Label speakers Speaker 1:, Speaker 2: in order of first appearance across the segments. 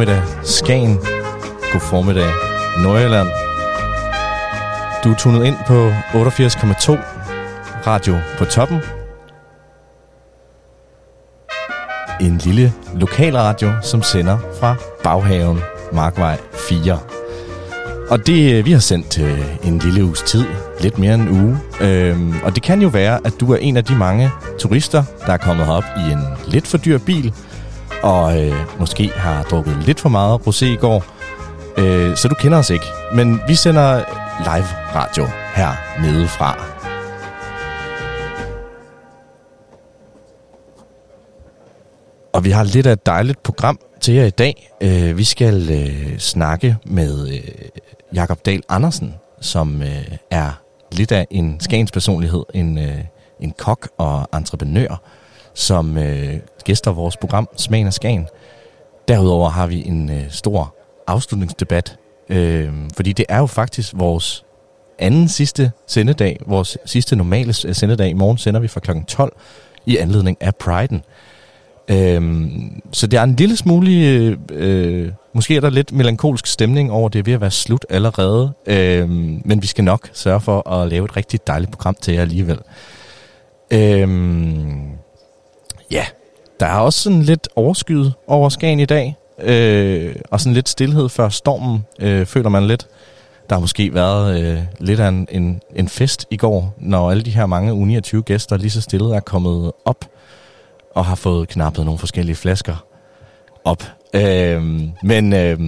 Speaker 1: formiddag Skagen. God formiddag Nordjylland. Du er tunet ind på 88,2 radio på toppen. En lille lokalradio, som sender fra Baghaven, Markvej 4. Og det, øh, vi har sendt øh, en lille uges tid, lidt mere end en uge. Øhm, og det kan jo være, at du er en af de mange turister, der er kommet op i en lidt for dyr bil, og øh, måske har drukket lidt for meget rosé i går. Øh, så du kender os ikke. Men vi sender live radio her nede fra. Og vi har lidt af et dejligt program til jer i dag. Øh, vi skal øh, snakke med øh, Jakob Dahl Andersen, som øh, er lidt af en Skagens personlighed, en, øh, en kok og entreprenør, som øh, gæster vores program Smagen af Skagen. Derudover har vi en øh, stor afslutningsdebat, øh, fordi det er jo faktisk vores anden sidste sendedag, vores sidste normale øh, sendedag. I morgen sender vi fra kl. 12 i anledning af Priden. Øhm, så det er en lille smule, øh, øh, måske er der lidt melankolsk stemning over det ved at være slut allerede, øhm, men vi skal nok sørge for at lave et rigtig dejligt program til jer alligevel. Øhm, ja, der er også sådan lidt overskyet over Skagen i dag, øh, og sådan lidt stillhed før stormen, øh, føler man lidt. Der har måske været øh, lidt af en, en, en fest i går, når alle de her mange U29 gæster lige så stille er kommet op og har fået knappet nogle forskellige flasker op. Øh, men øh,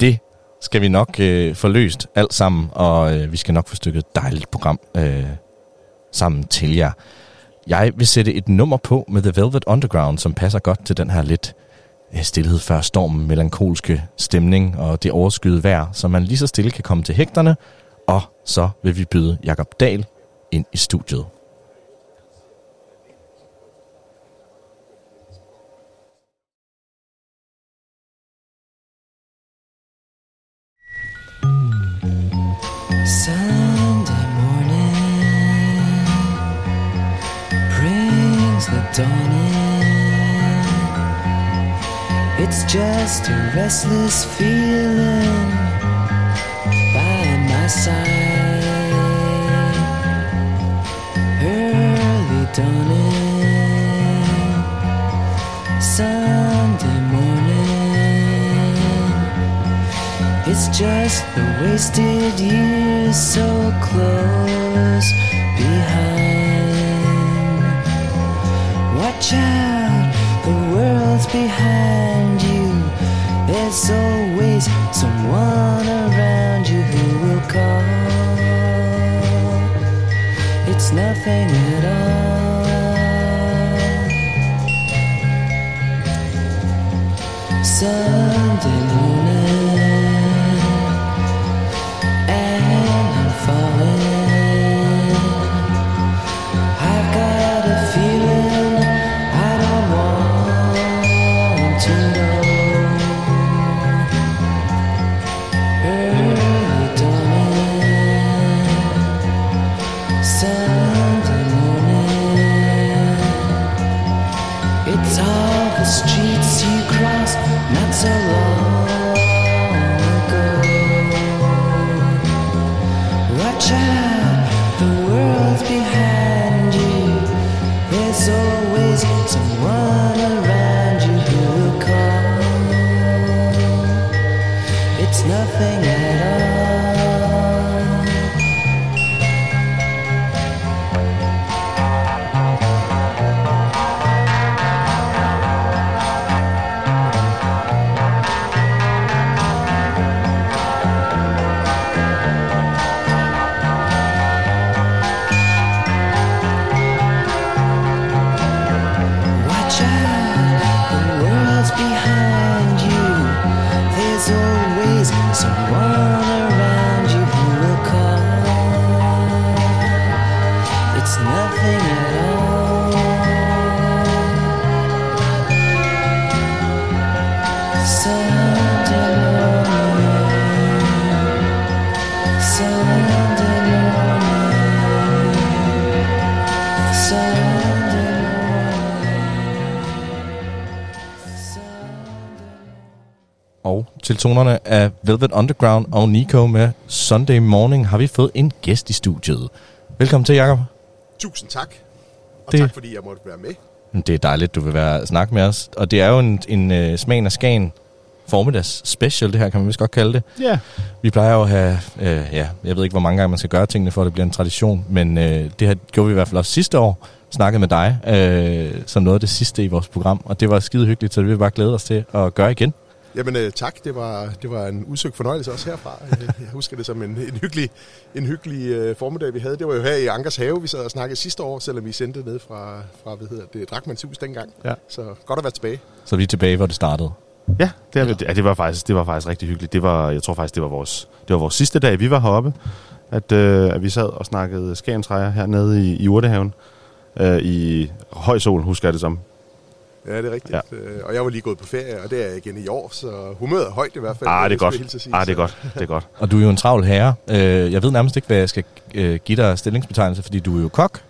Speaker 1: det skal vi nok øh, få løst alt sammen, og øh, vi skal nok få stykket et dejligt program øh, sammen til jer. Jeg vil sætte et nummer på med The Velvet Underground, som passer godt til den her lidt øh, stillhed før stormen, melankolske stemning og det overskyede vejr, så man lige så stille kan komme til hægterne, og så vil vi byde Jakob Dahl ind i studiet.
Speaker 2: It's just a restless feeling by my side. Early dawning, Sunday morning. It's just the wasted years so close behind. Watch out, world's behind you. There's always someone around you who will call. It's nothing at all. Sunday Sunday
Speaker 1: tonerne af Velvet Underground og Nico med Sunday Morning har vi fået en gæst i studiet. Velkommen til, Jacob.
Speaker 3: Tusind tak. Og
Speaker 1: Det-
Speaker 3: tak, fordi jeg måtte være med.
Speaker 1: Det er dejligt, du vil være snakke med os. Og det er jo en, en uh, smagen af Skagen formiddags special, det her kan man vist godt kalde det.
Speaker 4: Ja.
Speaker 1: Vi plejer jo at have, øh, ja, jeg ved ikke, hvor mange gange man skal gøre tingene, for at det bliver en tradition, men øh, det her gjorde vi i hvert fald også sidste år, snakket med dig, øh, som noget af det sidste i vores program, og det var skide hyggeligt, så det vil vi bare glæde os til at gøre igen.
Speaker 3: Jamen øh, tak, det var, det var en udsøgt fornøjelse også herfra. Øh, Jeg husker det som en, en hyggelig, en hyggelig øh, formiddag, vi havde. Det var jo her i Ankers Have, vi sad og snakkede sidste år, selvom vi sendte ned fra, fra hvad hedder det, Drakmans hus dengang.
Speaker 4: Ja.
Speaker 3: Så godt at være tilbage.
Speaker 1: Så vi er tilbage, hvor det startede.
Speaker 4: Ja, det, er, ja, det, var faktisk, det var faktisk rigtig hyggeligt. Det var, jeg tror faktisk, det var vores, det var vores sidste dag, vi var heroppe, at, øh, at vi sad og snakkede skagentræer hernede i, i Urtehaven. Øh, I høj sol, husker jeg det som.
Speaker 3: Ja, det er rigtigt. Ja. Og jeg var lige gået på ferie, og det er jeg igen i år, så humøret er højt i hvert fald.
Speaker 4: Ah, det er godt.
Speaker 3: sige.
Speaker 4: Ah, det er godt. Det er godt.
Speaker 1: Og du er jo en travl herre. Øh, jeg ved nærmest ikke, hvad jeg skal øh, give dig stillingsbetegnelse, fordi du er jo kok,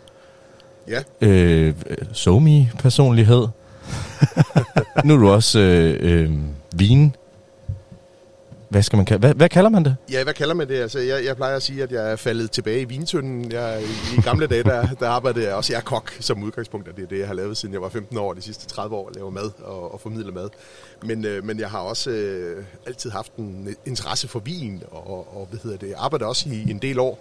Speaker 3: Ja,
Speaker 1: øh, somi-personlighed. nu er du også øh, øh, vin. Hvad skal man kalde hvad, hvad kalder man det?
Speaker 3: Ja, hvad kalder man det? Altså, jeg, jeg plejer at sige, at jeg er faldet tilbage i vintønden. Jeg, I gamle dage, der, der arbejdede jeg også, jeg er kok som udgangspunkt, og det er det, jeg har lavet, siden jeg var 15 år, de sidste 30 år, lave mad og, og formidle mad. Men, øh, men jeg har også øh, altid haft en interesse for vin, og, og hvad hedder det, jeg arbejder også i en del år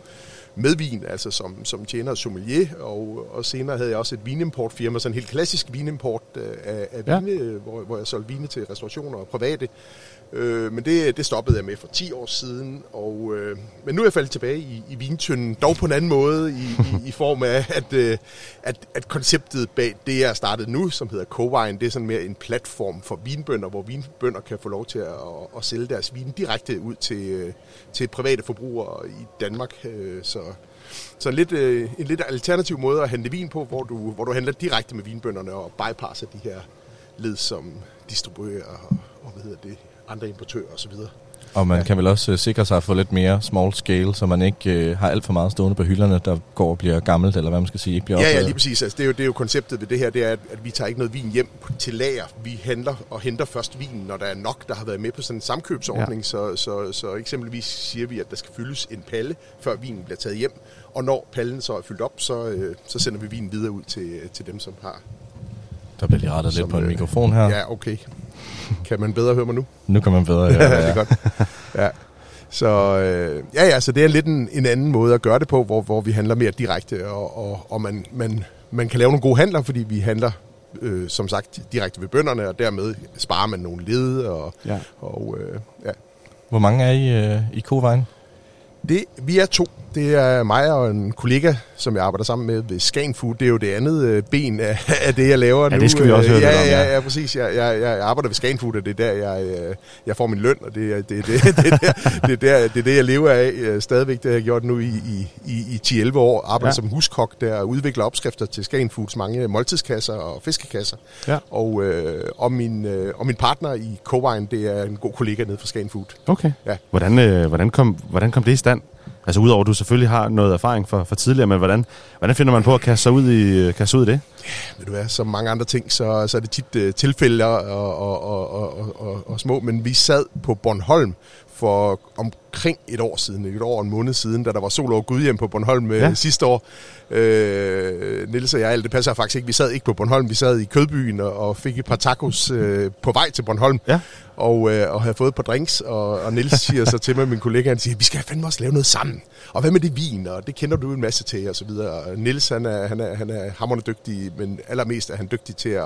Speaker 3: med vin, altså som, som tjener sommelier, og, og senere havde jeg også et vinimportfirma, sådan en helt klassisk vinimport øh, af, af
Speaker 4: Ja.
Speaker 3: vine, øh, hvor, hvor jeg solgte vine til restaurationer og private. Øh, men det, det stoppede jeg med for 10 år siden, og, øh, men nu er jeg faldet tilbage i, i vintønden, dog på en anden måde, i, i, i form af, at, øh, at, at konceptet bag det, jeg startede nu, som hedder Covine, det er sådan mere en platform for vinbønder, hvor vinbønder kan få lov til at, at, at sælge deres vin direkte ud til, øh, til private forbrugere i Danmark. Øh, så så en lidt, øh, en lidt alternativ måde at handle vin på, hvor du, hvor du handler direkte med vinbønderne og bypasser de her led, som distribuerer og, og hvad hedder det, andre importører osv.
Speaker 1: Og man
Speaker 3: Ja.
Speaker 1: kan vel også øh, sikre sig at få lidt mere small scale, så man ikke øh, har alt for meget stående på hylderne, der går og bliver gammelt, eller hvad man skal sige, ikke bliver
Speaker 3: Ja, ja, lige præcis. Altså, det, er jo, det er jo konceptet ved det her, det er, at, vi tager ikke noget vin hjem til lager. Vi handler og henter først vinen, når der er nok, der har været med på sådan en samkøbsordning. Ja. Så, så, så eksempelvis siger vi, at der skal fyldes en palle, før vinen bliver taget hjem. Og når pallen så er fyldt op, så, øh, så sender vi vinen videre ud til, til dem, som har.
Speaker 1: Der bliver lige rettet lidt på en
Speaker 3: øh,
Speaker 1: mikrofon her. Ja,
Speaker 3: okay. Kan man bedre høre mig nu?
Speaker 1: Nu kan man bedre høre,
Speaker 3: Ja, det er godt. Ja. Så øh, ja, ja, så det er lidt en, en anden måde at gøre det på, hvor, hvor vi handler mere direkte, og, og, og man, man, man kan lave nogle gode handler, fordi vi handler, øh, som sagt, direkte ved bønderne, og dermed sparer man nogle led, og,
Speaker 4: Ja.
Speaker 3: og øh, ja.
Speaker 1: Hvor mange er I øh, i Kovejen?
Speaker 3: Det, vi er to. Det er mig og en kollega, som jeg arbejder sammen med ved Skagen Food. Det er jo det andet øh, ben af, af det, jeg laver
Speaker 4: Ja,
Speaker 3: nu.
Speaker 4: det skal vi også
Speaker 3: Øh,
Speaker 4: høre
Speaker 3: ja,
Speaker 4: om,
Speaker 3: ja,
Speaker 4: ja.
Speaker 3: ja, præcis. Jeg, jeg, jeg arbejder ved Skagen Food, og det er der, jeg, øh, jeg får min løn, og det, er- det, det, det, det, er der, det er det, jeg lever af stadigvæk. Det har jeg gjort nu i, i, i, i 10-11 år. Arbejder
Speaker 4: Ja.
Speaker 3: ja. som huskok, der udvikler opskrifter til Skagen Foods mange måltidskasser og fiskekasser.
Speaker 4: Ja.
Speaker 3: Og, øh, og, min, øh, og min partner i Covine, det er en god kollega nede fra Skagen Food.
Speaker 4: Okay.
Speaker 3: Ja.
Speaker 4: Hvordan, øh, hvordan, kom, hvordan kom det i stand? Altså udover at du selvfølgelig har noget erfaring fra, fra tidligere, men hvordan, hvordan finder man på at kaste sig ud i, øh, kaste sig ud i det?
Speaker 3: ved du hvad, som mange andre ting, så, så er det tit uh, tilfælde og, og, og, og, og, og, og små, men vi sad på Bornholm for om omkring et år siden, et år og en måned siden, da der var sol over Gudhjem på Bornholm
Speaker 4: Ja.
Speaker 3: ja. sidste år. Øh, Niels og jeg, eller det passer faktisk ikke, vi sad ikke på Bornholm, vi sad i Kødbyen og, og fik et par tacos øh, på vej til Bornholm,
Speaker 4: Ja.
Speaker 3: og, øh, og havde fået et par drinks, og, og Niels siger så til mig, min kollega, han siger, vi skal fandme også lave noget sammen. Og hvad med det vin, og det kender du en masse til, og så videre. Og Niels, han er, han er, han er hammerende dygtig, men allermest er han dygtig til at,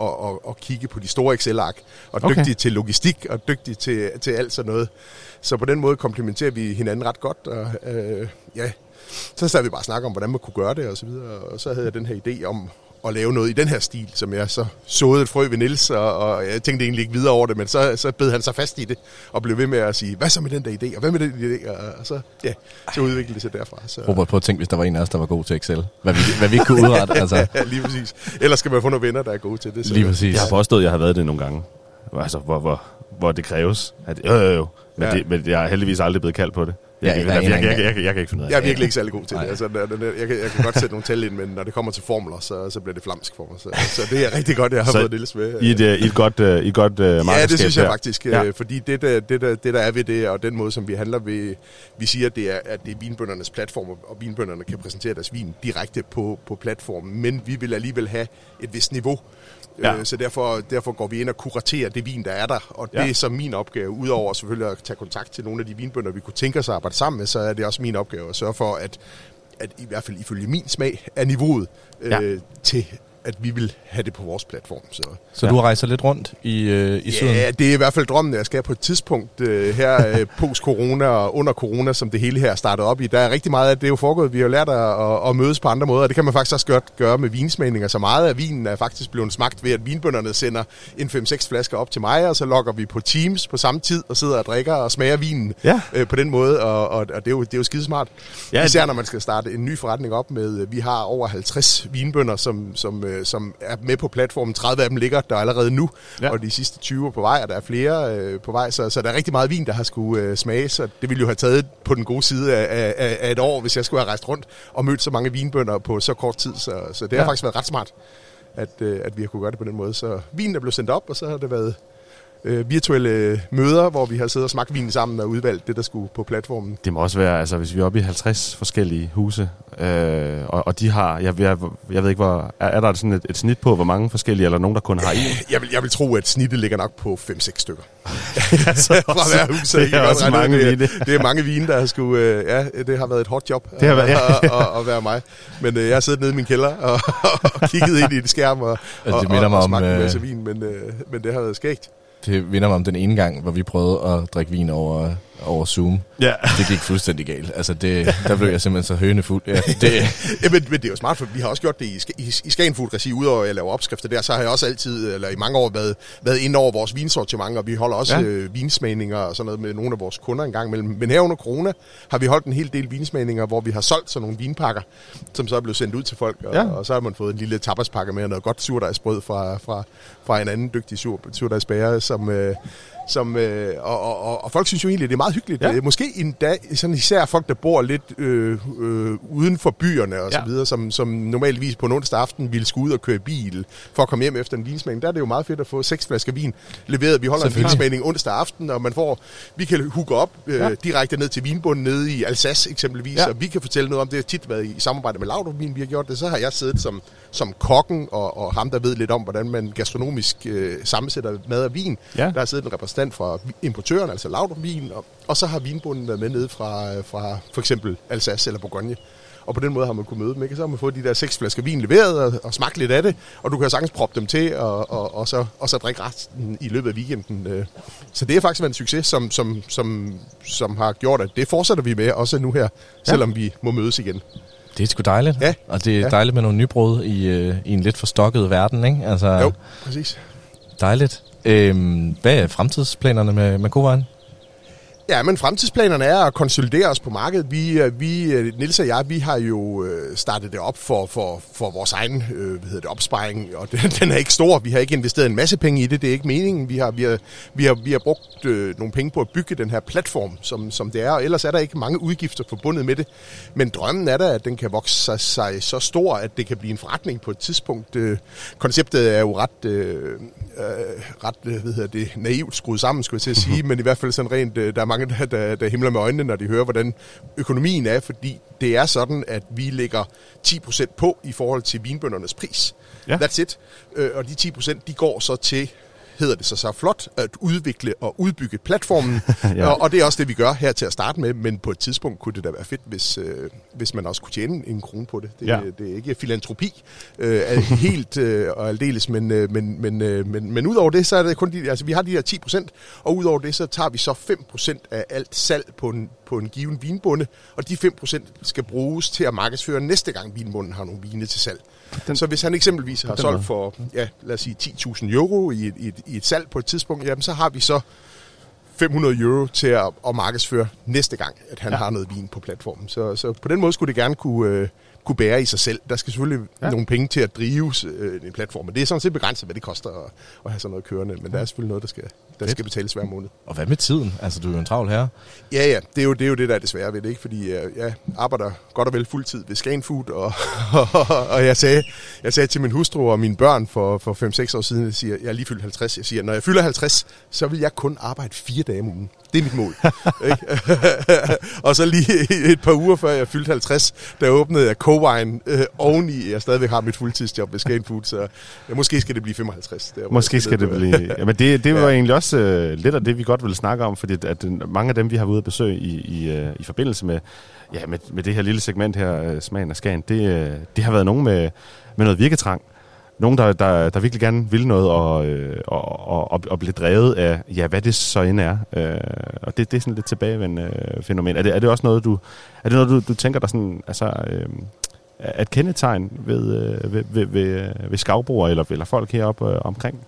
Speaker 3: at, at, at kigge på de store Excel-ark, og
Speaker 4: Okay.
Speaker 3: dygtig til logistik, og dygtig til, til alt sådan noget. Så på den måde komplementerer vi hinanden ret godt, og øh, ja, så sad vi bare og snakkede om, hvordan man kunne gøre det, og så videre. Og så havde jeg den her idé om at lave noget i den her stil, som jeg så såede et frø ved Niels, og, og jeg tænkte egentlig ikke videre over det, men så, så bed han sig fast i det, og blev ved med at sige, hvad så med den der idé, og hvad med den idé, og, og så, ja, så udviklede det sig derfra. Så,
Speaker 1: Robert, prøv at tænke, hvis der var en af os, der var god til Excel. Hvad vi, hvad vi kunne udrette, altså.
Speaker 3: Ja, lige præcis. Ellers skal man få nogle venner, der er gode til det. Så,
Speaker 1: Lige præcis.
Speaker 4: Jeg har påstået, at jeg har været det nogle gange. Altså, hvor, hvor, hvor det kræves. At, jo, jo, jo. Men,
Speaker 3: Ja.
Speaker 4: det, men jeg er heldigvis aldrig blevet kaldt på det.
Speaker 1: Ja,
Speaker 4: jeg, jeg, jeg, jeg, jeg, jeg kan ikke finde ud af
Speaker 3: Jeg er
Speaker 4: det.
Speaker 3: virkelig ikke særlig god til det. Altså, jeg, kan, jeg kan godt sætte nogle tal ind, men når det kommer til formler, så, så bliver det flamsk for mig. Så, så det er rigtig godt, jeg har fået det med.
Speaker 4: I et, øh, et godt, øh, i et godt øh,
Speaker 3: Ja, det
Speaker 4: markedskab
Speaker 3: synes jeg
Speaker 4: der.
Speaker 3: faktisk,
Speaker 4: Ja.
Speaker 3: ja. fordi det der, det, der, det der er ved det, og den måde, som vi handler ved, vi siger, det er, at det er vinbøndernes platform, og vinbønderne kan præsentere deres vin direkte på, på platformen, men vi vil alligevel have et vist niveau.
Speaker 4: Ja.
Speaker 3: Ja. Så derfor, derfor går vi ind og kuraterer det vin, der er der, og det
Speaker 4: Ja.
Speaker 3: er så min opgave, udover selvfølgelig at tage kontakt til nogle af de vinbønder, vi kunne tænke os at arbejde sammen med, så er det også min opgave at sørge for, at, at i hvert fald ifølge min smag er niveauet
Speaker 4: Ja.
Speaker 3: øh, til, at vi vil have det på vores platform. Så.
Speaker 1: Så
Speaker 4: Ja.
Speaker 1: du rejser lidt rundt i, øh, i syden?
Speaker 3: Ja, det er i hvert fald drømmen, at jeg skal på et tidspunkt øh, her øh, post-corona og under corona, som det hele her er startet op i. Der er rigtig meget af det er jo foregået. Vi har jo lært at, at, at mødes på andre måder, og det kan man faktisk også godt gøre med vinsmagninger. Så meget af vinen er faktisk blevet smagt ved, at vinbønderne sender en 5-6 flasker op til mig, og så logger vi på Teams på samme tid og sidder og drikker og smager vinen
Speaker 4: Ja.
Speaker 3: øh, på den måde, og, og, og det, er jo, det er jo skidesmart.
Speaker 4: Ja,
Speaker 3: Ja, Især når man skal starte en ny forretning op med, øh, vi har over 50 vinbønder, som, som, øh, som er med på platformen. 30 af dem ligger der allerede nu,
Speaker 4: Ja.
Speaker 3: og de sidste 20 er på vej, og der er flere øh, på vej, så, så der er rigtig meget vin, der har skulle øh, smage, så det ville jo have taget på den gode side af, af, af et år, hvis jeg skulle have rejst rundt og mødt så mange vinbønder på så kort tid, så, så det har
Speaker 1: Ja.
Speaker 3: faktisk været ret smart, at, øh, at vi har kunne gøre det på den måde. Så vinen er blevet sendt op, og så har det været øh, virtuelle møder, hvor vi har siddet og smagt vinen sammen og udvalgt det, der skulle på platformen.
Speaker 4: Det må også være, altså hvis vi er oppe i 50 forskellige huse, øh, og, og de har, jeg, jeg, jeg ved ikke, hvor, er, er der sådan et, et snit på, hvor mange forskellige, eller nogen, der kun har en?
Speaker 3: Jeg vil, jeg vil tro, at snittet ligger nok på 5-6 stykker. Fra hver hus,
Speaker 4: det er også mange
Speaker 3: det,
Speaker 4: vine.
Speaker 3: er, det er mange vine, der har skulle, øh, ja, det har været et hårdt job
Speaker 4: Det har været- ja.
Speaker 3: at, at, at, være mig. Men øh, jeg har siddet nede i min kælder og, og kigget ind i et skærm og,
Speaker 1: Altså, det
Speaker 3: og, og,
Speaker 1: mig
Speaker 3: og
Speaker 1: om,
Speaker 3: smagt en
Speaker 1: øh,
Speaker 3: masse vin, men, øh, men det har været skægt.
Speaker 1: Det vinder mig om den ene gang, hvor vi prøvede at drikke vin over, over Zoom.
Speaker 4: Ja.
Speaker 1: Det gik fuldstændig galt. Altså, det, der blev jeg simpelthen så hønefuld. Ja, det,
Speaker 3: Ja, men, men det er jo smart, for vi har også gjort det i, i, i Skagen Food Regi, udover at jeg laver opskrifter der, så har jeg også altid, eller i mange år, været, været inde over vores vinsortiment, og vi holder også
Speaker 4: Ja.
Speaker 3: øh, vinsmagninger og sådan noget med nogle af vores kunder en gang imellem. Men her under corona har vi holdt en hel del vinsmagninger, hvor vi har solgt sådan nogle vinpakker, som så er blevet sendt ud til folk, og,
Speaker 4: Ja.
Speaker 3: og så har man fået en lille tapaspakke med noget godt surdejsbrød fra, fra, fra en anden dygtig sur, surdejsbærer, som... Øh, som, øh, og, og, og, og folk synes jo egentlig, det er meget hyggeligt.
Speaker 4: Ja.
Speaker 3: Ja. Måske endda, sådan især folk, der bor lidt øh, øh, uden for byerne og
Speaker 4: Ja.
Speaker 3: så videre, som, som normalvis på en onsdag aften ville skulle ud og køre bil for at komme hjem efter en vinsmagning. Der er det jo meget fedt at få seks flasker vin leveret. Vi holder en vinsmagning onsdag aften, og man får, vi kan hooke op øh,
Speaker 4: Ja.
Speaker 3: direkte ned til vinbunden nede i Alsace eksempelvis,
Speaker 4: Ja.
Speaker 3: og vi kan fortælle noget om det. Det har tit været i samarbejde med Laudrup-vin, vi har gjort det. Så har jeg siddet som, som kokken og, og ham, der ved lidt om, hvordan man gastronomisk øh, sammensætter mad og vin.
Speaker 4: Ja.
Speaker 3: Der har siddet en repræsentant fra importøren, altså Laudrup Vin, og, og så har vinbunden været med nede fra, øh, fra for eksempel Alsace eller Bourgogne. Og på den måde har man kunnet møde dem, ikke? Så har man fået de der seks flasker vin leveret og, og smagt lidt af det, og du kan sagtens proppe dem til, og, og, og, så, og så drikke resten i løbet af weekenden. øh. Så det har faktisk været en succes, som, som, som, som har gjort, at det fortsætter vi med også nu her, selvom vi må mødes igen.
Speaker 1: det er sgu dejligt.
Speaker 3: Ja.
Speaker 1: Og det er
Speaker 3: Ja.
Speaker 1: dejligt med nogle nybrud i, øh, i en lidt forstokket verden, ikke? Altså,
Speaker 3: Jo, præcis.
Speaker 1: Dejligt. Øhm, hvad er fremtidsplanerne med, med Kovejen?
Speaker 3: Ja, men fremtidsplanerne er at konsolidere os på markedet. Vi, øh, vi øh, Nils og jeg, vi har jo øh, startet det op for, for, for vores egen hvad hedder det, opsparing, og den, den er ikke stor. Vi har ikke investeret en masse penge i det, det er ikke meningen. Vi har, vi har, vi har, vi har brugt øh, nogle penge på at bygge den her platform, som, som det er, og ellers er der ikke mange udgifter forbundet med det. Men drømmen er da, at den kan vokse sig, sig så stor, at det kan blive en forretning på et tidspunkt. Øh, konceptet er jo ret, øh, ret hvad hedder det, naivt skruet sammen, skulle jeg til at sige, men i hvert fald sådan rent, der er mange, der, der, der himler med øjnene, når de hører, hvordan økonomien er, fordi det er sådan, at vi lægger 10% på i forhold til vinbøndernes pris.
Speaker 4: Ja.
Speaker 3: That's it. Øh, og de 10% de går så til hedder det så så flot, at udvikle og udbygge platformen.
Speaker 4: Ja.
Speaker 3: og, og det er også det, vi gør her til at starte med, men på et tidspunkt kunne det da være fedt, hvis, øh, hvis man også kunne tjene en krone på det. Det,
Speaker 4: Ja.
Speaker 3: det er ikke filantropi øh, helt øh, og aldeles, men, øh, men, men, øh, men, men udover det, så er det kun de, altså vi har de her 10 procent, og udover det, så tager vi så 5 procent af alt salg på en, på en given vinbonde, og de 5 procent skal bruges til at markedsføre næste gang vinbunden har nogle vine til salg.
Speaker 4: Den-
Speaker 3: så hvis han eksempelvis har solgt for, ja, lad os sige 10.000 euro i et, i, et, i et salg på et tidspunkt, jamen så har vi så 500 euro til at, at markedsføre næste gang, at han
Speaker 4: Ja.
Speaker 3: ja. har noget vin på platformen. Så, så på den måde skulle det gerne kunne, øh, kunne bære i sig selv. Der skal selvfølgelig
Speaker 4: Ja.
Speaker 3: ja. nogle penge til at drive øh, en platform, men det er sådan set begrænset, hvad det koster at, at have sådan noget kørende. Men der er selvfølgelig noget, der skal, der
Speaker 1: Fedt.
Speaker 3: skal betales hver måned.
Speaker 1: Og hvad med tiden? Altså, du er jo en travl herre.
Speaker 3: Ja, ja, det er jo det, er jo det der er det svære ved det, ikke? Fordi jeg, jeg arbejder godt og vel fuldtid ved Scan Food, og, og jeg, sagde, jeg sagde til min hustru og mine børn for, for 5-6 år siden, jeg siger, jeg er lige fyldt 50, jeg siger, når jeg fylder 50, så vil jeg kun arbejde fire dage om ugen. Det er mit mål. og så lige et par uger før jeg fyldte 50, der åbnede jeg Cowine øh, oveni, jeg stadigvæk har mit fuldtidsjob ved Scan Food, så ja, måske skal det blive 55. Der,
Speaker 4: Måske skal det blive... Jamen det, det var
Speaker 3: Ja.
Speaker 4: egentlig også øh, lidt af det, vi godt vil snakke om, fordi at, øh, mange af dem, vi har været ude at besøge i, i, øh, i forbindelse med, ja, med, med det her lille segment her, øh, Smagen af Skagen, det, øh, det har været nogen med, med noget virketrang. Nogen, der, der, der virkelig gerne vil noget og, øh, og, og, og, og blive drevet af, ja, hvad det så end er. Øh, og det, det er sådan lidt tilbagevendende øh, fænomen. Er det, er det også noget, du, er det noget, du, du tænker der sådan, altså, øh, at kendetegn ved, øh, ved, ved, ved, øh, ved skavbrugere eller, eller folk heroppe øh, omkring?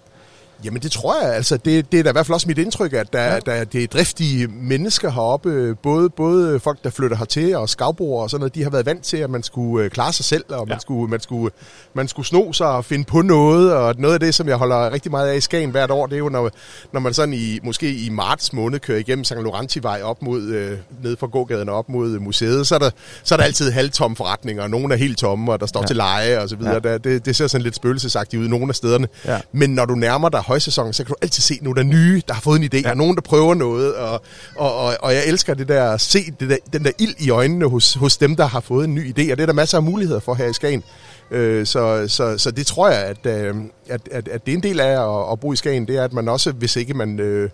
Speaker 3: Jamen det tror jeg, altså det, det er da i hvert fald også mit indtryk, at der,
Speaker 4: Ja.
Speaker 3: der det er driftige mennesker heroppe, både, både folk, der flytter hertil og skavbrugere og sådan noget, de har været vant til, at man skulle øh, klare sig selv, og man,
Speaker 4: Ja.
Speaker 3: skulle, man, skulle, man skulle sno sig og finde på noget, og noget af det, som jeg holder rigtig meget af i Skagen hvert år, det er jo, når, når man sådan i, måske i marts måned kører igennem St. Laurenti-vej op mod, øh, ned fra gågaden og op mod museet, så er der, så er der altid halvtomme forretninger, og nogle er helt tomme, og der står
Speaker 4: Ja.
Speaker 3: til leje og så videre.
Speaker 4: Ja.
Speaker 3: Ja. Det, det ser sådan lidt spøgelsesagtigt ud nogle af stederne.
Speaker 4: Ja.
Speaker 3: Men når du nærmer dig højsæsonen, så kan du altid se nogle der er nye, der har fået en idé, ja. og nogen, der prøver noget, og, og, og, og jeg elsker det der at se det der, den der ild i øjnene hos, hos dem, der har fået en ny idé, og det er der masser af muligheder for her i Skagen. Øh, så, så, så det tror jeg, at, øh, at, at, at det er en del af at, at bo i Skagen, det er, at man også, hvis ikke man... Øh,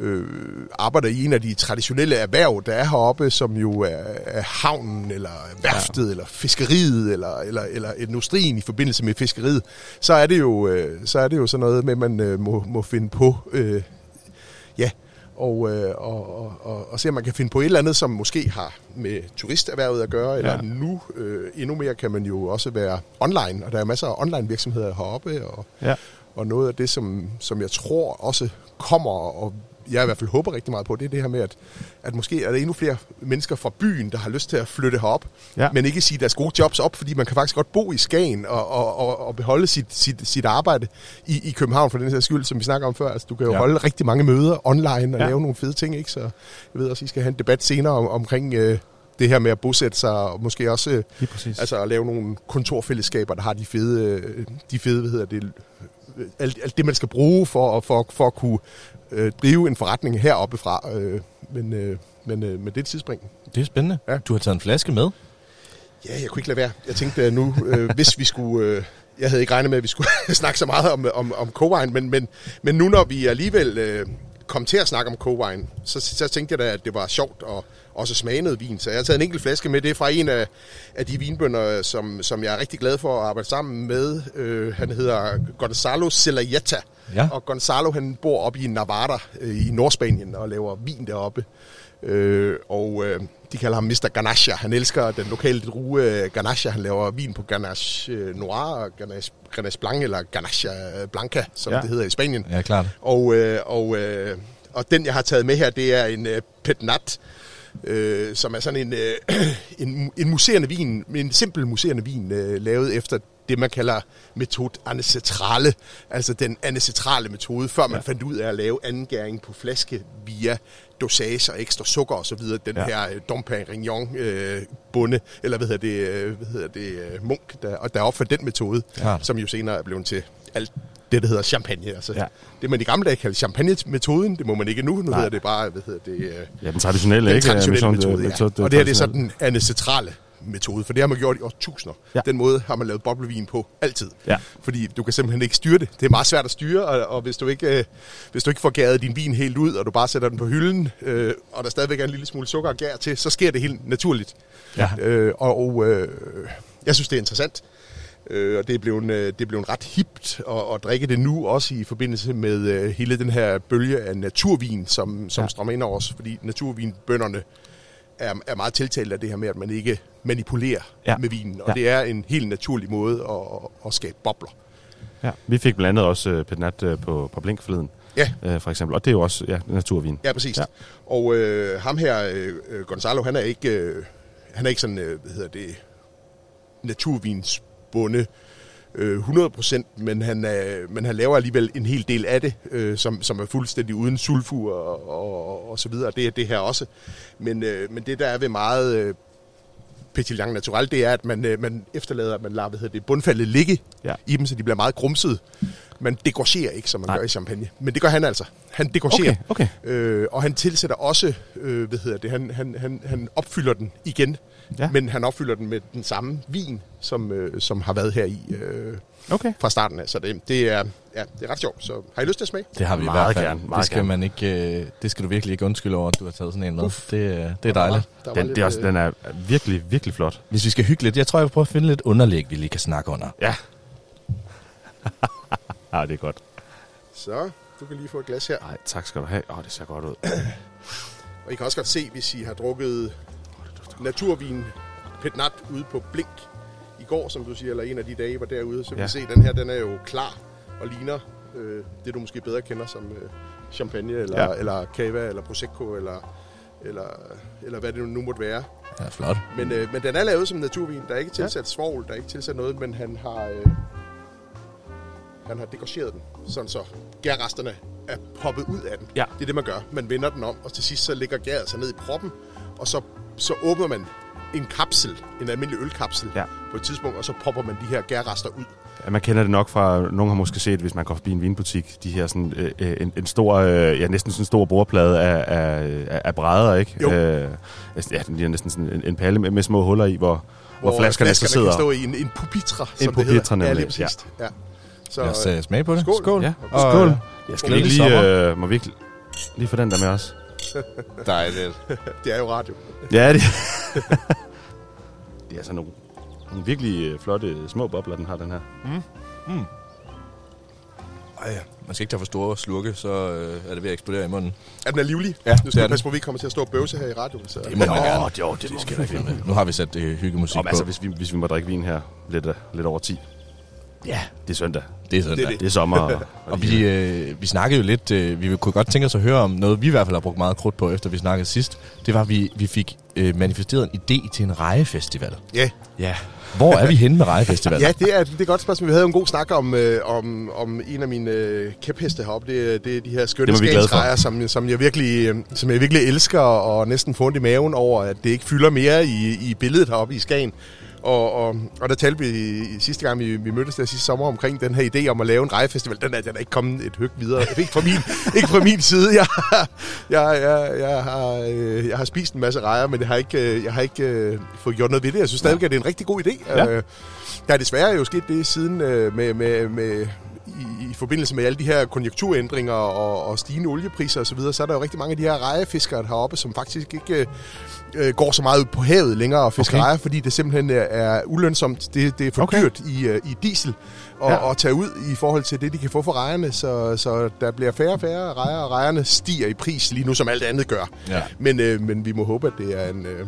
Speaker 3: øh, arbejder i en af de traditionelle erhverv, der er heroppe, som jo er, er havnen, eller værftet, ja. eller fiskeriet, eller, eller, eller industrien i forbindelse med fiskeriet, så er det jo, øh, så er det jo sådan noget med, at man øh, må, må finde på, øh, ja, og, øh, og, og, og, og se, om man kan finde på et eller andet, som måske har med turisterhvervet at gøre, eller
Speaker 4: Ja.
Speaker 3: nu øh, endnu mere kan man jo også være online, og der er masser af online virksomheder heroppe, og,
Speaker 4: Ja.
Speaker 3: og noget af det, som, som jeg tror også kommer, og jeg i hvert fald håber rigtig meget på, det er det her med, at, at måske er der endnu flere mennesker fra byen, der har lyst til at flytte herop,
Speaker 4: Ja.
Speaker 3: men ikke sige deres gode jobs op, fordi man kan faktisk godt bo i Skagen og, og, og, og beholde sit, sit, sit arbejde i, i København for den her skyld, som vi snakker om før. Altså, du kan jo
Speaker 1: Ja.
Speaker 3: holde rigtig mange møder online og
Speaker 4: Ja.
Speaker 3: lave nogle fede ting, ikke? Så jeg ved også, I skal have en debat senere om, omkring øh, det her med at bosætte sig, og måske også øh. Altså at lave nogle kontorfællesskaber, der har de fede, øh, de fede hvad hedder det, alt, alt det, man skal bruge for, for, for at kunne øh, drive en forretning heroppe fra. Øh, men, øh, men, øh, men det er et tidsspring.
Speaker 1: Det er spændende.
Speaker 3: Ja.
Speaker 1: Du har taget en flaske med.
Speaker 3: Ja, jeg kunne ikke lade være. Jeg tænkte at nu, øh, hvis vi skulle... Øh, jeg havde ikke regnet med, at vi skulle snakke så meget om, om, om Cowine, men, men, men nu når vi alligevel øh, kom til at snakke om Cowine, så, så tænkte jeg da, at det var sjovt at også smage noget vin. Så jeg har taget en enkelt flaske med. Det er fra en af, af de vinbønder, som, som jeg er rigtig glad for at arbejde sammen med. Øh, han hedder Gonzalo Celayeta.
Speaker 1: Ja.
Speaker 3: Og Gonzalo han bor oppe i Navarra øh, i Nordspanien og laver vin deroppe. Øh, og øh, de kalder ham Mr. Ganache. Han elsker den lokale drue øh, Ganache. Han laver vin på Ganache øh, Noir, Ganache, Ganache Blanc eller Ganache Blanca, som
Speaker 4: ja.
Speaker 3: det hedder i Spanien.
Speaker 1: Ja, klart.
Speaker 3: Og, øh, og, øh, og den, jeg har taget med her, det er en øh, Petnat, øh, som er sådan en, øh, en, en muserende vin, en simpel muserende vin, øh, lavet efter det, man kalder metode ancestrale, altså den ancestrale metode, før man
Speaker 4: Ja.
Speaker 3: ja. fandt ud af at lave anden gæring på flaske via dosage og ekstra sukker og så videre. Den
Speaker 4: Ja.
Speaker 3: ja. her øh, Dom Perignon øh, bunde, eller hvad hedder det, øh, hvad hedder det øh, Munk, der, og der opfandt den metode,
Speaker 1: Klart.
Speaker 3: som jo senere er blevet til alt det, der hedder champagne. Altså,
Speaker 4: Ja.
Speaker 3: ja. Det man i gamle dage kaldte champagne-metoden, det må man ikke nu. Nu
Speaker 4: Nej.
Speaker 3: hedder det bare, hvad hedder det, øh,
Speaker 4: Ja, den traditionelle,
Speaker 3: den
Speaker 4: ikke?
Speaker 3: traditionelle
Speaker 4: Mission-
Speaker 3: metode. Ja.
Speaker 4: metode-
Speaker 3: Og det her det er så den ancestrale metode, for det har man gjort i årtusinder.
Speaker 4: Ja.
Speaker 3: Ja. Den måde har man lavet boblevin på altid.
Speaker 4: Ja.
Speaker 3: Fordi du kan simpelthen ikke styre det. Det er meget svært at styre, og, og hvis, du ikke, øh, hvis du ikke får gæret din vin helt ud, og du bare sætter den på hylden, øh, og der stadigvæk er en lille smule sukker og gær til, så sker det helt naturligt.
Speaker 4: Ja.
Speaker 3: Øh, og og øh, jeg synes, det er interessant. Øh, og det er blevet, øh, det er blevet ret hipt at, at drikke det nu, også i forbindelse med øh, hele den her bølge af naturvin, som, som
Speaker 4: Ja.
Speaker 3: strømmer ind over os. Fordi naturvinbønderne er, er meget tiltalt af det her med, at man ikke manipulerer
Speaker 4: Ja.
Speaker 3: med vinen. Og
Speaker 4: Ja.
Speaker 3: det er en helt naturlig måde at, at skabe bobler.
Speaker 4: Ja. Vi fik blandt andet også uh, Petnat uh, på, på Blink forleden,
Speaker 3: Ja,
Speaker 4: uh, for eksempel. Og det er jo også ja, naturvin.
Speaker 3: ja præcis.
Speaker 4: Ja.
Speaker 3: Og øh, ham her, øh, øh, Gonzalo, han er ikke, øh, han er ikke sådan, øh, hvad hedder det, øh, 100%, men han, øh, men han laver alligevel en hel del af det, øh, som, som er fuldstændig uden sulfur og, og, og så videre. Det er det her også. Men, øh, men det, der er ved meget øh, Petit Lang Natural, det er, at man, øh, man efterlader, at man lader hvad hedder det, bundfaldet ligge
Speaker 4: Ja.
Speaker 3: i dem, så de bliver meget grumsede. Man dekorcherer ikke, som man
Speaker 4: Nej.
Speaker 3: gør i champagne. Men det gør han altså. Han dekorcherer.
Speaker 4: Okay, okay.
Speaker 3: Øh, og han tilsætter også, øh, hvad hedder det, han, han, han, han opfylder den igen.
Speaker 4: Ja.
Speaker 3: Men han opfylder den med den samme vin, som, øh, som har været her i øh,
Speaker 4: Okay.
Speaker 3: fra starten af. Så det, det, er, ja, det er ret sjovt. Så har I lyst til at smage?
Speaker 1: Det har vi
Speaker 4: Meget
Speaker 1: i hvert fald.
Speaker 4: gerne, meget
Speaker 1: det, skal
Speaker 4: gerne.
Speaker 1: man ikke, øh, det skal du virkelig ikke undskylde over, at du har taget sådan en med.
Speaker 3: Uff.
Speaker 1: Det, øh, det er
Speaker 3: Der
Speaker 1: dejligt.
Speaker 3: var- der var
Speaker 4: Den,
Speaker 3: lidt,
Speaker 4: det er også,
Speaker 3: øh,
Speaker 4: den er virkelig, virkelig flot.
Speaker 1: Hvis vi skal hygge lidt, jeg tror, jeg vil prøve at finde lidt underlæg, vi lige kan snakke under.
Speaker 4: Ja. ja, det er godt.
Speaker 3: Så, du kan lige få et glas her.
Speaker 4: Nej, tak skal du have. Åh, oh, det ser godt ud.
Speaker 3: Og I kan også godt se, hvis I har drukket naturvin Petnat ude på Blink i går, som du siger, eller en af de dage, var derude, så
Speaker 4: Ja.
Speaker 3: ja. se, den her, den er jo klar og ligner øh, det, du måske bedre kender som øh, champagne, eller,
Speaker 4: Ja.
Speaker 3: ja. eller cava, eller prosecco, eller, eller, eller hvad det nu måtte være.
Speaker 1: Ja, flot.
Speaker 3: Men, øh, men den er lavet som naturvin. Der er ikke tilsat svovl, der er ikke tilsat noget, men han har, øh, han har dekoreret den, sådan så gærresterne er poppet ud af den.
Speaker 4: Ja.
Speaker 3: Det er det, man gør. Man vender den om, og til sidst så ligger gæret sig ned i proppen, og så, så åbner man en kapsel, en almindelig ølkapsel,
Speaker 4: Ja.
Speaker 3: på et tidspunkt, og så popper man de her gærrester ud.
Speaker 4: Ja, Man kender det nok fra, nogen har måske set, hvis man går forbi en vinbutik, de her sådan, øh, øh, en, en stor, øh, ja næsten sådan en stor bordplade af, af, af, brædder, ikke?
Speaker 3: Jo.
Speaker 4: Øh, ja, den ligner næsten sådan en, en palle med, med små huller i, hvor, hvor, hvor flaskerne,
Speaker 3: flaskerne
Speaker 4: så sidder.
Speaker 3: kan stå i en, en pupitra, som det
Speaker 4: pupitre,
Speaker 3: hedder. Ja,
Speaker 4: nemlig.
Speaker 3: lige præcis. Ja. Så,
Speaker 1: Lad os uh, smage på det.
Speaker 3: skål.
Speaker 1: Skål.
Speaker 4: Ja,
Speaker 1: Og,
Speaker 4: skål.
Speaker 1: øh,
Speaker 4: Jeg skal
Speaker 1: sommer.
Speaker 4: lige, øh, må vi ikke lige få den der med os?
Speaker 1: Dejligt.
Speaker 3: det er jo radio.
Speaker 4: Ja, det, det er sådan nogle, nogle virkelig øh, flotte små bobler, den har, den her.
Speaker 1: Ej, man skal ikke tage for store slurke, så øh, er det ved at eksplodere i munden.
Speaker 3: Er den er livlig?
Speaker 1: Ja,
Speaker 3: nu
Speaker 1: det
Speaker 3: skal
Speaker 1: er
Speaker 3: vi passe på, at vi ikke kommer til at stå og bøvse her i radioen. Så.
Speaker 1: Det må man gerne.
Speaker 4: jo, det, det skal vi ikke.
Speaker 1: Nu har vi sat øh, hyggemusik
Speaker 4: Om,
Speaker 1: på.
Speaker 4: altså, hvis vi, hvis vi må drikke vin her lidt, øh, lidt over 10.
Speaker 1: Ja,
Speaker 4: Det er søndag.
Speaker 1: det er sådan
Speaker 3: Det er det.
Speaker 4: Det er sommer. og,
Speaker 1: Og vi, øh, vi snakkede jo lidt, øh, vi kunne godt tænke os at høre om noget, vi i hvert fald har brugt meget krudt på, efter vi snakkede sidst. Det var, at vi, vi fik øh, manifesteret en idé til en rejefestival.
Speaker 3: Ja.
Speaker 4: ja.
Speaker 1: Hvor er vi henne med rejefestival?
Speaker 3: Ja, det er, det er et godt spørgsmål. Vi havde jo en god snak om, øh, om, om en af mine øh, kæpheste heroppe. Det, det er de her skønne skagensrejer, som, som, jeg virkelig, øh, som jeg virkelig elsker og næsten får ondt i maven over, at det ikke fylder mere i, i billedet heroppe i Skagen. Og, og, og der talte vi i- sidste gang, vi, vi mødtes der sidste sommer omkring den her idé om at lave en rejefestival. Den er, den er ikke kommet et høg videre. Ikke fra min, ikke fra min side. Jeg, jeg, jeg, jeg, har, øh, jeg har spist en masse rejer, men jeg har ikke, øh, jeg har ikke øh, fået gjort noget ved det. Jeg synes stadig, at det er en rigtig god idé.
Speaker 4: Ja.
Speaker 3: Øh, der er desværre jo sket det siden øh, med, med, med i, i forbindelse med alle de her konjunkturændringer og, og stigende oliepriser osv., så, videre, så er der jo rigtig mange af de her rejefiskere heroppe, som faktisk ikke øh, går så meget ud på havet længere og fisker
Speaker 4: Okay.
Speaker 3: rejer, fordi det simpelthen er, er ulønsomt. Det, det er for
Speaker 4: Okay.
Speaker 3: dyrt i, øh, i diesel og,
Speaker 4: ja.
Speaker 3: at tage ud i forhold til det, de kan få for rejerne, så, så der bliver færre og færre rejer, og rejerne stiger i pris lige nu, som alt andet gør.
Speaker 1: Ja.
Speaker 3: Men, øh, men vi må håbe, at det er en, øh,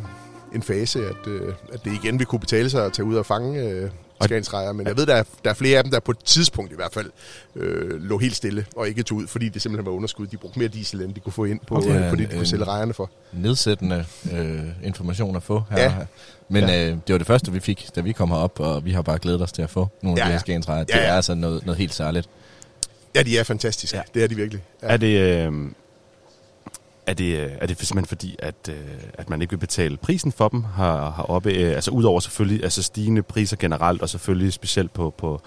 Speaker 3: en fase, at, øh, at det igen vil kunne betale sig at tage ud og fange øh, skagensrejer. Men jeg ved, der er, der er flere af dem, der på et tidspunkt i hvert fald øh, lå helt stille og ikke tog ud, fordi det simpelthen var underskud. De brugte mere diesel, end de kunne få ind på,
Speaker 1: Okay.
Speaker 3: okay. på det, de kunne sælge rejerne for.
Speaker 1: Nedsættende øh, information at få her.
Speaker 3: Ja.
Speaker 1: Men øh, det var det første, vi fik, da vi kom herop, og vi har bare glædet os til at få nogle af
Speaker 3: Ja,
Speaker 1: de her
Speaker 3: ja.
Speaker 1: skagensrejer. Det
Speaker 3: Ja, ja.
Speaker 1: er altså noget, noget helt særligt.
Speaker 3: Ja, de er fantastiske.
Speaker 4: Ja.
Speaker 3: Ja. Det er de virkelig. Ja.
Speaker 4: Er det... Øh, er det, øh, er det simpelthen fordi, at, øh, at man ikke vil betale prisen for dem her, heroppe? Øh, altså udover selvfølgelig altså stigende priser generelt, og selvfølgelig specielt på, på,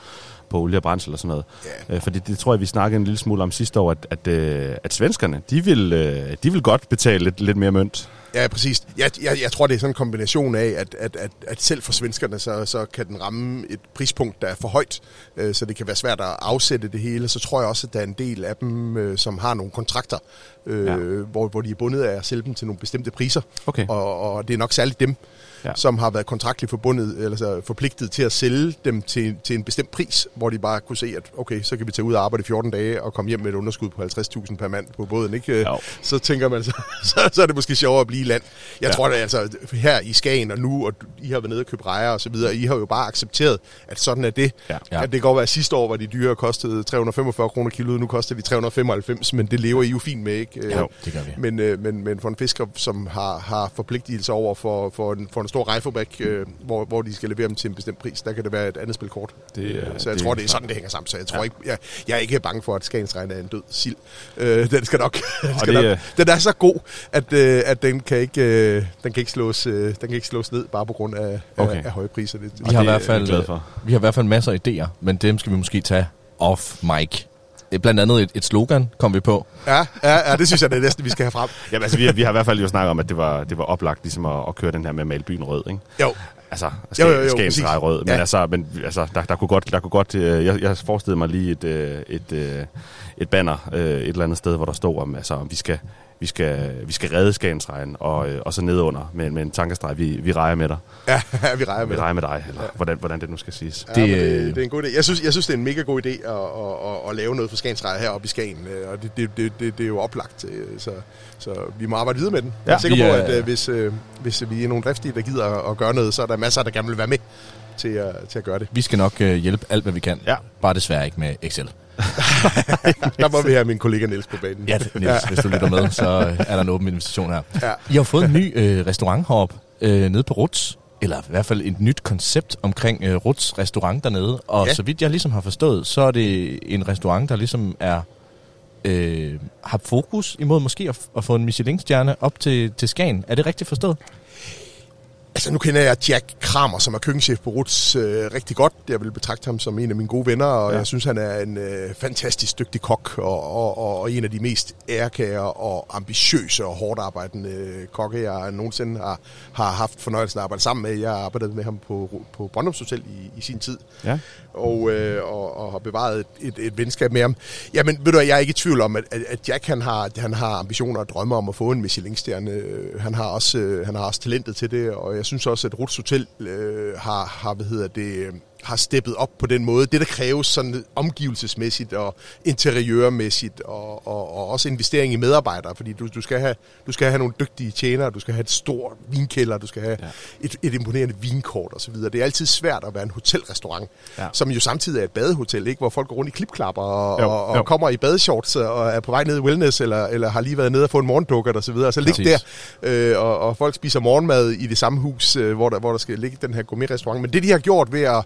Speaker 4: på olie og brændsel og sådan noget. Øh, fordi det tror jeg, vi snakkede en lille smule om sidste år, at, at, at svenskerne, de vil, de vil godt betale lidt, lidt mere mønt.
Speaker 3: Ja, præcis. Jeg, jeg, jeg tror, det er sådan en kombination af, at, at, at, at selv for svenskerne, så, så kan den ramme et prispunkt, der er for højt, øh, så det kan være svært at afsætte det hele. Så tror jeg også, at der er en del af dem, øh, som har nogle kontrakter, øh,
Speaker 4: Ja.
Speaker 3: hvor, hvor de er bundet af at sælge dem til nogle bestemte priser.
Speaker 4: Okay.
Speaker 3: Og, og det er nok særligt dem,
Speaker 4: Ja.
Speaker 3: som har været kontraktligt forbundet, eller så forpligtet til at sælge dem til, til en bestemt pris, hvor de bare kunne se, at okay, så kan vi tage ud og arbejde i 14 dage og komme hjem med et underskud på 50.000 per mand på båden. Ikke?
Speaker 4: Jo.
Speaker 3: Så tænker man, så, så, så er det måske sjovere at blive i land. Jeg
Speaker 4: Ja.
Speaker 3: tror, at altså, her i Skagen og nu, og I har været nede og købt rejer og så videre, I har jo bare accepteret, at sådan er det.
Speaker 4: Ja.
Speaker 1: Ja.
Speaker 3: At det kan godt være, at sidste år var de dyre og kostede 345 kroner kiloet, nu koster de 395, men det lever I jo fint med, ikke?
Speaker 1: Jo, det gør vi.
Speaker 3: Men, øh, men, men for en fisker, som har, har forpligtelser over for, for, en, for en stor rejfabrik, øh, hvor, hvor de skal levere dem til en bestemt pris. Der kan det være et andet spil kort.
Speaker 4: Det,
Speaker 3: Øh,
Speaker 4: er-
Speaker 3: så jeg
Speaker 4: det
Speaker 3: tror, det er sådan, det hænger sammen. Så jeg tror ikke, jeg, jeg er ikke bange for, at Skagensregn er en død sild. Øh, den skal nok, den, skal
Speaker 4: det
Speaker 3: nok
Speaker 4: er-
Speaker 3: den er så god, at, øh, at den kan ikke, øh, den kan ikke slås, øh, den kan ikke slås ned bare på grund af,
Speaker 4: Okay.
Speaker 3: af, af høje priser. Det,
Speaker 1: Vi har, i
Speaker 4: det er
Speaker 1: hvert fald,
Speaker 4: for.
Speaker 1: vi har i hvert fald masser af idéer, men dem skal vi måske tage off mic. Øh, Blandt andet et, et slogan kom vi på.
Speaker 3: ja, ja, ja, det synes jeg, det er næsten, vi skal have frem.
Speaker 4: Jamen, altså, vi, har- vi har i hvert fald jo snakket om, at det var, det var oplagt ligesom at, at køre den her med at male byen rød, ikke?
Speaker 3: Jo,
Speaker 4: Altså,
Speaker 3: Jo, jo, jo,
Speaker 4: Skagen
Speaker 3: præcis.
Speaker 4: streg rød. Men,
Speaker 3: Ja.
Speaker 4: altså, men altså, der, der kunne godt, der kunne godt øh, jeg, jeg forestillede mig lige et, øh, et, øh, et banner øh, et eller andet sted, hvor der stod om, altså, om vi skal, vi skal, vi skal redde Skagensregn, og, øh, og så nedunder med, med en tankestreg, vi, vi rejer med dig.
Speaker 3: ja, vi rejer med
Speaker 4: Vi
Speaker 3: det.
Speaker 4: rejer med dig, eller hvordan, hvordan det nu skal siges.
Speaker 3: Ja,
Speaker 1: Det,
Speaker 3: det,
Speaker 1: øh,
Speaker 3: det, er en god idé. Jeg synes, jeg synes, det er en mega god idé at, at, at, at lave noget for Skagensrejer heroppe i Skagen, øh, og det, det, det, det, det er jo oplagt, øh, så, så vi må arbejde videre med den. Jeg er
Speaker 1: Ja,
Speaker 3: sikker på,
Speaker 1: er-
Speaker 3: at øh, hvis, øh, hvis vi er nogle driftige, der gider at gøre noget, så er der masser, der gerne vil være med til at, til at gøre det.
Speaker 1: Vi skal nok øh, hjælpe alt, hvad vi kan.
Speaker 4: Ja.
Speaker 1: Bare desværre ikke med Excel.
Speaker 3: Der må vi have min kollega Niels på banen.
Speaker 1: Ja, Niels, hvis du lytter med, så er der en åben invitation her.
Speaker 3: Ja.
Speaker 1: I har fået en ny øh, restaurant heroppe øh, nede på Ruts. Eller i hvert fald et nyt koncept omkring øh, Ruts restaurant dernede. Og
Speaker 3: Ja.
Speaker 1: så vidt jeg ligesom har forstået, så er det en restaurant, der ligesom er øh, har fokus imod måske at, at få en Michelin-stjerne op til, til Skagen. Er det rigtigt forstået?
Speaker 3: Altså, nu kender jeg Jack Kramer, som er køkkenchef på Ruts, øh, rigtig godt. Jeg vil betragte ham som en af mine gode venner, og
Speaker 4: Ja.
Speaker 3: jeg synes, han er en øh, fantastisk dygtig kok, og, og, og, og en af de mest ærekære og ambitiøse og hårdt arbejdende øh, kokke, jeg nogensinde har, har haft fornøjelsen af at arbejde sammen med. Jeg har arbejdet med ham på, på Brøndums Hotel i, i sin tid,
Speaker 4: Ja
Speaker 3: og, øh, og, og har bevaret et, et, et venskab med ham. Jamen, ved du jeg er ikke i tvivl om, at, at- Jack han har, han har ambitioner og drømme om at få en Michelin-stjerne. Han har også, øh, han har også talentet til det, og jeg synes også, at Ruts Hotel øh, har, har, hvad hedder det, øh, har steppet op på den måde. Det, der kræves sådan omgivelsesmæssigt og interiørmæssigt, og, og, og også investering i medarbejdere, fordi du, du, skal have, du skal have nogle dygtige tjenere, du skal have et stort vinkælder, du skal have
Speaker 4: Ja.
Speaker 3: et, et imponerende vinkort osv. Det er altid svært at være en hotelrestaurant,
Speaker 4: Ja.
Speaker 3: som jo samtidig er et badehotel, ikke? hvor folk går rundt i klipklapper og,
Speaker 4: Jo,
Speaker 3: og,
Speaker 4: jo.
Speaker 3: og kommer i badeshorts og er på vej ned i wellness, eller, eller har lige været nede og få en morgendukkert osv., og så ligge der, øh, og, og folk spiser morgenmad i det samme hus, øh, hvor, der, hvor der skal ligge den her gourmet-restaurant. Men det, de har gjort ved at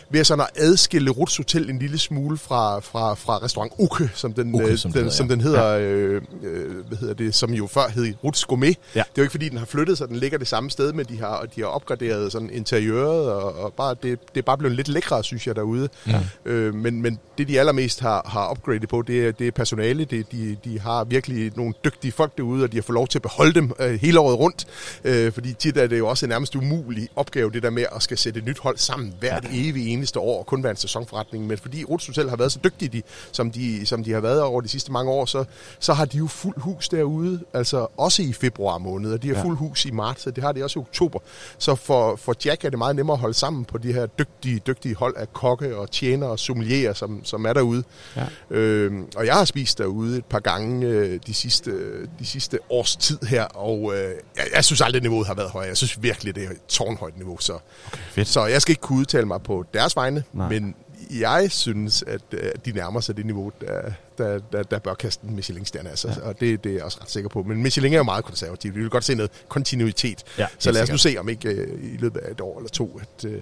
Speaker 3: ved sådan at adskille Ruts Hotel en lille smule fra, fra, fra restaurant Uke, som den,
Speaker 1: Uke,
Speaker 3: øh,
Speaker 1: som
Speaker 3: den,
Speaker 1: hedder,
Speaker 3: som
Speaker 1: ja.
Speaker 3: den hedder, øh, øh, hvad hedder det, som jo før hed Ruts Gourmet.
Speaker 4: Ja.
Speaker 3: Det er jo ikke fordi, den har flyttet sig, den ligger det samme sted, men de har, og de har opgraderet sådan interiøret, og, og bare, det, det er bare blevet lidt lækre, synes jeg, derude.
Speaker 1: Ja.
Speaker 3: Øh, men, men det, de allermest har, har upgradet på, det er, det er personale. Det, de, de har virkelig nogle dygtige folk derude, og de har fået lov til at beholde dem øh, hele året rundt. Øh, fordi tit er det jo også en nærmest umulig opgave, det der med at skal sætte et nyt hold sammen hvert ja. evig eneste år, og kun være en sæsonforretning. Men fordi Ruts Hotel har været så dygtige, de, som, de, som de har været over de sidste mange år, så, så har de jo fuld hus derude, altså også i februar måned, og de har
Speaker 4: Ja.
Speaker 3: fuld hus i marts, og det har de også i oktober. Så for, for Jack er det meget nemmere at holde sammen på de her dygtige, dygtige hold af kokke og tjener og sommelierer, som, som er derude.
Speaker 4: Ja.
Speaker 3: Øhm, og jeg har spist derude et par gange øh, de, sidste, de sidste års tid her, og øh, jeg, jeg synes aldrig, niveauet har været højere. Jeg synes virkelig, det er et tårnhøjt niveau. Så,
Speaker 4: Okay, fedt.
Speaker 3: så jeg skal ikke kunne udtale mig på deres vegne,
Speaker 4: Nej.
Speaker 3: men jeg synes, at øh, de nærmer sig det niveau, der, der, der, der bør kaste en Michelin-stjerne. Altså, ja. Og det, det er jeg også ret sikker på. Men Michelin er jo meget konservativ. Vi vil godt se noget kontinuitet.
Speaker 4: Ja,
Speaker 3: så lad os nu se, om ikke øh, i løbet af et år eller to, at øh,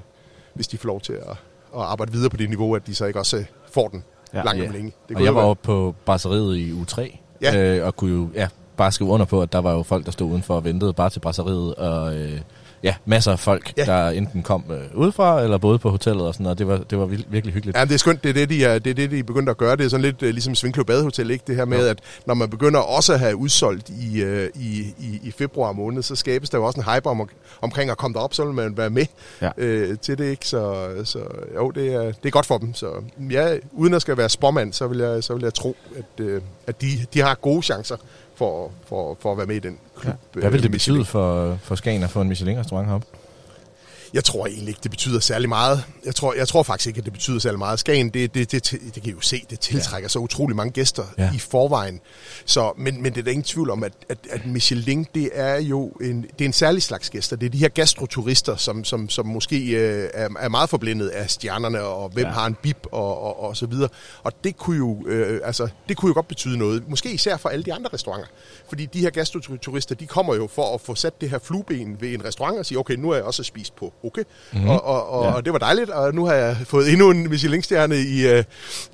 Speaker 3: hvis de får lov til at, at arbejde videre på det niveau, at de så ikke også øh, får den
Speaker 4: Ja.
Speaker 3: langt
Speaker 1: Ja.
Speaker 3: om længe. Det
Speaker 1: og jeg var oppe på brasseriet i u 3,
Speaker 3: Ja.
Speaker 1: øh, og kunne jo ja, bare skrive under på, at der var jo folk, der stod udenfor og ventede bare til brasseriet, og øh, ja, masser af folk, ja.
Speaker 3: Ja.
Speaker 1: der enten kom øh, udefra, eller boede på hotellet og sådan noget. Det var, det var vir- virkelig hyggeligt.
Speaker 3: Ja, det er skønt, det er det, de er, det er det, de er begyndt at gøre. Det er sådan lidt uh, ligesom Svinkløv Badehotel, ikke? Det her med,
Speaker 1: Jo.
Speaker 3: at når man begynder også at have udsolgt i, uh, i, i, i februar måned, så skabes der jo også en hype om, omkring at komme derop, så vil man være med
Speaker 4: Ja.
Speaker 3: øh, til det, ikke? Så, så jo, det er, det er godt for dem. Så ja, uden at skal være spormand, så vil jeg, så vil jeg tro, at, øh, at de, de har gode chancer for, for, for at være med i den klub.
Speaker 1: Hvad vil
Speaker 3: øh,
Speaker 1: det betyde for, for Skagen at få en Michelin-restaurant heroppe?
Speaker 3: Jeg tror egentlig ikke, det betyder særlig meget. Jeg tror, jeg tror faktisk ikke, at det betyder særlig meget. Skagen, det, det, det, det kan I jo se, det tiltrækker ja. så utrolig mange gæster
Speaker 1: Ja.
Speaker 3: i forvejen. Så, men, men det er der ingen tvivl om, at, at, at Michelin, det er jo en, det er en særlig slags gæster. Det er de her gastroturister, som, som, som måske øh, er, er meget forblindet af stjernerne, og hvem
Speaker 4: Ja.
Speaker 3: har en bib, og, og, og så videre. Og det kunne, jo, øh, altså, det kunne jo godt betyde noget. Måske især for alle de andre restauranter. Fordi de her gastroturister, de kommer jo for at få sat det her flueben ved en restaurant og sige, okay, nu har jeg også spist på, okay? Mm-hmm. Og, og, og,
Speaker 4: Ja.
Speaker 3: og det var dejligt, og nu har jeg fået endnu en Michelin-stjerne i, øh,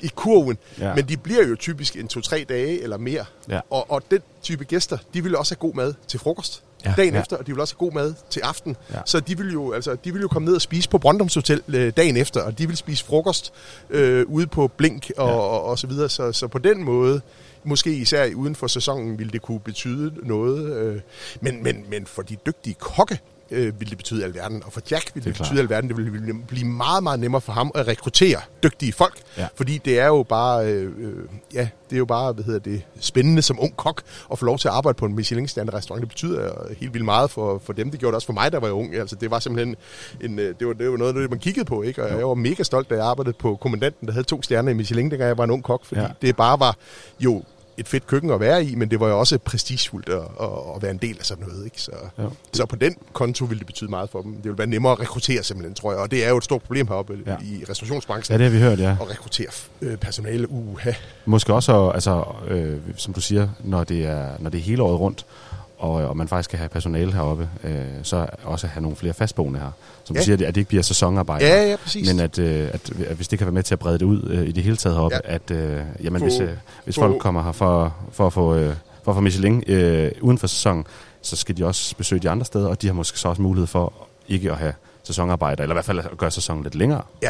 Speaker 3: i kurven.
Speaker 4: Ja.
Speaker 3: Men de bliver jo typisk en to-tre dage eller mere.
Speaker 4: Ja.
Speaker 3: Og, og den type gæster, de vil også have god mad til frokost
Speaker 1: Ja.
Speaker 3: dagen
Speaker 4: Ja.
Speaker 3: efter, og de vil også have god mad til aften.
Speaker 4: Ja.
Speaker 3: Så de vil, jo, altså, de vil jo komme ned og spise på Brøndums Hotel øh, dagen efter, og de vil spise frokost øh, ude på Blink og, ja. og, og så videre. Så, så på den måde, måske især uden for sæsonen, ville det kunne betyde noget. Øh, men, men, men for de dygtige kokke, øh, ville det betyde alverden. Og for Jack ville
Speaker 4: Det
Speaker 3: det, det
Speaker 4: klart.
Speaker 3: betyde alverden. Det ville blive meget, meget nemmere for ham at rekruttere dygtige folk.
Speaker 4: Ja.
Speaker 3: Fordi det er jo bare, øh, øh, ja, det er jo bare, hvad hedder det, spændende som ung kok at få lov til at arbejde på en Michelin-stjerne restaurant. Det betyder helt vildt meget for, for dem. Det gjorde det også for mig, der var ung. Altså, det var simpelthen en, øh, det var, det var noget man kiggede på, ikke? Og jeg var mega stolt, da jeg arbejdede på kommandanten, der havde to stjerner i Michelin, dengang jeg var en ung kok, fordi
Speaker 4: ja.
Speaker 3: det bare var jo et fedt køkken at være i, men det var jo også prestigefuldt at, at, at være en del af sådan noget. Ikke? Så,
Speaker 4: Jo.
Speaker 3: så på den konto ville det betyde meget for dem. Det ville være nemmere at rekruttere simpelthen, tror jeg. Og det er jo et stort problem heroppe
Speaker 4: Ja.
Speaker 3: ja. i restaurationsbranchen.
Speaker 4: Ja, det har vi hørt, ja.
Speaker 3: At rekruttere øh, personale. Uha.
Speaker 4: Måske også, altså, øh, som du siger, når det er, når det er hele året rundt, og, og man faktisk skal have personale heroppe, øh, så også have nogle flere fastboende her. Som ja. du siger, at det ikke bliver sæsonarbejde.
Speaker 3: Ja, ja, præcis.
Speaker 4: Men at, øh, at, at hvis det kan være med til at brede det ud øh, i det hele taget heroppe, ja. At øh, jamen,
Speaker 3: Få-
Speaker 4: hvis, øh, hvis
Speaker 3: få-
Speaker 4: folk kommer her for, for at få, øh, for at få Michelin øh, uden for sæsonen, så skal de også besøge de andre steder, og de har måske så også mulighed for ikke at have sæsonarbejder, eller i hvert fald at gøre sæsonen lidt længere.
Speaker 3: Ja.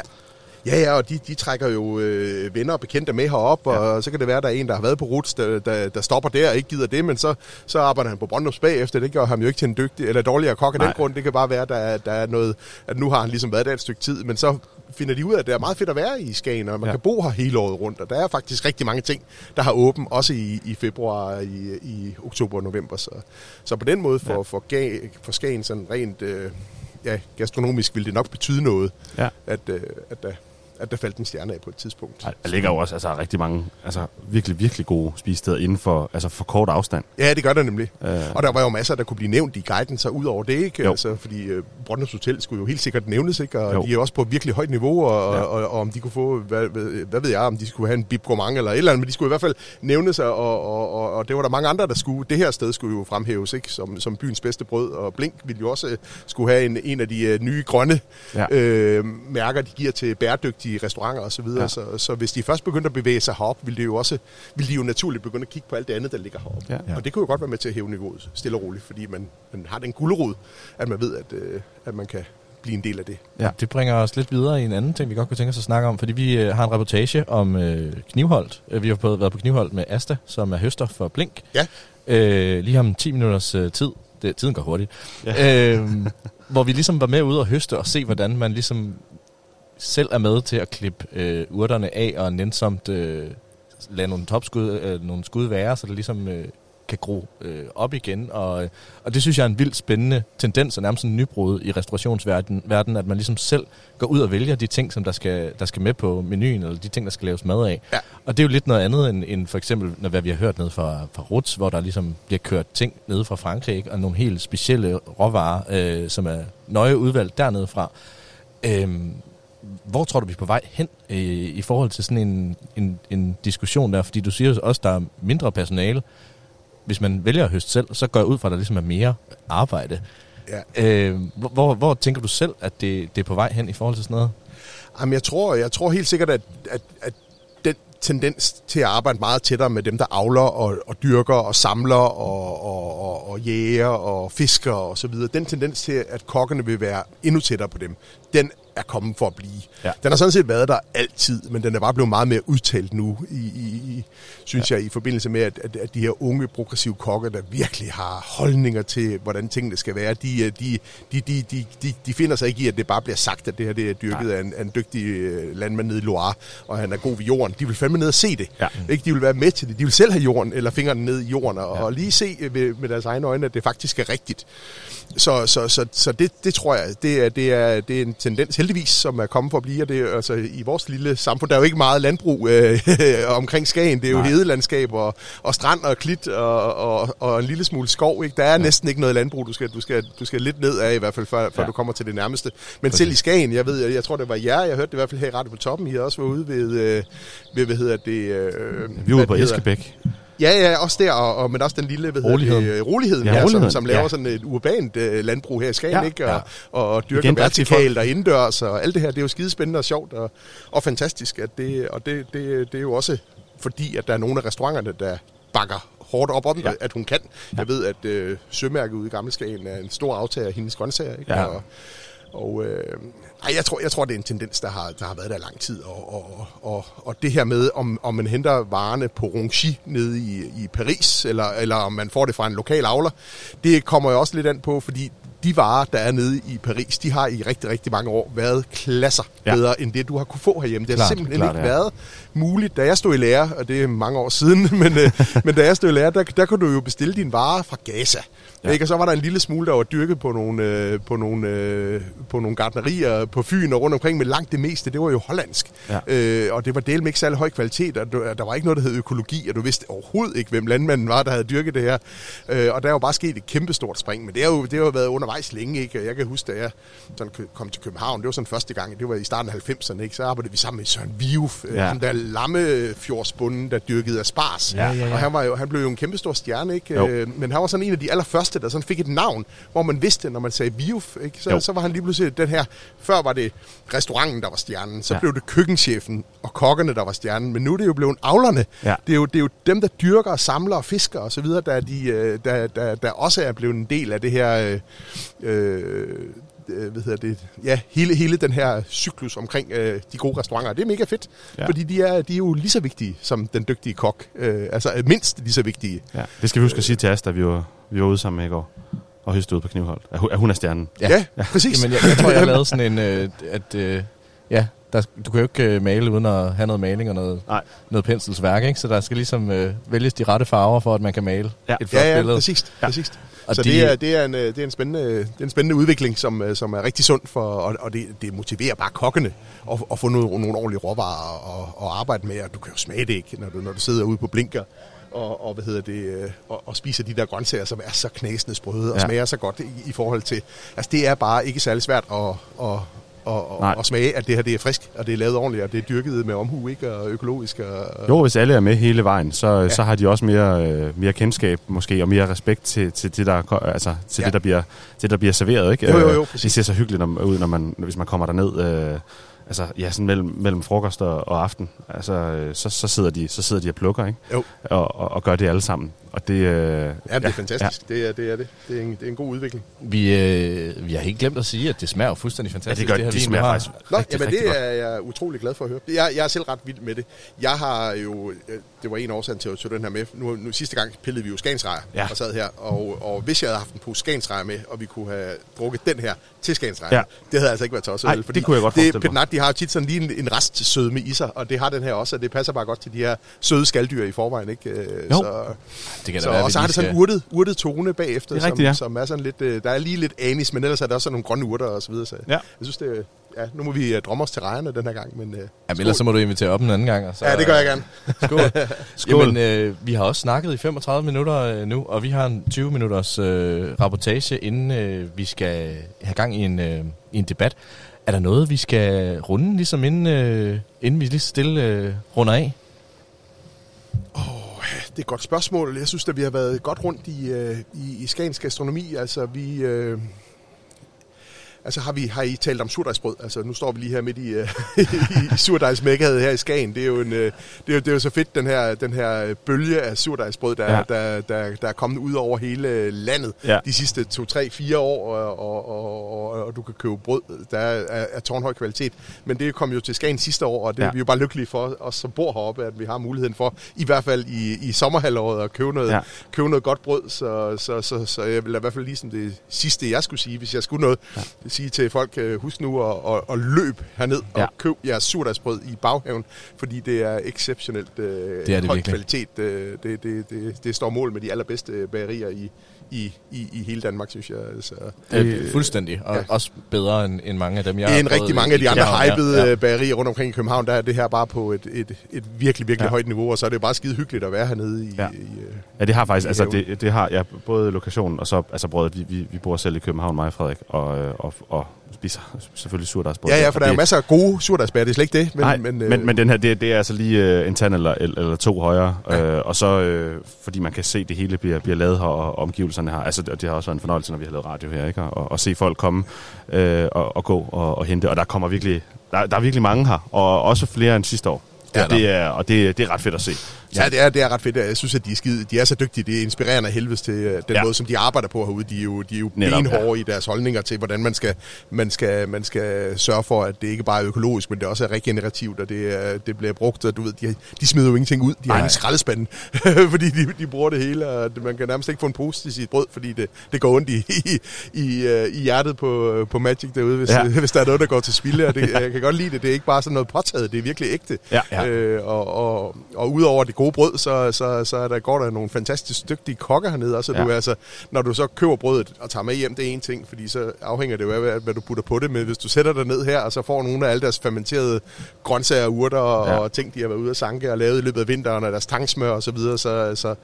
Speaker 3: Ja, ja, og de, de trækker jo øh, venner og bekendte med herop, og
Speaker 4: Ja.
Speaker 3: så kan det være, at der er en, der har været på Roots, der, der, der stopper der og ikke gider det, men så, så arbejder han på Brøndums bagefter. Det gør ham jo ikke til en dygtig eller dårligere kok af den
Speaker 4: Nej.
Speaker 3: grund. Det kan bare være, at der, er- der er noget, at nu har han ligesom været der et stykke tid, men så finder de ud af, at det er meget fedt at være i Skagen, og man
Speaker 4: Ja.
Speaker 3: kan bo her hele året rundt, og der er faktisk rigtig mange ting, der har åben, også i, i februar, i, i oktober og november. Så, så på den måde for,
Speaker 4: Ja.
Speaker 3: for, for Skagen sådan rent øh, ja, gastronomisk vil det nok betyde noget,
Speaker 4: Ja.
Speaker 3: at, øh, at, der, at der faldt en stjerne af på et tidspunkt.
Speaker 4: Der der ligger jo også altså, rigtig mange altså, virkelig, virkelig gode spisesteder inden for, altså, for kort afstand.
Speaker 3: Ja, det gør der nemlig.
Speaker 4: Øh.
Speaker 3: Og der var jo masser, der kunne blive nævnt i guiden, så ud over det, ikke?
Speaker 4: Jo.
Speaker 3: Altså, fordi øh, Brøndums Hotel skulle jo helt sikkert nævnes, ikke? Og
Speaker 4: Jo.
Speaker 3: de er også på et virkelig højt niveau, og,
Speaker 4: Ja.
Speaker 3: ja. og, og, om de kunne få, hvad, hvad, hvad ved jeg, om de skulle have en bib gourmand eller et eller andet, men de skulle i hvert fald nævnes, og, og, og, og det var der mange andre, der skulle. Det her sted skulle jo fremhæves, ikke? Som, som byens bedste brød, og Blink ville jo også øh, skulle have en, en af de øh, nye grønne
Speaker 4: Ja.
Speaker 3: øh, mærker, de giver til bæredygtige restauranter osv.
Speaker 4: Ja.
Speaker 3: Ja. Så, så hvis de først begyndte at bevæge sig herop, ville, det jo også, ville de jo naturligt begynde at kigge på alt det andet, der ligger heroppe.
Speaker 4: Ja.
Speaker 3: Ja. Og det kunne jo godt være med til at hæve niveauet stille og roligt, fordi man, man har den gulderod, at man ved, at, øh, at man kan blive en del af det.
Speaker 1: Ja. Det bringer os lidt videre i en anden ting, vi godt kunne tænke os at snakke om, fordi vi øh, har en reportage om øh, Knivholdt. Øh, Vi har både været på Knivholdt med Asta, som er høster for Blink.
Speaker 3: Ja.
Speaker 1: Øh, lige om 10 minutters øh, tid. Det, tiden går hurtigt. Ja. Øh, hvor vi ligesom var med ude og høste og se, hvordan man ligesom selv er med til at klippe øh, urterne af og nænsomt øh, lade nogle topskud, øh, nogle skud være, så det ligesom øh, kan gro øh, op igen. Og, øh, og det synes jeg er en vildt spændende tendens, og nærmest en nybrud i restaurationsverdenen, verden, at man ligesom selv går ud og vælger de ting, som der skal, der skal med på menuen, eller de ting, der skal laves mad af.
Speaker 3: Ja.
Speaker 1: Og det er jo lidt noget andet end, end for eksempel, når, hvad vi har hørt ned fra, fra Ruts, hvor der ligesom bliver kørt ting nede fra Frankrig, ikke? og nogle helt specielle råvarer, øh, som er nøje udvalgt dernede fra. Øhm, hvor tror du, vi er på vej hen øh, i forhold til sådan en, en, en diskussion der? Fordi du siger jo også, der er mindre personale. Hvis man vælger at høste selv, så går jeg ud fra, at der ligesom er mere arbejde.
Speaker 3: Ja.
Speaker 1: Øh, hvor, hvor, hvor tænker du selv, at det, det er på vej hen i forhold til sådan noget?
Speaker 3: Jamen, jeg tror, jeg tror helt sikkert, at, at, at den tendens til at arbejde meget tættere med dem, der avler og, og dyrker og samler og, og, og, og jæger og fisker og så videre, den tendens til, at kokkene vil være endnu tættere på dem, den er kommet for at blive.
Speaker 4: Ja.
Speaker 3: Den har sådan set været der altid, men den er bare blevet meget mere udtalt nu, i, i, synes ja. jeg, i forbindelse med, at, at, at de her unge progressive kokke, der virkelig har holdninger til, hvordan tingene skal være, de, øh, de, de, de, de, de, de finder sig ikke i, at det bare bliver sagt, at det her det er dyrket af en, af en dygtig øh, landmand nede i Loire, og han er god ved jorden. De vil fandme ned og se det.
Speaker 4: Ja.
Speaker 3: Ikke? De vil være med til det. De vil selv have jorden, eller fingrene ned i jorden, og, ja. og lige se øh, med, med deres egne øjne, at det faktisk er rigtigt. Så, så, så, så det, det tror jeg, det er, det, er, det er en tendens heldigvis, som er kommet for at blive, og det altså, i vores lille samfund, der er jo ikke meget landbrug øh, omkring Skagen, det er jo
Speaker 4: Nej.
Speaker 3: hedelandskab og, og strand og klit og, og, og en lille smule skov, ikke? der er ja. næsten ikke noget landbrug, du skal, du skal, du skal lidt ned af i hvert fald, før, før
Speaker 4: Ja.
Speaker 3: du kommer til det nærmeste. Men selv i Skagen, jeg ved, jeg, jeg tror det var jer, jeg hørte det i hvert fald her i Radio på Toppen, I også været ude ved, øh, ved hvad hedder det? Øh,
Speaker 4: Vi ude
Speaker 3: hvad
Speaker 4: på
Speaker 3: det hedder? Ja, ja, også der, og, og, men også den lille, hvad hedder
Speaker 1: Roligheden.
Speaker 3: det, øh, roligheden,
Speaker 4: Ja,
Speaker 3: ja,
Speaker 4: roligheden,
Speaker 3: som, som laver
Speaker 4: ja.
Speaker 3: sådan et urbant øh, landbrug her i Skagen,
Speaker 4: Ja,
Speaker 3: ikke?
Speaker 4: ja.
Speaker 3: Og, og, og dyrker
Speaker 4: Igen
Speaker 3: vertikalt og indendørs, og alt det her, det er jo skidespændende og sjovt og, og fantastisk, at det, og det, det, det er jo også fordi, at der er nogle af restauranterne, der bakker hårdt op om,
Speaker 4: Ja.
Speaker 3: ja. at hun kan. Jeg ved, at øh, Sømærket ude i Gamle Skagen er en stor aftager af hendes grøntsager, ikke?
Speaker 4: Ja.
Speaker 3: Og, og øh, ej, jeg, tror, jeg tror, det er en tendens, der har, der har været der lang tid. Og, og, og, og det her med, om, om man henter varerne på Ronchi nede i, i Paris, eller, eller om man får det fra en lokal avler, det kommer jo også lidt an på, fordi de varer, der er nede i Paris, de har i rigtig, rigtig mange år været klasser
Speaker 4: Ja.
Speaker 3: bedre end det, du har kunne få herhjemme. Det har
Speaker 1: Klart,
Speaker 3: simpelthen
Speaker 4: klart,
Speaker 3: ikke
Speaker 4: ja.
Speaker 3: været muligt. Da jeg stod i lære, og det er mange år siden, men, øh, men da jeg stod i lære, der, der kunne du jo bestille dine varer fra Gaza.
Speaker 4: Ja.
Speaker 3: Ikke? Og så var der en lille smule, der var dyrket på nogle, øh, på nogle, øh, på nogle gardnerier på Fyn og rundt omkring, men langt det meste, det var jo hollandsk.
Speaker 4: Ja.
Speaker 3: Øh, og det var del med ikke særlig høj kvalitet, og der var ikke noget, der hed økologi, og du vidste overhovedet ikke, hvem landmanden var, der havde dyrket det her. Øh, og der er jo bare sket et kæmpestort spring, men det har jo, det har jo været undervejs længe. Ikke? Jeg kan huske, da jeg sådan kom til København, det var sådan første gang, det var i starten af 90'erne, ikke? så arbejdede vi sammen med Søren Viuf,
Speaker 4: Ja.
Speaker 3: ja. ham der lammefjordsbunden, der dyrkede asparges.
Speaker 4: Ja, ja, ja.
Speaker 3: Og han, var jo, han blev jo en kæmpestor stjerne, ikke?
Speaker 4: Jo.
Speaker 3: Øh, men han var sådan en af de allerførste, der sådan fik et navn, hvor man vidste, når man sagde Viuf, ikke? Så,
Speaker 4: Jo.
Speaker 3: så var han lige pludselig den her, før var det restauranten, der var stjernen, så
Speaker 4: Ja.
Speaker 3: blev det køkkenchefen og kokkene, der var stjernen, men nu er det jo blevet avlerne.
Speaker 4: Ja.
Speaker 3: Det, er jo, det er jo dem, der dyrker og samler og fisker og så videre, der, er de, øh, der, der, der også er blevet en del af det her, øh, øh, hvad hedder det, ja, hele, hele den her cyklus omkring øh, de gode restauranter. Det er mega fedt,
Speaker 4: Ja.
Speaker 3: fordi de er, de er jo lige så vigtige som den dygtige kok. Øh, altså øh, mindst lige så vigtige.
Speaker 4: Ja. Det skal vi huske at sige til Asta, vi var, vi var ude sammen med i går og høste ud på Knivholdt. At hun, at hun er stjernen.
Speaker 3: Ja, ja, ja. præcis.
Speaker 1: Jamen, jeg, jeg tror, jeg har lavet sådan en, øh, at øh, ja, der, du kan jo ikke øh, male uden at have noget maling og noget,
Speaker 4: Nej.
Speaker 1: noget penselsværk, ikke? Så der skal ligesom øh, vælges de rette farver, for at man kan male
Speaker 4: Ja.
Speaker 1: et flot
Speaker 3: Ja, ja,
Speaker 1: billede.
Speaker 3: præcis.
Speaker 4: Ja.
Speaker 3: præcis.
Speaker 1: Og
Speaker 3: så
Speaker 1: de-
Speaker 3: det, er, det, er en, øh, det, er en spændende, det er en spændende udvikling, som, øh, som er rigtig sund, for, og, og det, det motiverer bare kokkene at, at få nogle, nogle ordentlige råvarer og, og arbejde med, og du kan jo smage det ikke, når du, når du sidder ude på blinker og, og, hvad hedder det, øh, og, og spiser de der grøntsager, som er så knasende sprøde og
Speaker 4: ja.
Speaker 3: smager så godt i, i forhold til... Altså, det er bare ikke særlig svært at, at,
Speaker 4: Nej.
Speaker 3: at, at smage, at det her det er frisk, og det er lavet ordentligt, og det er dyrket med omhu, ikke? Og økologisk. Og,
Speaker 4: Jo, hvis alle er med hele vejen, så, ja. så har de også mere, øh, mere kendskab måske, og mere respekt til, til, det, der, altså, til
Speaker 3: Ja.
Speaker 4: det, der bliver, det, der bliver serveret. Ikke?
Speaker 3: Jo, jo, jo,
Speaker 4: Øh,
Speaker 3: præcis.
Speaker 4: det ser så hyggeligt ud, når man, hvis man kommer derned, øh, altså, ja, sådan mellem, mellem frokost og, og aften. Altså, øh, så, så, sidder de, så sidder de og plukker, ikke?
Speaker 3: Jo.
Speaker 4: Og, og, og gør det alle sammen. Og det, øh,
Speaker 3: Ja, det er fantastisk. Ja. Det, er, det er det. Det er, en, det er en god udvikling.
Speaker 1: Vi, øh, vi har helt glemt at sige, at det smager jo fuldstændig
Speaker 4: Ja,
Speaker 1: fantastisk.
Speaker 4: det gør
Speaker 1: her
Speaker 4: det. Det smager faktisk
Speaker 3: Nå,
Speaker 4: rigtig,
Speaker 3: jamen
Speaker 4: rigtig
Speaker 3: det
Speaker 4: godt.
Speaker 3: er jeg utrolig glad for at høre. Jeg, jeg er selv ret vild med det. Jeg har jo, øh, det var en årsag til at tage den her med. Nu, nu sidste gang pillede vi jo skansrejer
Speaker 4: Ja.
Speaker 3: og sad her. Og, og hvis jeg havde haft en pose skansrejer med, og vi kunne have drukket den her til skansrejer,
Speaker 4: Ja.
Speaker 3: det havde altså ikke været tosset.
Speaker 4: Ej,
Speaker 3: vel?
Speaker 4: det kunne jeg godt
Speaker 3: det,
Speaker 4: forestille mig.
Speaker 3: De har jo tit sådan lige en, en rest sødme i sig, og det har den her også, og det passer bare godt til de her søde skalddyr i forvejen. Ikke? Øh,
Speaker 1: Jo.
Speaker 3: Så,
Speaker 1: Det kan
Speaker 3: så,
Speaker 1: være,
Speaker 3: og så har det sådan en urtet, urtet tone bagefter,
Speaker 4: Det er
Speaker 3: som,
Speaker 4: rigtigt, ja.
Speaker 3: som er sådan lidt, øh, der er lige lidt anis, men ellers er der også sådan nogle grønne urter og så videre. Så
Speaker 4: Ja.
Speaker 3: jeg synes, det, ja, nu må vi uh, drømme os til rejerne den her gang, men uh,
Speaker 1: Jamen, ellers så må du invitere op en anden gang. Og så,
Speaker 3: Ja, det gør jeg gerne.
Speaker 1: Skål.
Speaker 4: Skål.
Speaker 1: Jamen, øh, vi har også snakket i 35 minutter øh, nu, og vi har en 20 minutters øh, rapportage, inden øh, vi skal have gang i en, øh, i en debat. Er der noget, vi skal runde, ligesom inden, øh, inden vi lige stille øh, runder af?
Speaker 3: Det er et godt spørgsmål. Jeg synes, at vi har været godt rundt i, øh, i, i Skagens gastronomi. Altså, vi... Øh, Altså har, vi, har I talt om surdejsbrød? Altså nu står vi lige her midt i, uh, i surdejsmækket her i Skagen. Det er jo, en, uh, det er, jo- det er jo så fedt, den her, den her bølge af surdejsbrød, der,
Speaker 4: Ja.
Speaker 3: der, der, der er kommet ud over hele landet
Speaker 4: Ja.
Speaker 3: de sidste to, tre, fire år, og, og, og, og, og du kan købe brød, der er af, tårnhøj kvalitet. Men det kom jo til Skagen sidste år, og det
Speaker 4: Ja.
Speaker 3: vi er jo bare lykkelige for os, som bor heroppe, at vi har muligheden for, i hvert fald i, i sommerhalvåret, at købe noget,
Speaker 4: Ja.
Speaker 3: købe noget godt brød. Så, så, så, så jeg vil i hvert fald lige som det sidste, jeg skulle sige, hvis jeg skulle noget, ja. Sige til folk, øh, husk nu at, at, at løb herned og
Speaker 4: Ja.
Speaker 3: køb jeres surdejsbrød i baghaven, fordi det er exceptionelt øh,
Speaker 1: Det er det
Speaker 3: høj
Speaker 1: virkelig.
Speaker 3: kvalitet. Øh, det, det, det, det står mål med de allerbedste bagerier i, i, i, i hele Danmark, synes jeg. Altså,
Speaker 1: Øh, fuldstændig, og ja. også bedre end, end mange af dem, jeg
Speaker 3: end rigtig mange af de
Speaker 1: i
Speaker 3: andre hypede
Speaker 1: Ja,
Speaker 3: ja. bagerier rundt omkring i København, der er det her bare på et, et, et virkelig, virkelig
Speaker 4: Ja.
Speaker 3: højt niveau, og så er det bare skide hyggeligt at være hernede i...
Speaker 4: Ja.
Speaker 3: i øh,
Speaker 4: Ja, det har faktisk,
Speaker 3: i
Speaker 4: altså det, det har ja, både lokationen og så altså brødet. Vi, vi, vi bor selv i København, mig og Frederik, og, øh, og, og spiser selvfølgelig surdejsbrød.
Speaker 3: ja, ja, for der er jo masser af gode surdejsbager, det er slet ikke det. Men,
Speaker 4: Nej,
Speaker 3: men,
Speaker 4: men, men, men den her, det, det er altså lige øh, en tand eller, eller to højere, ja. øh, og så øh, fordi man kan se, det hele bliver, bliver lavet her, og omgivelserne her. Altså, det har også været en fornøjelse, når vi har lavet radio her, ikke? Og, og se folk komme øh, og, og gå og, og hente, og der kommer virkelig, der, der er virkelig mange her, og også flere end sidste år.
Speaker 3: Ja,
Speaker 4: Ja, det er, og det, det er ret fedt at se.
Speaker 3: Ja, det er, det er ret fedt. Jeg synes, at de er, skide, de er så dygtige. Det er inspirerende helvedes til øh, den
Speaker 4: Ja.
Speaker 3: ja. måde, som de arbejder på herude. De er jo, de er jo
Speaker 4: Netop,
Speaker 3: benhårde i deres holdninger til, hvordan man skal, man, skal, man skal sørge for, at det ikke bare er økologisk, men det også er regenerativt, og det, er, det bliver brugt. Og du ved, de, de smider jo ingenting ud. De har en skraldespand, fordi de, de bruger det hele, og man kan nærmest ikke få en pose til sit brød, fordi det, det går ondt i, i, i, øh, i hjertet på, på Magic derude, hvis,
Speaker 4: Ja.
Speaker 3: ja. hvis der er noget, der går til spilde. Og det, jeg kan godt lide det. Det er ikke bare sådan noget påtaget, det er virkelig ægte.
Speaker 4: Ja, ja.
Speaker 3: Øh, og, og, og udover det gode brød, så, så, så er der, går der nogle fantastisk dygtige kokker hernede også. Ja.
Speaker 4: Ja.
Speaker 3: Du, altså, når du så køber brødet og tager med hjem, det er en ting, fordi så afhænger det jo af, hvad, hvad du putter på det. Men hvis du sætter dig ned her, og så får nogle af alle deres fermenterede grøntsager, urter og,
Speaker 4: Ja.
Speaker 3: og ting, de har været ude at sanke og lavet i løbet af vinteren, og deres tangsmør og så videre, så, så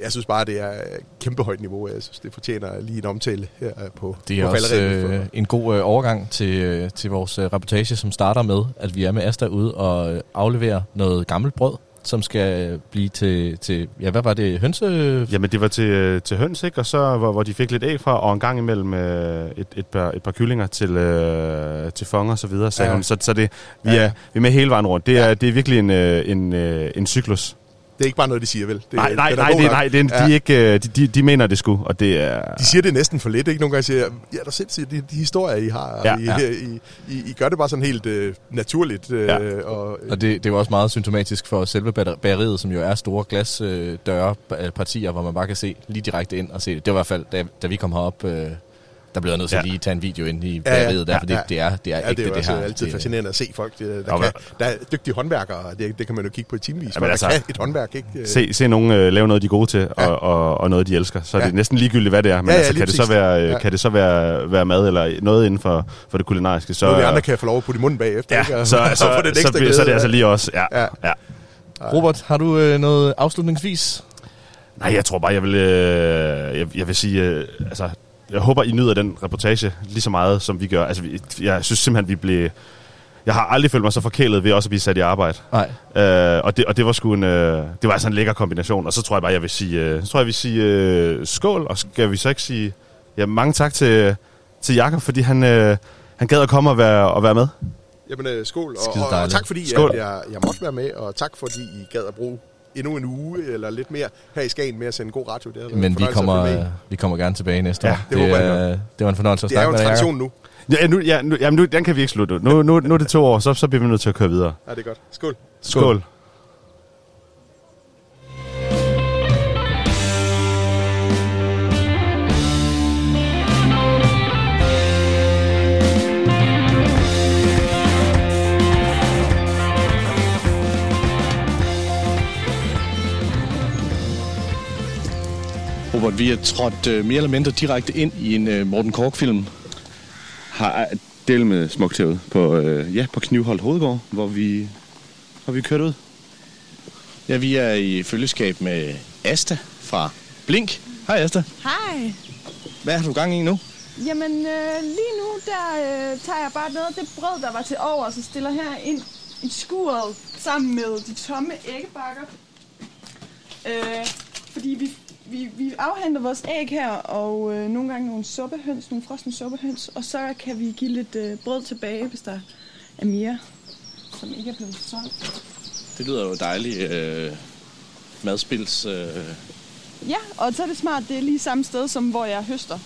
Speaker 3: jeg synes bare, det er kæmpe højt niveau. Jeg synes, det fortjener lige en omtale her på,
Speaker 1: Det er
Speaker 3: på
Speaker 1: også øh, en god øh, overgang til, øh, til vores øh, reportage, som starter med, at vi er med Asta ude og afleverer noget gammelt brød, som skal blive til, til ja, hvad var det, hønse...
Speaker 4: Jamen, det var til, øh, til høns, ikke? Og så, hvor, hvor de fik lidt æg fra, og en gang imellem øh, et, et, par, et par kyllinger til, øh, til fong og så videre, sagde
Speaker 3: Ja.
Speaker 4: hun. Så, så det, vi,
Speaker 3: Ja,
Speaker 4: er, vi er med hele vejen rundt. Det er,
Speaker 3: Ja.
Speaker 4: det er virkelig en, øh, en, øh, en cyklus.
Speaker 3: Det er ikke bare noget, de siger, vel? Det,
Speaker 4: nej, nej,
Speaker 3: er
Speaker 4: nej, det, nej det, er- de,
Speaker 3: Ja.
Speaker 4: er ikke, øh, de, de, de mener det sgu, og det er...
Speaker 3: De siger det næsten for lidt, ikke? Nogle gange siger ja, der sindssygt, de, de historier, I har,
Speaker 4: Ja,
Speaker 3: I,
Speaker 4: ja.
Speaker 3: I, I, I gør det bare sådan helt øh, naturligt. Øh,
Speaker 4: Ja.
Speaker 3: og,
Speaker 1: Og det, det er jo også meget symptomatisk for selve bageriet, som jo er store glasdøre, øh, partier, hvor man bare kan se lige direkte ind og se det. Det var i hvert fald, da, da vi kom herop, øh, der blev jeg nødt til
Speaker 4: Ja.
Speaker 1: at lige tage en video ind i
Speaker 3: ja,
Speaker 1: bageriet, der, for det,
Speaker 3: ja.
Speaker 1: det er, det er
Speaker 3: ja,
Speaker 1: ægte
Speaker 3: det er jo
Speaker 1: det
Speaker 3: altså
Speaker 1: her.
Speaker 3: altid
Speaker 1: det,
Speaker 3: fascinerende at se folk. Der, der,
Speaker 4: Ja,
Speaker 3: kan,
Speaker 4: men-
Speaker 3: der er dygtige håndværkere, og det, det kan man jo kigge på i timevis.
Speaker 4: Jamen
Speaker 3: Jamen,
Speaker 4: altså-
Speaker 3: kan et håndværk, ikke? Øh,
Speaker 4: Se, se nogen øh, lave noget, de er gode til, og,
Speaker 3: Ja.
Speaker 4: og, og noget, de elsker. Så er det
Speaker 3: Ja.
Speaker 4: næsten ligegyldigt, hvad det er. Men
Speaker 3: Ja, ja,
Speaker 4: altså, kan, det så være, øh,
Speaker 3: Ja.
Speaker 4: kan det så være, være mad eller noget inden for, for det kulinariske, så,
Speaker 3: Noget, vi andre kan få lov at putte i munden bagefter. ikke?
Speaker 4: ja,
Speaker 3: Og-
Speaker 4: så,
Speaker 3: og
Speaker 4: så,
Speaker 3: den
Speaker 4: så,
Speaker 3: ekstra
Speaker 4: så, så er det altså lige også. Ja,
Speaker 3: Ja.
Speaker 4: ja.
Speaker 1: Robert, har du øh, noget afslutningsvis?
Speaker 4: Nej, jeg tror bare, jeg vil, øh, jeg, jeg vil sige, øh, altså, jeg håber, I nyder den reportage lige så meget, som vi gør. Altså, vi, jeg synes simpelthen, vi blev... Jeg har aldrig følt mig så forkælet ved også at blive sat i arbejde.
Speaker 1: Nej.
Speaker 4: Øh, og, det, og det var sgu en, øh, det var altså en lækker kombination. Og så tror jeg bare, jeg vil sige, øh, så tror jeg, jeg vil sige øh, skål, og skal vi så ikke sige ja, mange tak til, til Jakob, fordi han, øh, han gad at komme og være, og være med.
Speaker 3: Jamen, øh, skål. Og, og, og tak fordi,
Speaker 4: Skål.
Speaker 3: at jeg, jeg måtte være med, og tak fordi I gad at bruge endnu en uge eller lidt mere her i Skagen med at sende god radio. Det har
Speaker 1: Men vi kommer,
Speaker 3: med
Speaker 1: vi kommer gerne tilbage næste
Speaker 4: Ja,
Speaker 1: år.
Speaker 3: det håber jeg
Speaker 1: øh, det var en fornøjelse at
Speaker 3: Det er jo
Speaker 1: snakke
Speaker 3: en
Speaker 1: med
Speaker 3: tradition nu.
Speaker 4: Ja, nu, ja, nu, jamen, nu, den kan vi ikke slutte. Nu, nu, nu er det to år, så, så bliver vi nødt til at køre videre.
Speaker 3: Ja, det er godt. Skål.
Speaker 4: Skål. Skål.
Speaker 5: Robert, vi er trådt øh, mere eller mindre direkte ind i en øh, Morten Kork-film.
Speaker 6: har del med smukt herude på, øh, ja, på Knivholdt Hovedgård, hvor vi, hvor vi kørt ud.
Speaker 5: Ja, vi er i følgeskab med Asta fra Blink. Hej Asta.
Speaker 7: Hej.
Speaker 5: Hvad har du gang i nu?
Speaker 7: Jamen, øh, lige nu der øh, tager jeg bare noget af det brød, der var til over, og så stiller her ind i skuret sammen med de tomme æggebakker. Øh, fordi vi vi, vi afhenter vores æg her, og øh, nogle gange nogle suppehøns, nogle frosne suppehøns, og så kan vi give lidt øh, brød tilbage, hvis der er mere, som ikke er blevet solgt.
Speaker 5: Det lyder jo dejligt. Øh, madspils... Øh,
Speaker 7: Ja, og så er det smart, det er lige samme sted, som hvor jeg høster.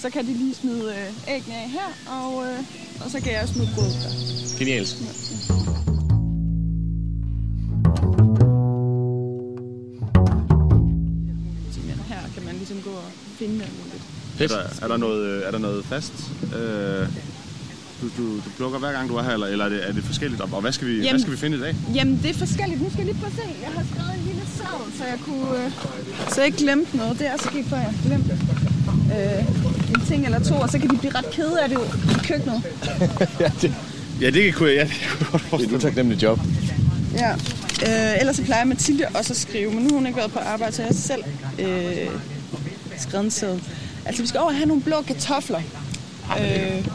Speaker 7: Så kan de lige smide øh, æggene af her, og, øh, og så kan jeg smide brød der.
Speaker 5: genialt.
Speaker 7: Men
Speaker 4: Er der, er der, noget, øh, er der noget fast? Øh, du, du, du plukker hver gang, du er her, eller, eller er, det, er det forskelligt? Og hvad skal, vi, hvad
Speaker 7: Jamen-
Speaker 4: skal vi finde i dag?
Speaker 7: Jamen, det er forskelligt. Nu skal jeg lige prøve at se. Jeg har skrevet en lille seddel, så jeg kunne... Øh, så jeg ikke glemte noget. Det er sket, før jeg glemte øh, en ting eller to, og så kan de blive ret kede af det i køkkenet.
Speaker 4: Ja, det kunne jeg, ja, det kunne jeg godt
Speaker 5: Det er et utaknemmeligt job.
Speaker 7: Ja. Øh, ellers så plejer Mathilde også at skrive, men nu har hun ikke været på arbejde, så jeg har selv øh, skrevet en seddel. Altså, vi skal over og have nogle blå kartofler. Øh,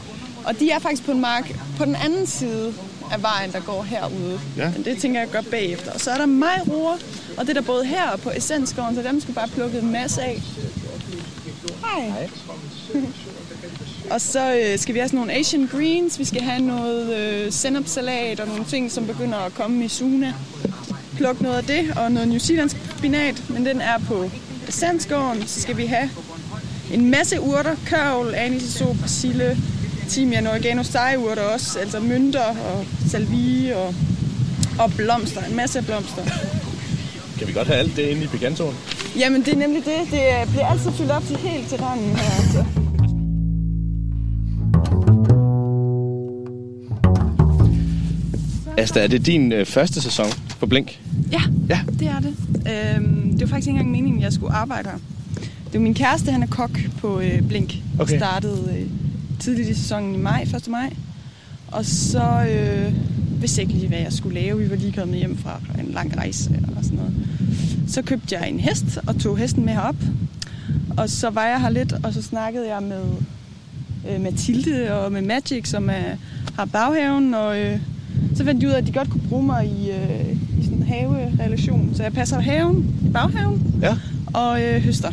Speaker 7: og de er faktisk på en mark på den anden side af vejen, der går herude.
Speaker 4: Ja.
Speaker 7: Men det tænker jeg gør bagefter. Og så er der majroer, og det er der både her og på Essensgården, så dem skal bare plukke en masse af. Hej. Hej. og så øh, skal vi have sådan nogle Asian greens. Vi skal have noget øh, sennepsalat og nogle ting, som begynder at komme i Suna. Pluk noget af det, og noget New Zealand spinat, men den er på Essensgården. Så skal vi have en masse urter, kørvel, anisisop, persille, timian, oregano, stegeurter også, altså mynter og salvie og, og blomster, en masse blomster.
Speaker 5: Kan vi godt have alt det inde i picantoen?
Speaker 7: Jamen det er nemlig det, det bliver altid fyldt op til helt til randen her. Altså.
Speaker 5: Asta, er det din øh, første sæson på Blink?
Speaker 7: Ja,
Speaker 5: Ja.
Speaker 7: det er det. Øhm, det var faktisk ikke engang meningen, at jeg skulle arbejde her. Det var min kæreste, han er kok på øh, Blink.
Speaker 5: Okay.
Speaker 7: startede øh, tidligt i sæsonen i maj, 1. maj. Og så øh, vidste jeg ikke lige, hvad jeg skulle lave. Vi var lige kommet hjem fra en lang rejse og sådan noget. Så købte jeg en hest og tog hesten med herop. Og så var jeg her lidt, og så snakkede jeg med øh, Mathilde og med Magic, som er, har baghaven. Og øh, så fandt de ud af, at de godt kunne bruge mig i, øh, i sådan en haverelation. Så jeg passer haven i baghaven
Speaker 5: Ja.
Speaker 7: og øh, høster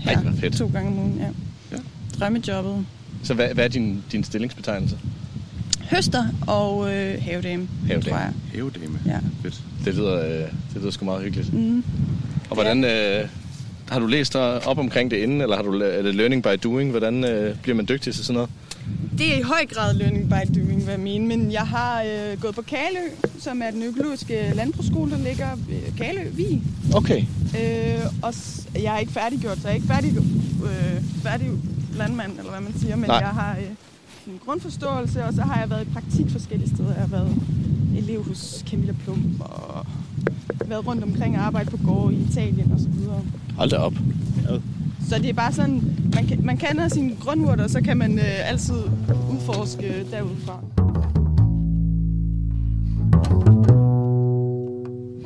Speaker 7: her
Speaker 5: Ej, fedt.
Speaker 7: to gange om ugen. Ja.
Speaker 5: Ja.
Speaker 7: Drømmejobbet.
Speaker 5: Så hvad, hvad er din, din stillingsbetegnelse?
Speaker 7: Høster og øh, havedame,
Speaker 5: Havedame.
Speaker 7: tror jeg.
Speaker 4: Hævedame.
Speaker 7: Ja.
Speaker 4: Fedt.
Speaker 5: Det lyder, øh, det lyder sgu meget hyggeligt.
Speaker 7: Mm.
Speaker 5: Og hvordan... Øh, har du læst dig op omkring det inden, eller har du, er det learning by doing? Hvordan øh, bliver man dygtig til sådan noget?
Speaker 7: Det er i høj grad learning by doing, hvad jeg mener. Men jeg har øh, gået på Kalø, som er den økologiske landbrugsskole, der ligger ved Kalø, Vig.
Speaker 5: Okay.
Speaker 7: Øh, og s- jeg er ikke færdiggjort, så jeg er ikke færdig, øh, færdig landmand, eller hvad man siger. Men
Speaker 5: Nej.
Speaker 7: jeg har øh, en grundforståelse, og så har jeg været i praktik forskellige steder. Jeg har været elev hos Camilla Plum, og været rundt omkring og arbejdet på gårde i Italien og så videre.
Speaker 5: Hold da op.
Speaker 7: Så det er bare sådan, man, kan, man kender sine grundurter, og så kan man øh, altid udforske derudfra.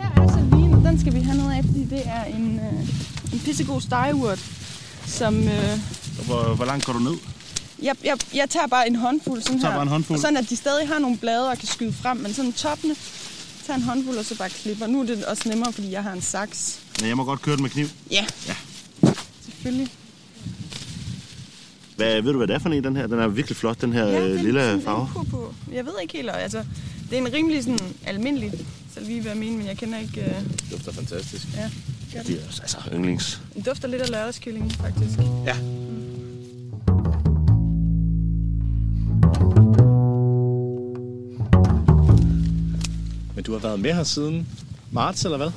Speaker 7: Her er Salvine, den skal vi have noget af, fordi det er en, øh, en pissegod stegeurt, som... Øh,
Speaker 4: Hvor, hvor langt går du ned?
Speaker 7: jeg, jeg, jeg tager bare en håndfuld sådan
Speaker 4: Tager
Speaker 7: her.
Speaker 4: bare en håndfuld?
Speaker 7: Sådan, at de stadig har nogle blade og kan skyde frem, men sådan toppene, tager en håndfuld og så bare klipper. Nu er det også nemmere, fordi jeg har en saks.
Speaker 4: Men jeg må godt køre den med kniv.
Speaker 7: Ja.
Speaker 4: Ja.
Speaker 7: Selvfølgelig.
Speaker 4: Hvad, ved du, hvad det er for en, den her? Den er virkelig flot, den her
Speaker 7: Ja,
Speaker 4: øh,
Speaker 7: den er
Speaker 4: lille
Speaker 7: sådan
Speaker 4: farve.
Speaker 7: info på. Jeg ved ikke helt, altså, det er en rimelig sådan almindelig salvie, hvad jeg mener, men jeg kender ikke... Uh,
Speaker 5: Det dufter fantastisk.
Speaker 7: ja,
Speaker 4: Ja, det er altså yndlings.
Speaker 7: den dufter lidt af lørdagskylling, faktisk.
Speaker 5: Ja. Men du har været med her siden marts, eller hvad?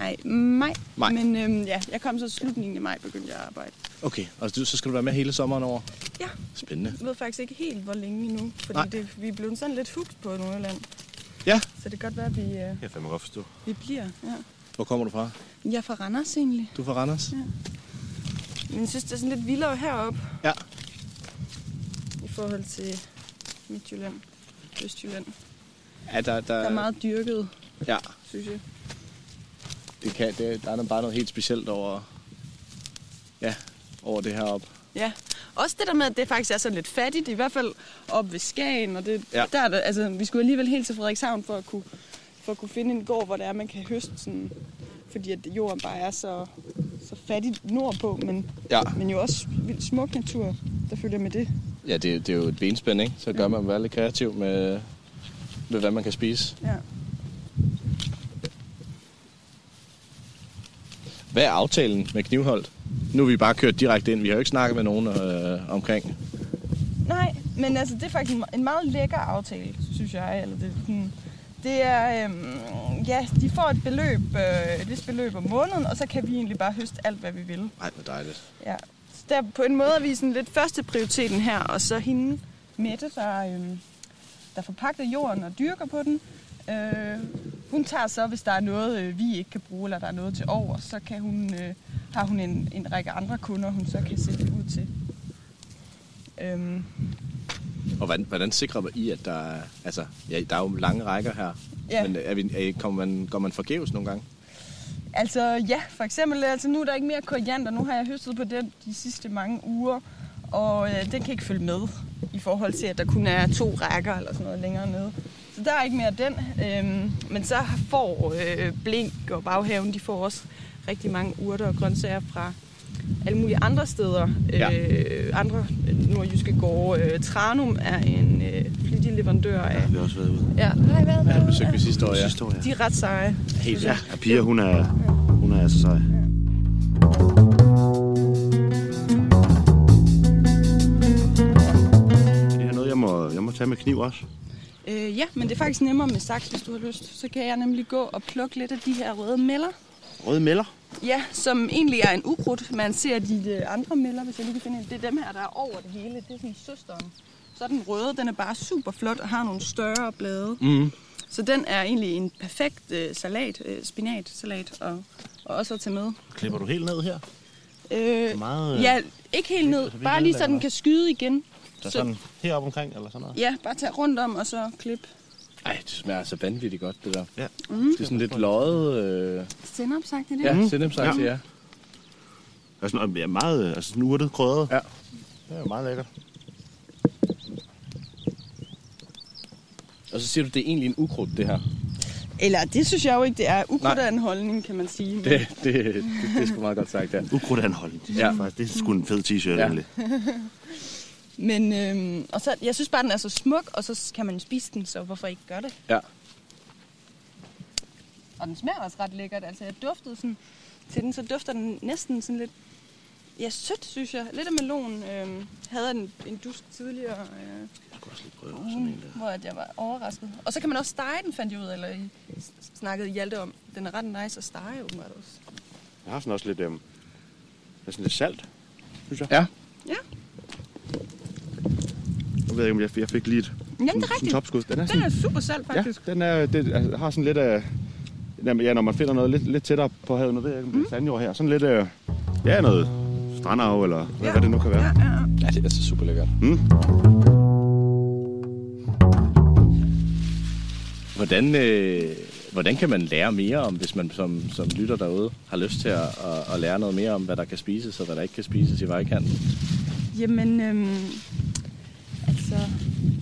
Speaker 7: Nej, maj.
Speaker 5: Maj.
Speaker 7: Men øhm, ja, jeg kom så i slutningen af maj, begyndte jeg at arbejde.
Speaker 5: Okay, og du, så skal du være med hele sommeren over?
Speaker 7: Ja.
Speaker 5: Spændende.
Speaker 7: Jeg ved faktisk ikke helt, hvor længe endnu, fordi
Speaker 5: Nej.
Speaker 7: det, vi er blevet sådan lidt hugt på Nordjylland.
Speaker 5: Ja.
Speaker 7: Så det kan godt være, at vi, øh,
Speaker 4: Jeg fandme godt forstå.
Speaker 7: vi bliver. Ja.
Speaker 5: Hvor kommer du fra?
Speaker 7: Jeg er fra Randers egentlig,
Speaker 5: Du er fra Randers?
Speaker 7: men jeg synes, det er sådan lidt vildere heroppe
Speaker 5: Ja.
Speaker 7: i forhold til Midtjylland, Østjylland.
Speaker 5: Ja, der, der,
Speaker 7: Der er meget dyrket,
Speaker 5: Ja,
Speaker 7: synes jeg.
Speaker 5: Det kan, det, der er bare noget helt specielt over, ja, over det her op.
Speaker 7: Ja, også det der med, at det faktisk er sådan lidt fattigt, i hvert fald op ved Skagen, og det,
Speaker 5: Ja.
Speaker 7: ja. der er det, altså, vi skulle alligevel helt til Frederikshavn for at kunne, for at kunne finde en gård, hvor det er, man kan høste sådan, fordi at jorden bare er så, så fattigt nordpå, men,
Speaker 1: Ja,
Speaker 7: men jo også vildt smuk natur, der følger med det.
Speaker 1: ja det, det er jo et benspænd, ikke? Så gør man være lidt kreativ med, med, hvad man kan spise.
Speaker 7: Ja.
Speaker 1: Hvad er aftalen med Knivholdt? Nu er vi bare kørt direkte ind. Vi har jo ikke snakket med nogen øh, omkring.
Speaker 7: Nej, men altså, det er faktisk en, meget lækker aftale, synes jeg. Eller det, sådan, det er, øhm, ja, de får et beløb, øh, et vist beløb om måneden, og så kan vi egentlig bare høste alt, hvad vi vil.
Speaker 1: Nej, hvor dejligt.
Speaker 7: Ja. Så der på en måde er vi sådan lidt første prioriteten her, og så hende, Mette, der, øhm, der forpagter jorden og dyrker på den. Øh, hun tager så, hvis der er noget, øh, vi ikke kan bruge, eller der er noget til over, så kan hun, øh, har hun en, en række andre kunder, hun så kan sætte det ud til. Øhm,
Speaker 1: Og hvordan, hvordan sikrer I, at der er... Altså, ja, der er jo lange rækker her.
Speaker 7: Ja.
Speaker 1: Men er vi, er, kommer man, går man forgæves nogle gange?
Speaker 7: Altså ja, for eksempel, altså nu er der ikke mere koriander. Nu har jeg høstet på den de sidste mange uger, og øh, den kan ikke følge med i forhold til, at der kun er to rækker eller sådan noget længere nede. Så der er ikke mere af den. Øhm, men så får øh, Blink og Baghaven, de får også rigtig mange urter og grøntsager fra alle mulige andre steder.
Speaker 1: Ja.
Speaker 7: Øh, andre nordjyske gårde. Øh, Tranum er en øh, flittig leverandør af...
Speaker 4: Vi har også været ude.
Speaker 7: Ja, har I været
Speaker 1: Ja, det
Speaker 7: derude?
Speaker 1: besøgte vi sidste år, ja.
Speaker 4: Sidste år, ja.
Speaker 7: De er ret seje.
Speaker 1: Helt
Speaker 4: Ja, og Pia, hun er, hun er altså sej. Det er noget, jeg må, jeg må tage med kniv også.
Speaker 7: Øh, ja, men det er faktisk nemmere med saks, hvis du har lyst. Så kan jeg nemlig gå og plukke lidt af de her røde melder.
Speaker 4: Røde melder.
Speaker 7: Ja, som egentlig er en ukrudt. Man ser de øh, andre melder, hvis jeg lige kan finde en. Det er dem her, der er over det hele. Det er sådan søsteren. Så den røde, den er bare super flot og har nogle større blade.
Speaker 1: Mm.
Speaker 7: Så den er egentlig en perfekt øh, salat, øh, spinatsalat, og, og også at tage med.
Speaker 4: Klipper du helt ned her?
Speaker 7: Øh,
Speaker 4: Meget, øh,
Speaker 7: ja, ikke helt ned.
Speaker 4: så vi
Speaker 7: Bare lige så den kan skyde igen.
Speaker 4: Der sådan heroppe omkring, eller sådan noget?
Speaker 7: Ja, bare tage rundt om og så klip.
Speaker 1: Ej, det smager altså vanvittigt godt, det der.
Speaker 4: Ja.
Speaker 7: Mm.
Speaker 1: Det er sådan lidt løjet... Øh...
Speaker 7: Sennep, sagt det
Speaker 1: Ja,
Speaker 4: Mhm.
Speaker 1: sennepsagt, ja.
Speaker 4: Ja. Altså, noget- ja, meget, øh, altså sådan urtet, krydret.
Speaker 1: Ja.
Speaker 4: Det er jo meget lækkert.
Speaker 1: Og så siger du, det er egentlig en ukrudt, det her.
Speaker 7: Eller det synes jeg jo ikke, det er. Ukrudt er en holdning, kan man sige. Men-
Speaker 1: Det, det, det, det er sgu meget godt sagt, ja.
Speaker 4: Ukrudt anholdning. Det,
Speaker 1: Ja.
Speaker 4: ja. faktisk, det er sgu en fed t-shirt,
Speaker 1: ja.
Speaker 4: egentlig.
Speaker 7: Men øhm, og så, jeg synes bare, den er så smuk, og så kan man spise den, så hvorfor ikke gøre det?
Speaker 1: Ja.
Speaker 7: Og den smager også ret lækkert. Altså, jeg duftede sådan til den, så dufter den næsten sådan lidt... Ja, sødt, synes jeg. Lidt af melon. Øhm, havde en, en dusk tidligere, øh,
Speaker 4: Jeg skulle også lige prøve sådan en der.
Speaker 7: hvor at jeg var overrasket. Og så kan man også stege den, fandt jeg ud af, eller I snakkede Hjalte om. Den er ret nice at stege, åbenbart også.
Speaker 4: Jeg har sådan også lidt, øhm, det er sådan lidt salt, synes jeg.
Speaker 1: Ja.
Speaker 7: Ja,
Speaker 4: Jeg ved ikke, om jeg, jeg fik lige et
Speaker 7: Jamen, det er
Speaker 4: sådan
Speaker 7: rigtigt.
Speaker 4: topskud. Den er
Speaker 7: Den
Speaker 4: sådan,
Speaker 7: er super salt, faktisk.
Speaker 4: ja, den er, det, altså, har sådan lidt af... Jamen, ja, når man finder noget lidt, lidt tættere på havet, nu ved jeg ikke, om det er sandjord her, sådan lidt af... Ja, noget strandav, eller hvad,
Speaker 7: Ja.
Speaker 4: hvad det nu kan være.
Speaker 7: Ja, ja, ja.
Speaker 1: Ja, det er altså super lækkert.
Speaker 4: Mm.
Speaker 1: Hvordan, øh, hvordan kan man lære mere om, hvis man som, som lytter derude har lyst til at, at, at lære noget mere om, hvad der kan spises og hvad der ikke kan spises i vejkanten?
Speaker 7: Jamen, øhm,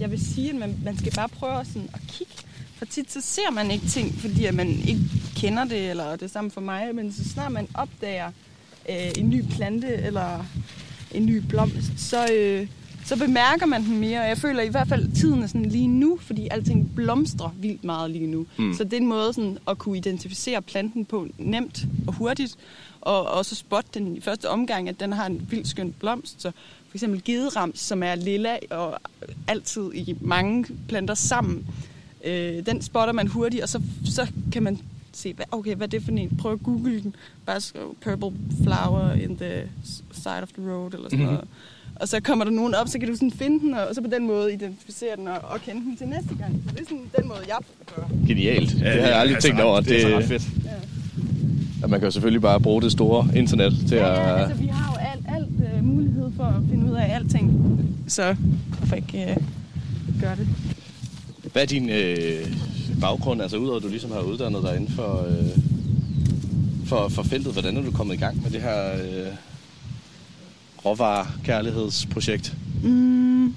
Speaker 7: jeg vil sige, at man, man skal bare prøve sådan at kigge. For tit så ser man ikke ting, fordi at man ikke kender det, eller det er samme for mig. Men så snart man opdager øh, en ny plante eller en ny blomst, så, øh, så bemærker man den mere. Og jeg føler i hvert fald, at tiden er sådan lige nu, fordi alting blomstrer vildt meget lige nu. Mm. Så det er en måde sådan, at kunne identificere planten på nemt og hurtigt. Og også spotte den i første omgang, at den har en vildt skøn blomst. Så for eksempel gederams, som er lilla og altid i mange planter sammen. Øh, den spotter man hurtigt, og så, så kan man se, hvad, okay, hvad er det for en? Prøv at google den. Bare skriv purple flower in the side of the road, eller sådan noget. Og så kommer der nogen op, så kan du sådan finde den, og så på den måde identificere den og, og kende den til næste gang. Så det er sådan den måde, jeg gør.
Speaker 1: Genialt. Ja, det har jeg aldrig
Speaker 4: altså
Speaker 1: tænkt over.
Speaker 4: Det er så ret fedt.
Speaker 1: Og man kan jo selvfølgelig bare bruge det store internet til
Speaker 7: Ja, ja,
Speaker 1: at...
Speaker 7: altså vi har jo alt, alt uh, mulighed for at finde ud af alting. Så hvorfor ikke uh, gøre det?
Speaker 1: Hvad er din øh, baggrund, altså udover at du ligesom har uddannet dig inden for, øh, for, for feltet, hvordan er du kommet i gang med det her øh, råvarekærlighedsprojekt?
Speaker 7: Mm,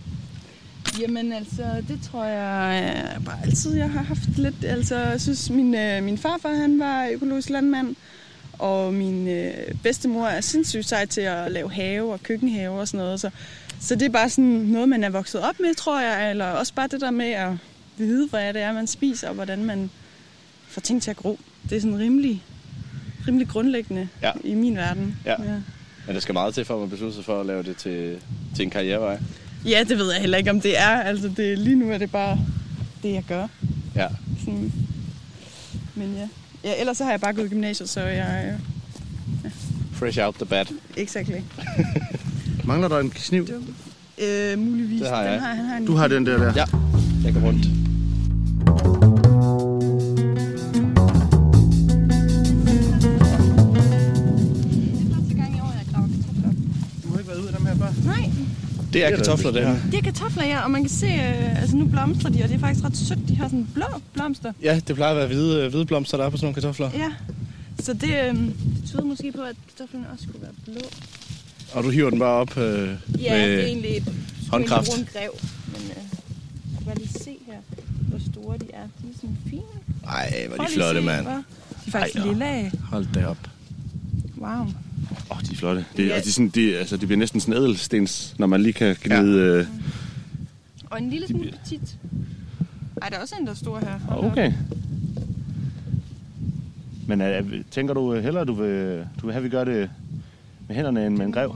Speaker 7: jamen altså, det tror jeg øh, bare altid, jeg har haft lidt. Altså, jeg synes, min, øh, min farfar, han var økologisk landmand, Og min øh, bedstemor er sindssygt sej til at lave have og køkkenhave og sådan noget. Så, så det er bare sådan noget, man er vokset op med, tror jeg. Eller også bare det der med at vide, hvad det er, man spiser, og hvordan man får ting til at gro. Det er sådan rimelig, rimelig grundlæggende
Speaker 1: Ja.
Speaker 7: i min verden.
Speaker 1: Ja. Men der skal meget til, for at man beslutter sig for at lave det til, til en karrierevej.
Speaker 7: ja, det ved jeg heller ikke, om det er. Altså, det, lige nu er det bare det, jeg gør.
Speaker 1: Ja.
Speaker 7: Sådan. Men ja. Ja, ellers så har jeg bare gået i gymnasiet, så jeg...
Speaker 1: Fresh out the bat.
Speaker 7: Exactly.
Speaker 4: Mangler der en kniv?
Speaker 7: Øh, muligvis.
Speaker 1: Det har jeg.
Speaker 7: Den har, han har en
Speaker 4: Du har den der der.
Speaker 1: Ja, jeg går rundt. Det er kartofler, det her.
Speaker 7: det er kartofler, ja, og man kan se, øh, altså nu blomstrer de, og det er faktisk ret sødt. De har sådan blå blomster.
Speaker 1: Ja, det plejer at være hvide, hvide blomster, der er på sådan nogle kartofler.
Speaker 7: Ja, så det, øh, det tyder måske på, at kartoflerne også skulle være blå.
Speaker 1: Og du hiver den bare op øh,
Speaker 7: Ja,
Speaker 1: med...
Speaker 7: det er egentlig et
Speaker 1: håndkraft.
Speaker 7: en rund grev, men øh, jeg kan bare lige se her, hvor store de er. De er sådan fine.
Speaker 1: Ej, hvor er de flotte, mand.
Speaker 7: De er faktisk
Speaker 1: Ej, ja.
Speaker 7: lilla.
Speaker 1: Hold da op.
Speaker 7: Wow.
Speaker 4: Åh, oh, de er flotte. Det,
Speaker 7: Ja.
Speaker 4: og de, er sådan, de, altså, de bliver næsten sådan ædelstens, når man lige kan gnide... Ja. Øh,
Speaker 7: Og en lille smule petit. Ej, der er også en, der er stor her. Hold da op.
Speaker 4: okay. Men er, tænker du øh, hellere, du vil, du vil have, at vi gør det med hænderne end med en grev?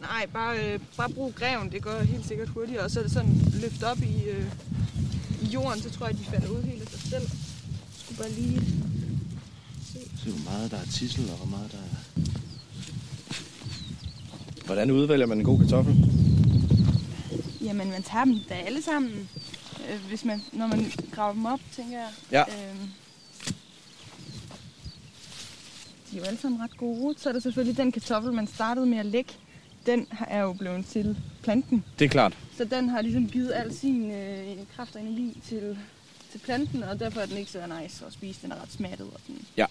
Speaker 7: Nej, bare, øh, bare brug greven. Det går helt sikkert hurtigere. Og så er det sådan løft op i, øh, i jorden, så tror jeg, de falder ud helt af sig selv. Jeg skulle bare lige...
Speaker 4: Se, hvor meget der er tissel, og hvor meget der er...
Speaker 1: Hvordan udvælger man en god kartoffel?
Speaker 7: Jamen, man tager dem da alle sammen. Øh, hvis man, når man graver dem op, tænker jeg.
Speaker 1: Ja.
Speaker 7: Øhm, de er jo alle sammen ret gode. Så er der selvfølgelig den kartoffel, man startede med at lægge. Den er jo blevet til planten.
Speaker 1: Det er klart.
Speaker 7: Så den har ligesom givet al sin øh, kraft og energi til, til planten, og derfor er den ikke så nice at spise. Den er ret smattet og sådan
Speaker 1: Ja.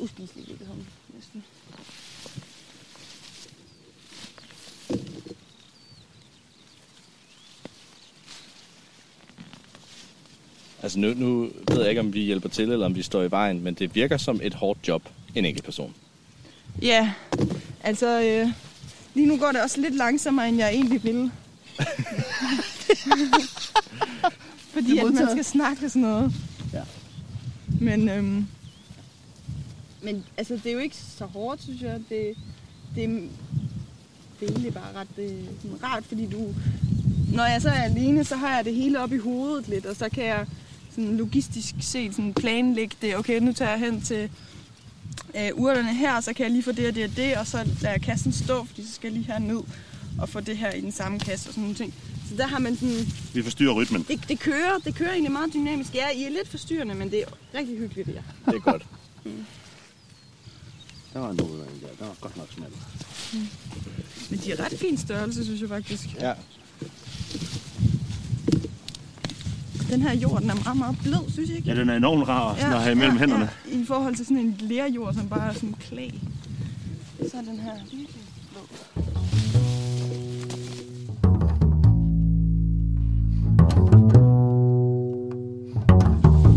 Speaker 7: uspiselig i virkeligheden, næsten.
Speaker 1: Altså nu, nu ved jeg ikke, om vi hjælper til, eller om vi står i vejen, men det virker som et hårdt job, en enkelt person.
Speaker 7: Ja, altså øh, lige nu går det også lidt langsommere, end jeg egentlig ville. Fordi at man skal snakke og sådan noget.
Speaker 1: Ja.
Speaker 7: Men, øhm, men altså, det er jo ikke så hårdt, synes jeg. Det, det, er- det er egentlig bare ret øh, sådan rart, fordi du... Når jeg så er alene, så har jeg det hele op i hovedet lidt, og så kan jeg sådan logistisk set sådan planlægge det. Okay, nu tager jeg hen til øh, urterne her, så kan jeg lige få det og det og det, og så lader jeg kassen stå, fordi så skal jeg lige her ned og få det her i den samme kasse og sådan nogle ting. Så der har man sådan,
Speaker 4: Vi forstyrrer rytmen.
Speaker 7: det, det kører, det kører egentlig meget dynamisk. Ja, I er lidt forstyrrende, men det er rigtig hyggeligt, ja.
Speaker 1: Det er godt.
Speaker 4: Der var noget der. Der var godt nok smalt.
Speaker 7: Men de er ret fin størrelse, synes jeg faktisk.
Speaker 1: Ja.
Speaker 7: Den her jord, den er meget, meget blød, synes jeg ikke?
Speaker 4: Ja, den er enormt rar ja, at have imellem ja, hænderne.
Speaker 7: Ja, I forhold til sådan en lerjord, som bare er sådan klæ. Så er den her virkelig blød.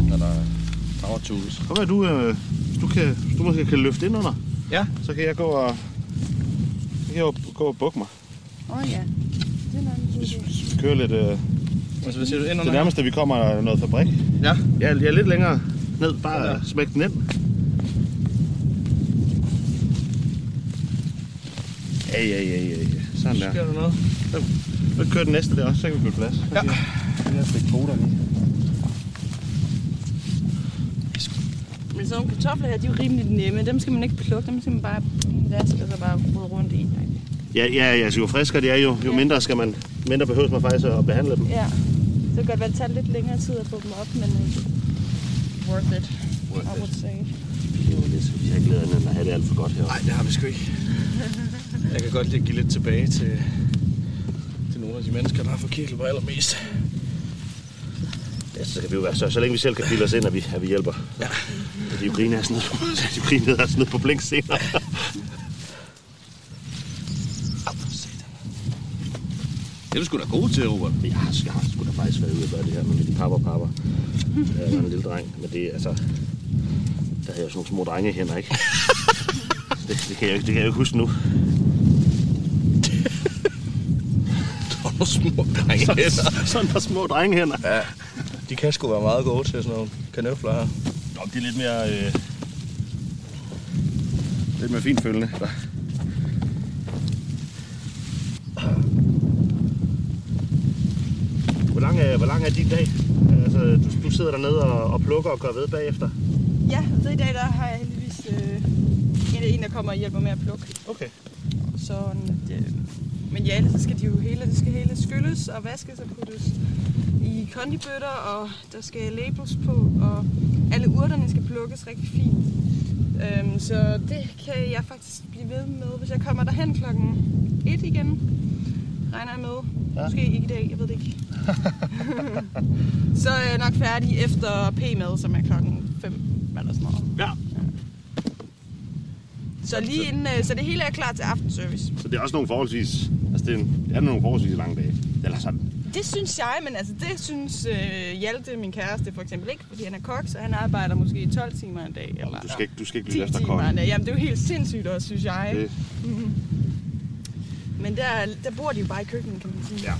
Speaker 1: Når der er power tools.
Speaker 4: Kom her, du, øh, hvis du, kan, hvis du måske kan løfte ind under,
Speaker 1: Ja.
Speaker 4: så kan jeg gå og, så kan gå og bukke mig.
Speaker 7: Åh oh, ja, det er nok
Speaker 4: Hvis, hvis vi kører lidt... Øh,
Speaker 1: Altså, hvad siger du? Ind
Speaker 4: det
Speaker 1: under
Speaker 4: nærmeste, vi kommer, er noget fabrik.
Speaker 1: Ja.
Speaker 4: Jeg er lidt længere ned. Bare
Speaker 1: Ja.
Speaker 4: ja. smæk den ind. Ja, ja, ja, ja. ja. Sådan der.
Speaker 1: Sker der noget?
Speaker 4: Så kører den næste der også, så kan vi få plads.
Speaker 1: Ja.
Speaker 4: Jeg har stikke kvoterne i.
Speaker 7: Men sådan nogle kartofler her, de er jo rimelig nemme. Dem skal man ikke plukke, dem skal man bare vaske og så bare rode rundt i.
Speaker 4: Ja, ja, ja, så jo friskere de er, jo, jo
Speaker 7: Ja.
Speaker 4: mindre skal man, mindre behøves man faktisk at behandle dem.
Speaker 7: Ja, så kan det godt være, at det tager lidt længere tid at få dem op, men uh, worth it, I would say.
Speaker 4: Det lidt, vi har ikke glædet end at have det alt for godt her.
Speaker 1: Nej, det har vi sgu ikke. Jeg kan godt lide at give lidt tilbage til, til nogle af de mennesker, der har forkælet mig allermest.
Speaker 4: Ja, så, kan vi jo være, så, så længe vi selv kan bilde os ind, at vi, at vi hjælper. Ja. De er jo griner sådan noget, de griner sådan noget på blink senere.
Speaker 1: Det er du sgu da god til, Robert.
Speaker 4: Jeg har, jeg har sgu da faktisk været ude og gøre det her med de papper papper. Jeg var en lille dreng, men det er altså... Der havde jeg sådan nogle små drenge hænder, ikke? Det, det, kan jeg, ikke- det kan jeg jo ikke huske nu.
Speaker 1: Små drengehænder.
Speaker 4: Sådan et par små drengehænder.
Speaker 1: Ja, de kan sgu være meget gode til sådan nogle kanøfler her.
Speaker 4: Nå, de er lidt mere... Øh, lidt mere finfølende. Hvor lang, er, hvor lang er din dag? Altså, du, du sidder dernede og, og plukker og gør ved bagefter.
Speaker 7: Ja, så i dag der har jeg heldigvis øh, en, en, der kommer og hjælper med at plukke.
Speaker 4: Okay.
Speaker 7: Så, ja, men ja, så skal de jo hele, det skal hele skylles og vaskes og puttes i kondibøtter, og der skal labels på, og alle urterne skal plukkes rigtig fint. Øhm, så det kan jeg faktisk blive ved med, hvis jeg kommer derhen klokken 1 igen. Regner jeg med.
Speaker 4: Ja.
Speaker 7: Måske ikke i dag, jeg ved det ikke. så er jeg nok færdig efter p-mad, som er klokken 5 eller sådan noget.
Speaker 4: Ja.
Speaker 7: Så lige inden, øh, så det hele er klar til aftenservice.
Speaker 4: Så det er også nogle forholdsvis... Altså, det er, en, det er nogle forholdsvis lange dage. Eller sådan.
Speaker 7: Det synes jeg, men altså det synes øh, Hjalte, min kæreste, for eksempel ikke, fordi han er kok, så han arbejder måske 12 timer en dag, eller
Speaker 4: Du skal ikke, du skal ikke
Speaker 7: 10
Speaker 4: lytte efter
Speaker 7: timer en
Speaker 4: kokken.
Speaker 7: dag. Jamen det er jo helt sindssygt også, synes jeg.
Speaker 4: Det,
Speaker 7: Men der, der bor de jo bare i køkkenet, kan man sige.
Speaker 4: Ja.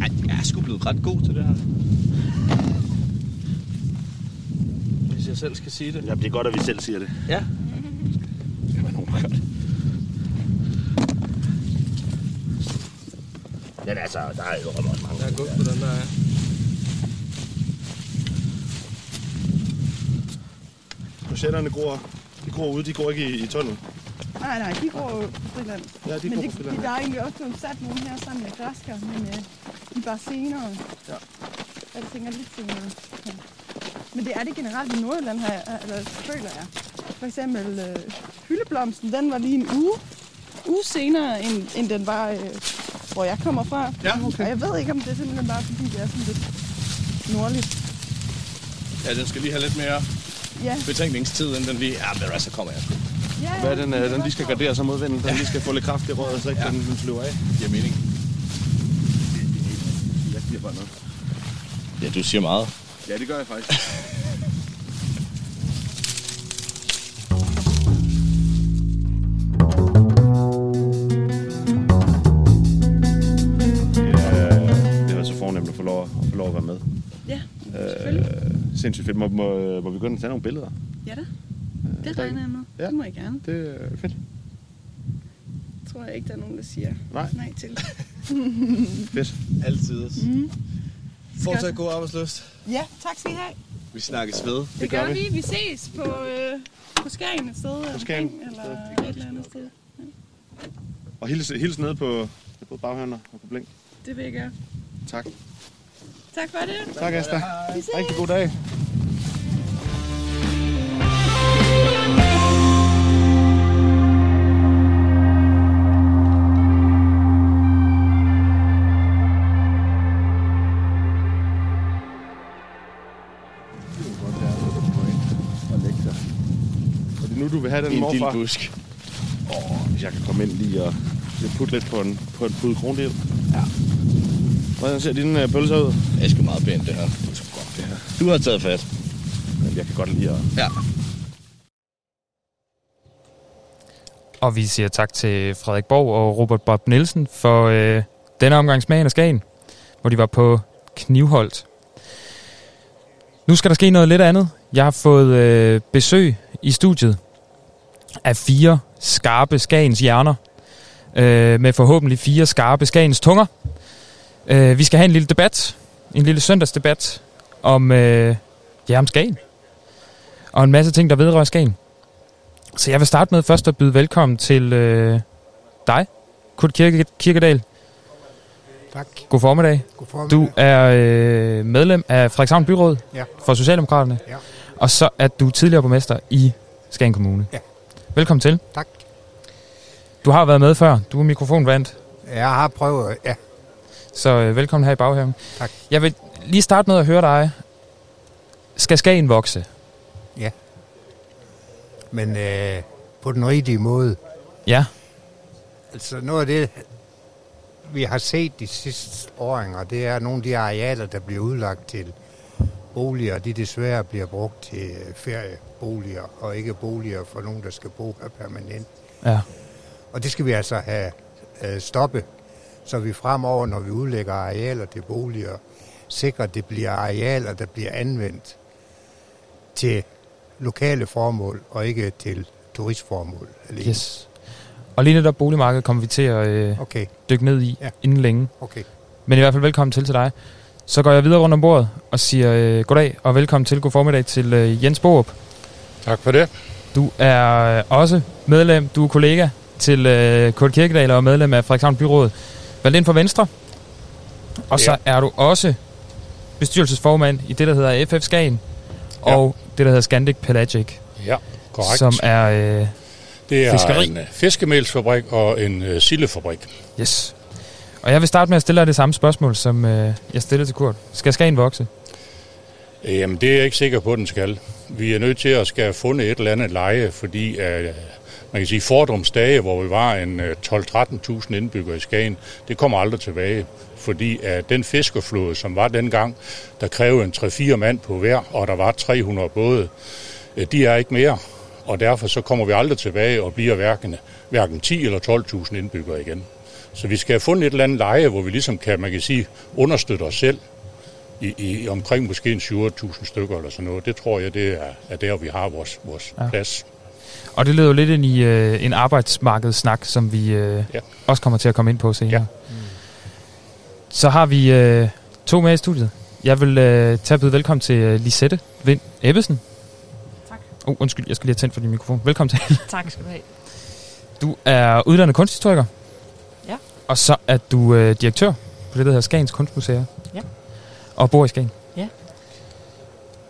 Speaker 1: Ej, jeg er sgu blevet ret god til det her. Hvis jeg selv skal sige det.
Speaker 4: ja, det er godt, at vi selv siger det.
Speaker 1: Ja.
Speaker 4: Være nogen, der gør det. Men altså, der er jo ret mange.
Speaker 1: Jeg er god på den der.
Speaker 4: Projekterne gror, de gror ude, de går ikke i, i tunnel.
Speaker 7: Nej, nej, de går jo på friland.
Speaker 4: Ja, de
Speaker 7: men det,
Speaker 4: på friland.
Speaker 7: der er egentlig også blevet sat nogle her sammen med græsker, men øh, de er bare senere.
Speaker 4: Ja.
Speaker 7: Jeg tænker lidt senere. Ja. Men det er det generelt i Nordjylland her, eller føler jeg. For eksempel øh, hyldeblomsten, den var lige en uge, uge senere, end, end den var, øh, hvor jeg kommer fra.
Speaker 1: Ja, okay.
Speaker 7: Og jeg ved ikke, om det er simpelthen bare, fordi det er sådan lidt nordligt.
Speaker 1: Ja, den skal lige have lidt mere
Speaker 7: Ja,
Speaker 1: betænkningstid, end den lige... Ja, men så kommer jeg sgu.
Speaker 7: ja, ja.
Speaker 4: Hvad er den, øh, den lige skal gardere sig mod vinden? Den lige skal få lidt kraft i røret, så ikke
Speaker 1: Ja.
Speaker 4: den, den flyver af.
Speaker 1: Giver mening.
Speaker 4: Jeg siger bare noget.
Speaker 1: Ja, du siger meget.
Speaker 4: Ja, det gør jeg faktisk. fedt. Må, må, må vi gå ind og tage nogle billeder?
Speaker 7: Ja da. Det regner jeg med.
Speaker 4: Ja.
Speaker 7: Det må jeg gerne.
Speaker 4: Det er fedt.
Speaker 7: tror jeg ikke, der er nogen, der siger
Speaker 4: Nej.
Speaker 7: nej til.
Speaker 4: Fedt.
Speaker 1: Altid.
Speaker 7: Mm.
Speaker 1: Fortsat god arbejdsløst.
Speaker 7: Ja, tak skal I have.
Speaker 1: Vi snakkes ved.
Speaker 7: Det, det
Speaker 4: gør
Speaker 7: gør
Speaker 4: vi.
Speaker 7: vi. Vi ses på, øh, på Skagen et sted. På
Speaker 4: Skagen.
Speaker 7: Eller et eller andet sted.
Speaker 4: Og hils, hils nede på, på baghørner og på blink.
Speaker 7: Det vil jeg gøre.
Speaker 4: Tak.
Speaker 7: Tak for det.
Speaker 4: Tak, Asta.
Speaker 7: Vi ses.
Speaker 4: Rigtig god dag. Vil have den
Speaker 1: I en
Speaker 4: morfar?
Speaker 1: lille busk.
Speaker 4: Åh, hvis jeg kan komme ind lige og lige putte lidt på en, på en pude krondel.
Speaker 1: Ja.
Speaker 4: Hvordan ser dine uh, pølser ud?
Speaker 1: Det er sgu meget pænt, det her. Det er sgu godt, det her. Du har taget fat.
Speaker 4: Men jeg kan godt lide at...
Speaker 1: Ja.
Speaker 8: Og vi siger tak til Frederik Borg og Robert Bob Nielsen for øh, denne omgang Smagen af Skagen, hvor de var på Knivholdt. Nu skal der ske noget lidt andet. Jeg har fået øh, besøg i studiet af fire skarpe Skagens hjerner, øh, med forhåbentlig fire skarpe Skagens tunger. Øh, vi skal have en lille debat, en lille søndagsdebat om, øh, ja, om Skagen. Og en masse ting, der vedrører Skagen. Så jeg vil starte med først at byde velkommen til øh, dig, Kurt Kirke, Kirkedal.
Speaker 9: Tak.
Speaker 8: God formiddag.
Speaker 9: God formiddag.
Speaker 8: Du er øh, medlem af Frederikshavn Byråd
Speaker 9: Ja.
Speaker 8: for Socialdemokraterne.
Speaker 9: Ja.
Speaker 8: Og så er du tidligere borgmester i Skagen Kommune.
Speaker 9: Ja.
Speaker 8: Velkommen til.
Speaker 9: Tak.
Speaker 8: Du har været med før. Du er mikrofonvandt.
Speaker 9: Jeg har prøvet, ja.
Speaker 8: Så øh, velkommen her i baghaven.
Speaker 9: Tak.
Speaker 8: Jeg vil lige starte med at høre dig. Skal Skagen vokse?
Speaker 9: Men øh, på den rigtige måde.
Speaker 8: Ja.
Speaker 9: Altså noget af det, vi har set de sidste åringer, det er nogle af de arealer, der bliver udlagt til boliger, de desværre bliver brugt til ferieboliger, og ikke boliger for nogen, der skal bo her permanent.
Speaker 8: Ja.
Speaker 9: Og det skal vi altså have øh, stoppet, så vi fremover, når vi udlægger arealer til boliger, sikrer, at det bliver arealer, der bliver anvendt til lokale formål, og ikke til turistformål. alene.
Speaker 8: Yes. Og lige netop boligmarkedet kommer vi til at øh,
Speaker 9: Okay,
Speaker 8: dykke ned i
Speaker 9: Ja.
Speaker 8: inden længe.
Speaker 9: okay.
Speaker 8: Men i hvert fald velkommen til til dig. Så går jeg videre rundt om bordet og siger øh, goddag og velkommen til. God formiddag til øh, Jens Borup.
Speaker 10: Tak for det.
Speaker 8: Du er øh, også medlem, du er kollega til øh, Kurt Kirkedal og medlem af Frederikshavn Byråd. Valgt ind for Venstre. Og så er du også bestyrelsesformand i det, der hedder FF Skagen.
Speaker 10: Ja.
Speaker 8: Og det, der hedder Scandic Pelagic.
Speaker 10: Ja, korrekt.
Speaker 8: Som er... Øh,
Speaker 10: det er
Speaker 8: fiskeri.
Speaker 10: en øh, fiskemelsfabrik og en øh, sildefabrik.
Speaker 8: yes. Og jeg vil starte med at stille dig det samme spørgsmål, som øh, jeg stillede til Kurt. Skal Skagen vokse?
Speaker 10: Øh, jamen, det er jeg ikke sikker på, at den skal. Vi er nødt til at skal have fundet et eller andet leje, fordi uh, man kan sige, fordrumsdage, hvor vi var en øh, 12-13.000 indbyggere i Skagen, det kommer aldrig tilbage. Fordi at den fiskerflåde, som var dengang, der krævede en 3-4 mand på hver, og der var 300 både, de er ikke mere. Og derfor så kommer vi aldrig tilbage og bliver hverken, hverken 10 eller 12.000 indbyggere igen. Så vi skal have fundet et eller andet leje, hvor vi ligesom kan, man kan sige, understøtte os selv i, i omkring måske en 7-8.000 stykker eller sådan noget. Det tror jeg, det er, er der, vi har vores, vores
Speaker 8: Ja.
Speaker 10: plads.
Speaker 8: Og det leder jo lidt ind i øh, en arbejdsmarkedssnak, som vi øh,
Speaker 10: Ja.
Speaker 8: også kommer til at komme ind på senere.
Speaker 10: Ja.
Speaker 8: Så har vi øh, to med i studiet. Jeg vil øh, tage byde velkommen til øh, Lisette Vind Ebbesen.
Speaker 11: Tak.
Speaker 8: Oh, undskyld, jeg skal lige have tændt for din mikrofon. Velkommen til.
Speaker 11: Tak skal du have.
Speaker 8: Du er uddannet kunsthistoriker.
Speaker 11: Ja.
Speaker 8: Og så er du øh, direktør på det, der hedder Skagens Kunstmuseum. Og bor i Skagen.
Speaker 11: Ja.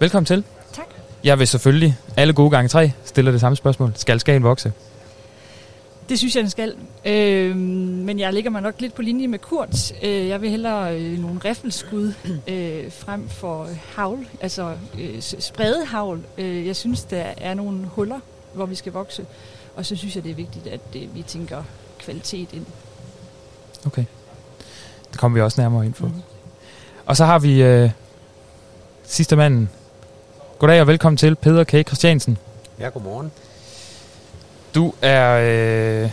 Speaker 8: Velkommen til.
Speaker 11: Tak.
Speaker 8: Jeg vil selvfølgelig, alle gode gange tre, stille det samme spørgsmål. Skal Skagen vokse?
Speaker 11: Det synes jeg, den skal. Øh, men jeg ligger mig nok lidt på linje med Kurt. Øh, jeg vil hellere øh, nogle riffelskud øh, frem for havl, altså øh, s- spredet havl. Øh, jeg synes, der er nogle huller, hvor vi skal vokse. Og så synes jeg, det er vigtigt, at øh, vi tænker kvalitet ind.
Speaker 8: Okay. Det kommer vi også nærmere ind på.
Speaker 11: Mhm.
Speaker 8: Og så har vi øh, sidste manden. Goddag og velkommen til, Peter K. Christiansen.
Speaker 12: Ja, godmorgen.
Speaker 8: Du er øh,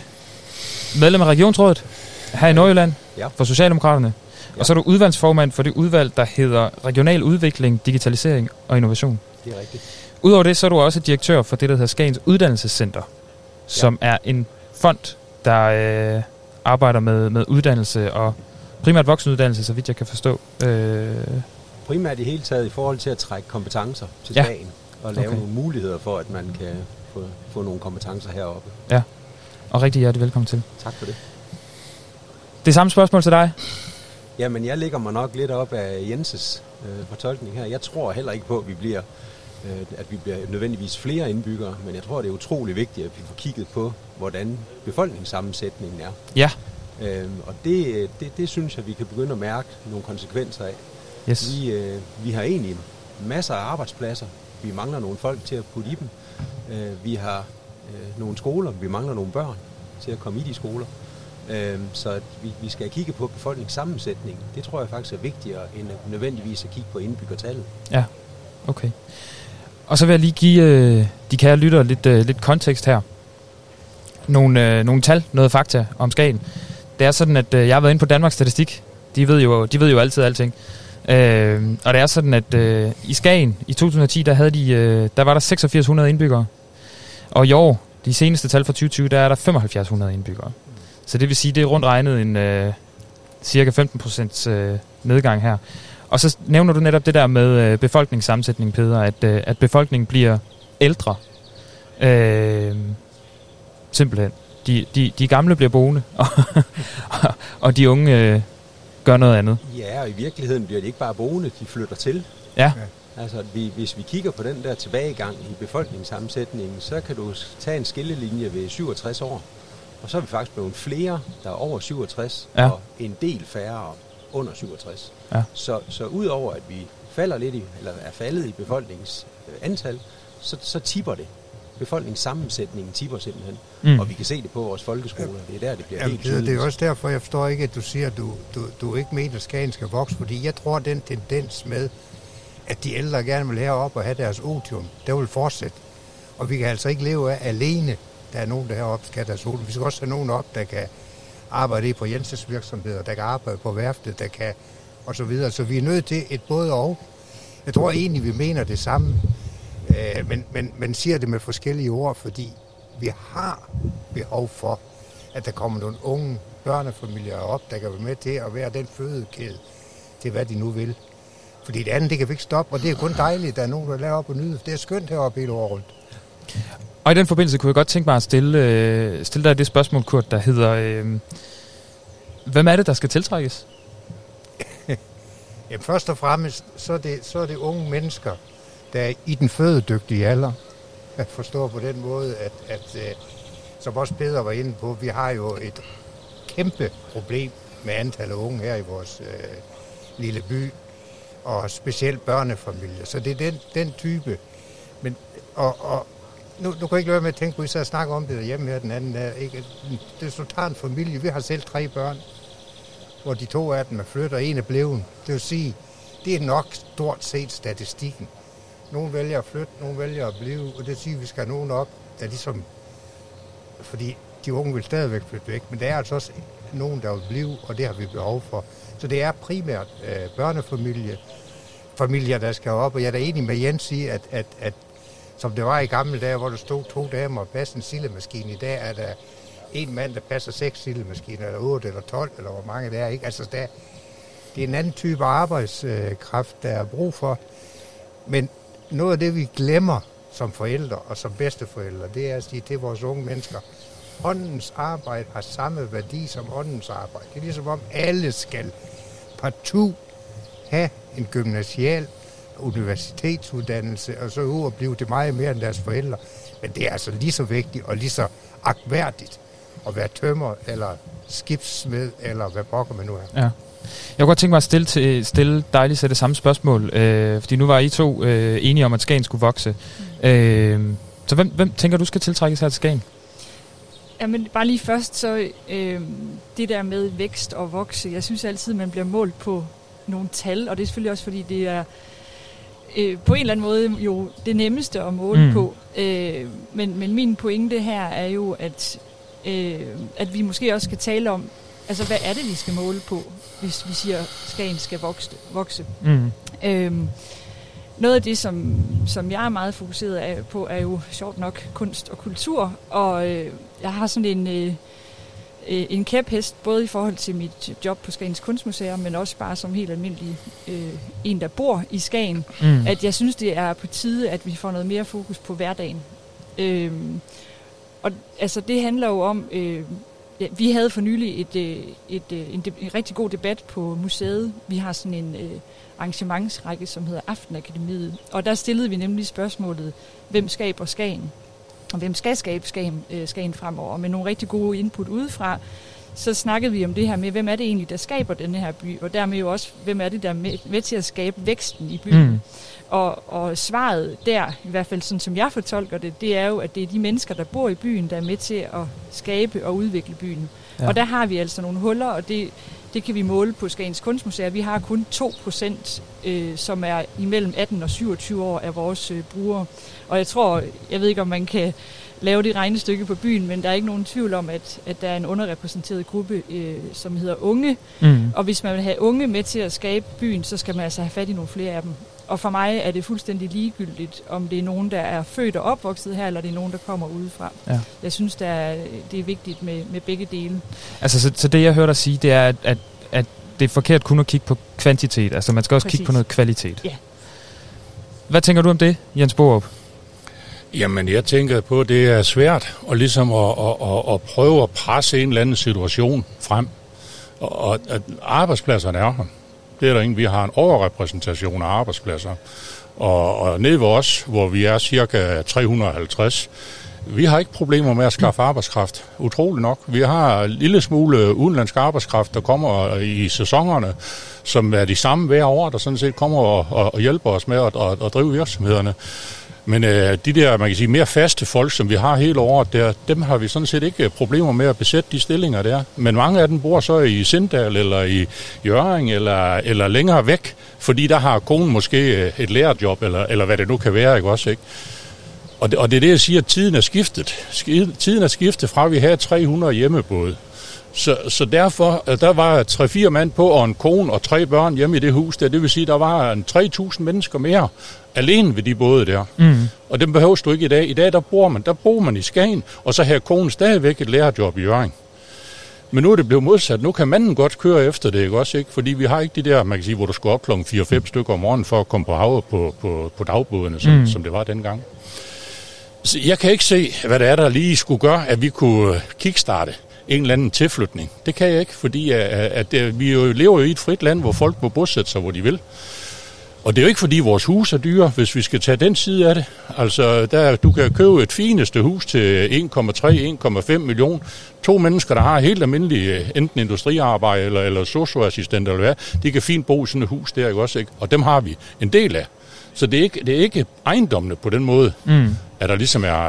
Speaker 8: medlem af Regionsrådet her i Nordjylland
Speaker 12: Ja.
Speaker 8: for Socialdemokraterne.
Speaker 12: Ja.
Speaker 8: Og så er du udvalgsformand for det udvalg, der hedder Regional Udvikling, Digitalisering og Innovation.
Speaker 12: Det er rigtigt.
Speaker 8: Udover det, så er du også direktør for det, der hedder Skagens Uddannelsescenter, som er en fond, der øh, arbejder med, med uddannelse og primært voksenuddannelse, så vidt jeg kan forstå. Øh,
Speaker 12: Primært i hele taget i forhold til at trække kompetencer til
Speaker 8: Ja.
Speaker 12: Skagen og lave
Speaker 8: Okay.
Speaker 12: nogle muligheder for, at man kan få, få nogle kompetencer heroppe.
Speaker 8: og rigtig hjertelig velkommen til.
Speaker 12: Tak for det.
Speaker 8: Det samme spørgsmål til dig.
Speaker 12: Jamen, jeg ligger mig nok lidt op af Jenses øh, fortolkning her. Jeg tror heller ikke på, at vi bliver øh, at vi bliver nødvendigvis flere indbyggere, men jeg tror, det er utrolig vigtigt, at vi får kigget på, hvordan befolkningssammensætningen er.
Speaker 8: Ja.
Speaker 12: Øhm, og det, det, det synes jeg, vi kan begynde at mærke nogle konsekvenser af.
Speaker 8: Yes.
Speaker 12: Vi, øh, vi har egentlig masser af arbejdspladser. Vi mangler nogle folk til at putte i dem. Øh, vi har øh, nogle skoler. Vi mangler nogle børn til at komme i de skoler. Øh, så at vi, vi skal kigge på befolkningssammensætningen. Det tror jeg faktisk er vigtigere end at nødvendigvis at kigge på indbyggertallet.
Speaker 8: Okay. Og så vil jeg lige give øh, de kære lyttere lidt, øh, lidt kontekst her. Nogle, øh, nogle tal, noget fakta om Skagen. Det er sådan, at øh, jeg har været inde på Danmarks Statistik. De ved jo, de ved jo altid alting. Øh, og det er sådan, at øh, i Skagen i 2010, der, havde de, øh, der var der 8600 indbyggere. Og i år, de seneste tal fra 2020, der er der 7500 indbyggere. Så det vil sige, det er rundt regnet en øh, cirka 15 procents øh, nedgang her. Og så nævner du netop det der med øh, befolkningssammensætning, Peder, at, øh, at befolkningen bliver ældre. Øh, simpelthen. De, de, de gamle bliver boende, og, og de unge øh, gør noget andet.
Speaker 12: Ja, og i virkeligheden bliver de ikke bare boende, de flytter til.
Speaker 8: Ja.
Speaker 12: Altså, at vi, hvis vi kigger på den der tilbagegang i befolkningssammensætningen, så kan du tage en skillelinje ved 67 år. Og så er vi faktisk blevet flere, der er over 67,
Speaker 8: Ja.
Speaker 12: og en del færre under 67.
Speaker 8: Ja.
Speaker 12: Så, så udover at vi falder lidt i, eller er faldet i befolkningens øh, antal, så, så tipper det. Befolkningssammensætningen tipper simpelthen.
Speaker 9: Mm.
Speaker 12: Og vi kan se det på vores folkeskoler. Det er der, det bliver
Speaker 9: Jamen,
Speaker 12: helt
Speaker 9: det, det er
Speaker 12: tydeligt.
Speaker 9: også derfor, jeg forstår ikke, at du siger, at du, du, du ikke mener, at Skagen skal vokse, fordi jeg tror, den tendens med, at de ældre gerne vil herop og have deres otium, det vil fortsætte. Og vi kan altså ikke leve af alene, der er nogen, der heroppe skal have deres otium. Vi skal også have nogen op, der kan arbejde i på Jensens virksomheder, der kan arbejde på værftet, der kan og så videre. Så vi er nødt til et både og. Jeg tror egentlig, vi mener det samme, øh, men, men, men siger det med forskellige ord, fordi vi har behov for, at der kommer nogle unge børnefamilier op, der kan være med til at være den fødekæde til, hvad de nu vil. Fordi det andet, det kan vi ikke stoppe, og det er kun dejligt, at der er nogen, der laver op og nyde. Det er skønt heroppe hele året rundt.
Speaker 8: Og i den forbindelse kunne jeg godt tænke mig at stille, øh, stille dig det spørgsmål, Kurt, der hedder, øh, hvem er det, der skal tiltrækkes?
Speaker 9: Jamen, først og fremmest, så er, det, så er det unge mennesker, der er i den fødedygtige alder. Jeg forstår på den måde, at, at øh, som også Peter var inde på, vi har jo et kæmpe problem med antallet af unge her i vores øh, lille by, og specielt børnefamilier. Så det er den, den type. Men, og, og nu, nu kan jeg ikke lade med at tænke på, at vi snakker om det derhjemme her den anden dag. Ikke? Det, så tager en familie, vi har selv tre børn, hvor de to af dem er flyttet, og en er blevet. Det vil sige, det er nok stort set statistikken. Nogle vælger at flytte, nogle vælger at blive, og det siger, at vi skal have nogen op, der ligesom... Fordi de unge vil stadigvæk flytte væk, men der er altså også nogen, der vil blive, og det har vi behov for. Så det er primært øh, børnefamilie, familier, der skal op, og jeg er da enig med Jens i, at, at, at som det var i gamle dage, hvor der stod to damer og passede en sildemaskine, i dag er der en mand, der passer seks sildemaskiner, eller otte, eller tolv, eller hvor mange det er. Ikke? Altså, der, det er en anden type arbejdskraft, der er brug for. Men noget af det, vi glemmer som forældre og som bedsteforældre, det er at sige til vores unge mennesker, åndens arbejde har samme værdi som åndens arbejde. Det er ligesom om alle skal partout have en gymnasial universitetsuddannelse, og så ud og blive det meget mere end deres forældre. Men det er altså lige så vigtigt og lige så agtværdigt at være tømmer eller skibsmed, eller hvad pokker man nu er.
Speaker 8: Ja. Jeg kunne godt tænke mig at stille, til, stille dig lige det samme spørgsmål, øh, fordi nu var I to øh, enige om, at Skagen skulle vokse. Øh, så hvem, hvem tænker du skal tiltrækkes her til Skagen?
Speaker 11: Jamen, bare lige først, så øh, det der med vækst og vokse, jeg synes altid, man bliver målt på nogle tal, og det er selvfølgelig også, fordi det er øh, på en eller anden måde jo det nemmeste at måle
Speaker 8: Mm.
Speaker 11: mm. på. Øh, men, men min pointe her er jo, at, øh, at vi måske også skal tale om, altså hvad er det, vi skal måle på, hvis vi siger, at Skagen skal vokse. vokse.
Speaker 8: Mm.
Speaker 11: Øhm, noget af det, som, som jeg er meget fokuseret af, på, er jo sjovt nok kunst og kultur. Og øh, jeg har sådan en, øh, øh, en kæphest, både i forhold til mit job på Skagens Kunstmuseum, men også bare som helt almindelig øh, en, der bor i Skagen.
Speaker 8: Mm.
Speaker 11: At jeg synes, det er på tide, at vi får noget mere fokus på hverdagen. Øhm, og altså, det handler jo om... Øh, Ja, vi havde for nylig et, øh, et, øh, en, en rigtig god debat på museet. Vi har sådan en øh, arrangementsrække, som hedder Aftenakademiet. Og der stillede vi nemlig spørgsmålet, hvem skaber Skagen? Og hvem skal skabe Skagen, øh, Skagen fremover? Med nogle rigtig gode input udefra, så snakkede vi om det her med, hvem er det egentlig, der skaber denne her by? Og dermed jo også, hvem er det, der er med, med til at skabe væksten i byen?
Speaker 8: Mm.
Speaker 11: Og, og svaret der, i hvert fald sådan som jeg fortolker det, det er jo, at det er de mennesker, der bor i byen, der er med til at skabe og udvikle byen.
Speaker 8: Ja.
Speaker 11: Og der har vi altså nogle huller, og det, det kan vi måle på Skagens Kunstmuseum. Vi har kun 2 procent, øh, som er imellem 18 og 27 år af vores øh, brugere. Og jeg tror, jeg ved ikke, om man kan lave det regnestykke på byen, men der er ikke nogen tvivl om, at, at der er en underrepræsenteret gruppe, øh, som hedder unge.
Speaker 8: Mm.
Speaker 11: Og hvis man vil have unge med til at skabe byen, så skal man altså have fat i nogle flere af dem. Og for mig er det fuldstændig ligegyldigt, om det er nogen, der er født og opvokset her, eller det er nogen, der kommer udefra.
Speaker 8: Ja.
Speaker 11: Jeg synes, der er, det er vigtigt med, med begge dele.
Speaker 8: Altså, så, så det jeg hørte dig sige, det er, at, at, at det er forkert kun at kigge på kvantitet. Altså, man skal også kigge
Speaker 11: Præcis.
Speaker 8: på noget kvalitet.
Speaker 11: Ja.
Speaker 8: Hvad tænker du om det, Jens Borup?
Speaker 10: Jamen, jeg tænker på, at det er svært at, ligesom at, at, at, at prøve at presse en eller anden situation frem. Og, og at arbejdspladserne er her. Det er der ingen. Vi har en overrepræsentation af arbejdspladser. Og, og nede ved os, hvor vi er cirka 350, vi har ikke problemer med at skaffe arbejdskraft. Utroligt nok. Vi har en lille smule udenlandsk arbejdskraft, der kommer i sæsonerne, som er de samme hver år, der sådan set kommer og, og, og hjælper os med at, at, at drive virksomhederne. Men øh, de der, man kan sige, mere faste folk, som vi har hele året der, dem har vi sådan set ikke øh, problemer med at besætte de stillinger der. Men mange af dem bor så i Sindal eller i Jøring eller, eller længere væk, fordi der har konen måske øh, et lærerjob, eller, eller hvad det nu kan være, ikke også, ikke? Og det, og det er det, jeg siger, at tiden er skiftet. Tiden er skiftet fra, at vi havde 300 hjemmebåde. Så, så derfor, øh, der var 3-4 mand på, og en kone og tre børn hjemme i det hus der. Det vil sige, der var en 3.000 mennesker mere alene ved de både der.
Speaker 8: Mm.
Speaker 10: Og dem behøver du ikke i dag. I dag, der bor man, der bor man i Skagen, og så har konen stadigvæk et lærerjob i Jørgen. Men nu er det blevet modsat. Nu kan manden godt køre efter det, ikke også? Ikke? Fordi vi har ikke de der, man kan sige, hvor du skal op klokken 4-5 stykker om morgenen for at komme på havet på, på, på dagbådene, som,
Speaker 8: mm.
Speaker 10: som det var dengang. Så jeg kan ikke se, hvad det er, der lige skulle gøre, at vi kunne kickstarte en eller anden tilflytning. Det kan jeg ikke, fordi at, at, at vi jo lever jo i et frit land, hvor folk må bosætte sig, hvor de vil. Og det er jo ikke, fordi vores hus er dyre, hvis vi skal tage den side af det. Altså, der, du kan købe et fineste hus til 1,3-1,5 million. To mennesker, der har helt almindelige, øh, enten industriarbejde eller, eller socioassistent eller hvad, de kan fint bo i sådan et hus der, ikke også? Ikke? Og dem har vi en del af. Så det er ikke, det er ikke ejendommene på den måde,
Speaker 8: Mm.
Speaker 10: at der ligesom er...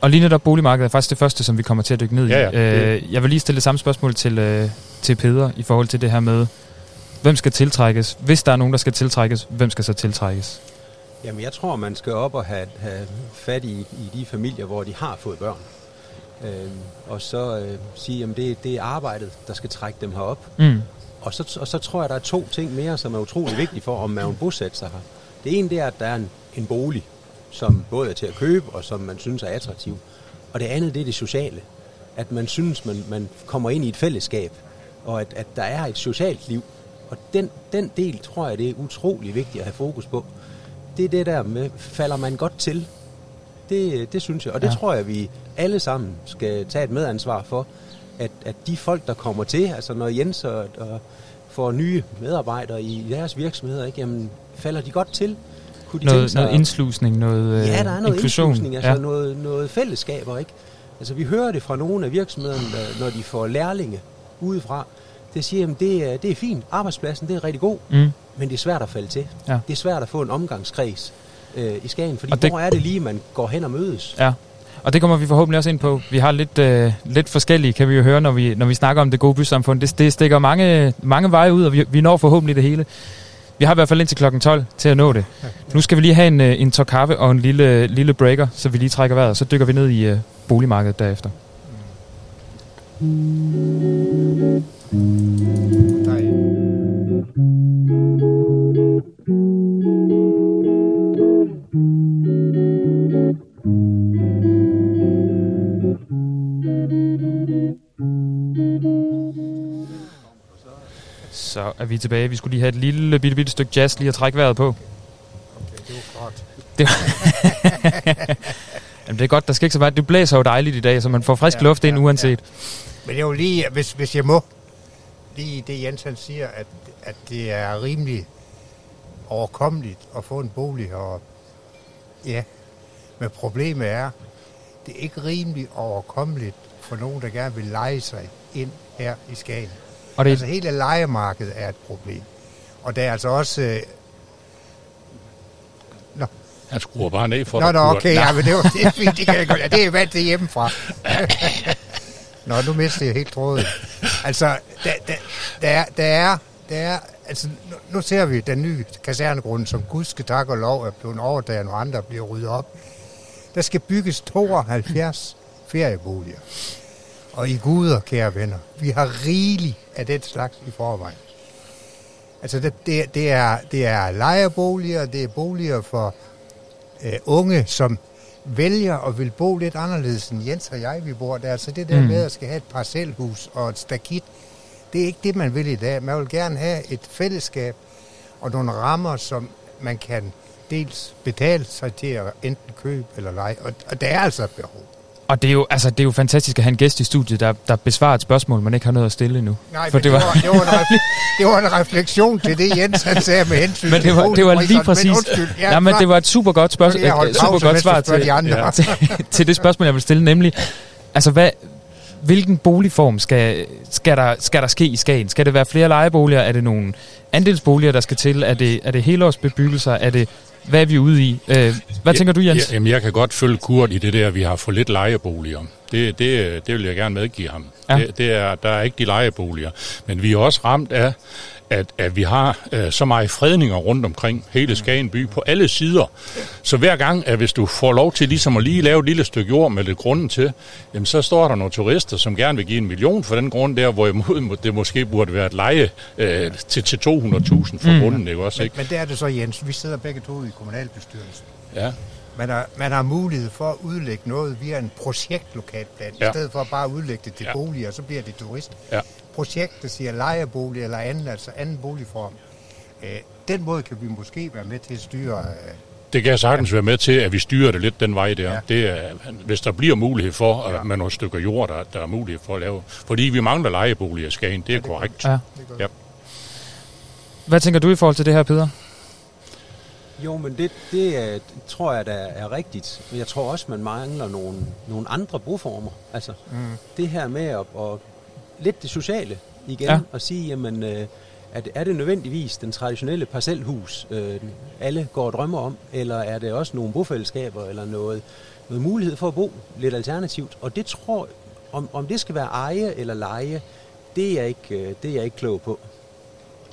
Speaker 8: Og lige netop boligmarkedet er faktisk det første, som vi kommer til at dykke ned i.
Speaker 10: Ja, ja,
Speaker 8: Øh, jeg vil lige stille det samme spørgsmål til, øh, til Peder i forhold til det her med, hvem skal tiltrækkes? Hvis der er nogen, der skal tiltrækkes, hvem skal så tiltrækkes?
Speaker 12: Jamen, jeg tror, man skal op og have, have fat i, i de familier, hvor de har fået børn. Øhm, og så øh, sige, at det, det er arbejdet, der skal trække dem herop.
Speaker 8: Mm.
Speaker 12: Og, så, og så tror jeg, der er to ting mere, som er utrolig vigtige for, om man vil bosætte sig her. Det ene det er, at der er en, en bolig, som både er til at købe, og som man synes er attraktiv. Og det andet, det er det sociale. At man synes, man, man kommer ind i et fællesskab, og at, at der er et socialt liv. Og den, den del, tror jeg, det er utrolig vigtigt at have fokus på. Det er det der med, falder man godt til? Det, det synes jeg, og det
Speaker 8: Ja.
Speaker 12: tror jeg, vi alle sammen skal tage et medansvar for, at, at de folk, der kommer til, altså når Jens og, og får nye medarbejdere i deres virksomheder, ikke, jamen, falder de godt til? Kunne de
Speaker 8: Noget, noget indslusning, noget øh,
Speaker 12: Ja, der er noget
Speaker 8: inklusion.
Speaker 12: indslusning, altså
Speaker 8: ja.
Speaker 12: ja. noget, noget fællesskaber, ikke? Altså, vi hører det fra nogle af virksomhederne, der, når de får lærlinge udefra. Det siger, at det er, det er fint, arbejdspladsen det er rigtig god,
Speaker 8: Mm.
Speaker 12: men det er svært at falde til.
Speaker 8: Ja.
Speaker 12: Det er svært at få en omgangskreds øh, i Skagen, fordi
Speaker 8: Og
Speaker 12: det... hvor er det lige, man går hen og mødes?
Speaker 8: Ja, og det kommer vi forhåbentlig også ind på. Vi har lidt, øh, lidt forskellige, kan vi jo høre, når vi, når vi snakker om det gode bysamfund. Det, det stikker mange, mange veje ud, og vi, vi når forhåbentlig det hele. Vi har i hvert fald indtil klokken 12 til at nå det. Nu skal vi lige have en, øh, en tår kaffe og en lille, lille breaker, så vi lige trækker vejret, og så dykker vi ned i øh, boligmarkedet derefter.
Speaker 9: Der er
Speaker 8: Så er vi tilbage. Vi skulle lige have et lille bitte, bitte stykke jazz lige at trække vejret på.
Speaker 9: det var godt.
Speaker 8: Det, Jamen, det er godt, der skal ikke så meget. Det blæser jo dejligt i dag, så man får frisk
Speaker 9: Ja,
Speaker 8: ja, luft ind
Speaker 9: ja,
Speaker 8: uanset.
Speaker 9: Men jeg vil lige, hvis, hvis jeg må, lige det Jens han siger, at, at det er rimelig overkommeligt at få en bolig og ja, men problemet er, det er ikke rimelig overkommeligt for nogen, der gerne vil lege sig ind her i Skagen.
Speaker 8: Og det-
Speaker 9: Altså hele lejemarkedet er et problem. Og der er altså også... Øh, Nå,
Speaker 10: Han skruer bare ned for
Speaker 9: Nå,
Speaker 10: dig,
Speaker 9: nå, okay, ja, men det, var, det er fint, det kan jeg godt. Ja, det er vant til hjemmefra. Nå, nu mister jeg helt tråden. Altså, der, der, der, er, der er, der er, altså, nu, nu ser vi den nye kasernegrund, som gudske tak og lov er blevet overdaget, og andre bliver ryddet op. Der skal bygges 72 ferieboliger. Og i guder, kære venner, vi har rigeligt af den slags i forvejen. Altså, det, det, det, er, det er lejeboliger, det er boliger for øh, unge, som vælger at vil bo lidt anderledes end Jens og jeg, vi bor der. Så det der
Speaker 8: mm.
Speaker 9: med at skal have et parcelhus og et stakit, det er ikke det, man vil i dag. Man vil gerne have et fællesskab og nogle rammer, som man kan dels betale sig til at enten købe eller lege. Og, og der er altså et behov.
Speaker 8: Og det er, jo, altså, det er jo fantastisk at have en gæst i studiet, der, der besvarer et spørgsmål, man ikke har noget at stille endnu.
Speaker 9: Nej, men det, var, det, var en ref- det var en refleksion til det, Jens han sagde med hensyn
Speaker 8: men det var, det var lige præcis.
Speaker 9: Men undskyld,
Speaker 8: ja, ja, men det var et super godt spørgsmål, super godt svar til,
Speaker 9: de andre.
Speaker 8: ja, til, til det spørgsmål, jeg vil stille, nemlig, altså hvad, hvilken boligform skal, skal, der, skal der ske i Skagen? Skal det være flere lejeboliger? Er det nogle andelsboliger, der skal til? Er det, er det helårsbebyggelser? Er det hvad er vi ude i? Øh, hvad tænker du, Jens?
Speaker 10: Ja, jamen, jeg kan godt følge Kurt i det der, vi har for lidt lejeboliger. Det, det, det vil jeg gerne medgive ham.
Speaker 8: Ja.
Speaker 10: Det, det er, der er ikke de lejeboliger. Men vi er også ramt af, at, at vi har øh, så meget fredninger rundt omkring hele Skagen by på alle sider. Så hver gang, at hvis du får lov til ligesom at lige lave et lille stykke jord med lidt grunden til, jamen så står der nogle turister, som gerne vil give en million for den grund der, hvorimod det måske burde være et leje øh, til, til 200.000 for
Speaker 9: Mm.
Speaker 10: grunden, ikke også?
Speaker 9: Men,
Speaker 10: Ikke?
Speaker 9: men der er det så, Jens, vi sidder begge to i kommunalbestyrelsen.
Speaker 10: Ja.
Speaker 9: Man har, man har mulighed for at udlægge noget via en projektlokalplan, ja. I stedet for bare at udlægge det til
Speaker 10: Ja.
Speaker 9: boliger, så bliver det turist.
Speaker 10: Ja.
Speaker 9: Projekt, der siger lejebolig eller anden, altså anden boligform. Øh, den måde kan vi måske være med til at styre. Øh,
Speaker 10: Det kan jeg sagtens være med til, at vi styrer det lidt den vej der.
Speaker 9: Ja.
Speaker 10: Ja. Det er, hvis der bliver mulighed for, at med nogle stykker jord, der, der er mulighed for at lave. Fordi vi mangler lejeboliger i Skagen, det er korrekt.
Speaker 8: Ja.
Speaker 10: Ja.
Speaker 8: Hvad tænker du i forhold til det her, Peter?
Speaker 12: Jo, men det, det er, tror jeg, der er rigtigt. Men jeg tror også, man mangler nogle, nogle andre boformer. Altså,
Speaker 9: Mm.
Speaker 12: det her med at, at lidt det sociale igen,
Speaker 8: Ja.
Speaker 12: og sige, jamen, øh, er det, er det nødvendigvis den traditionelle parcelhus, øh, alle går og drømmer om, eller er det også nogle bofællesskaber, eller noget, noget mulighed for at bo lidt alternativt? Og det tror om, om det skal være eje eller leje, det er jeg ikke, øh, det er jeg ikke klog på.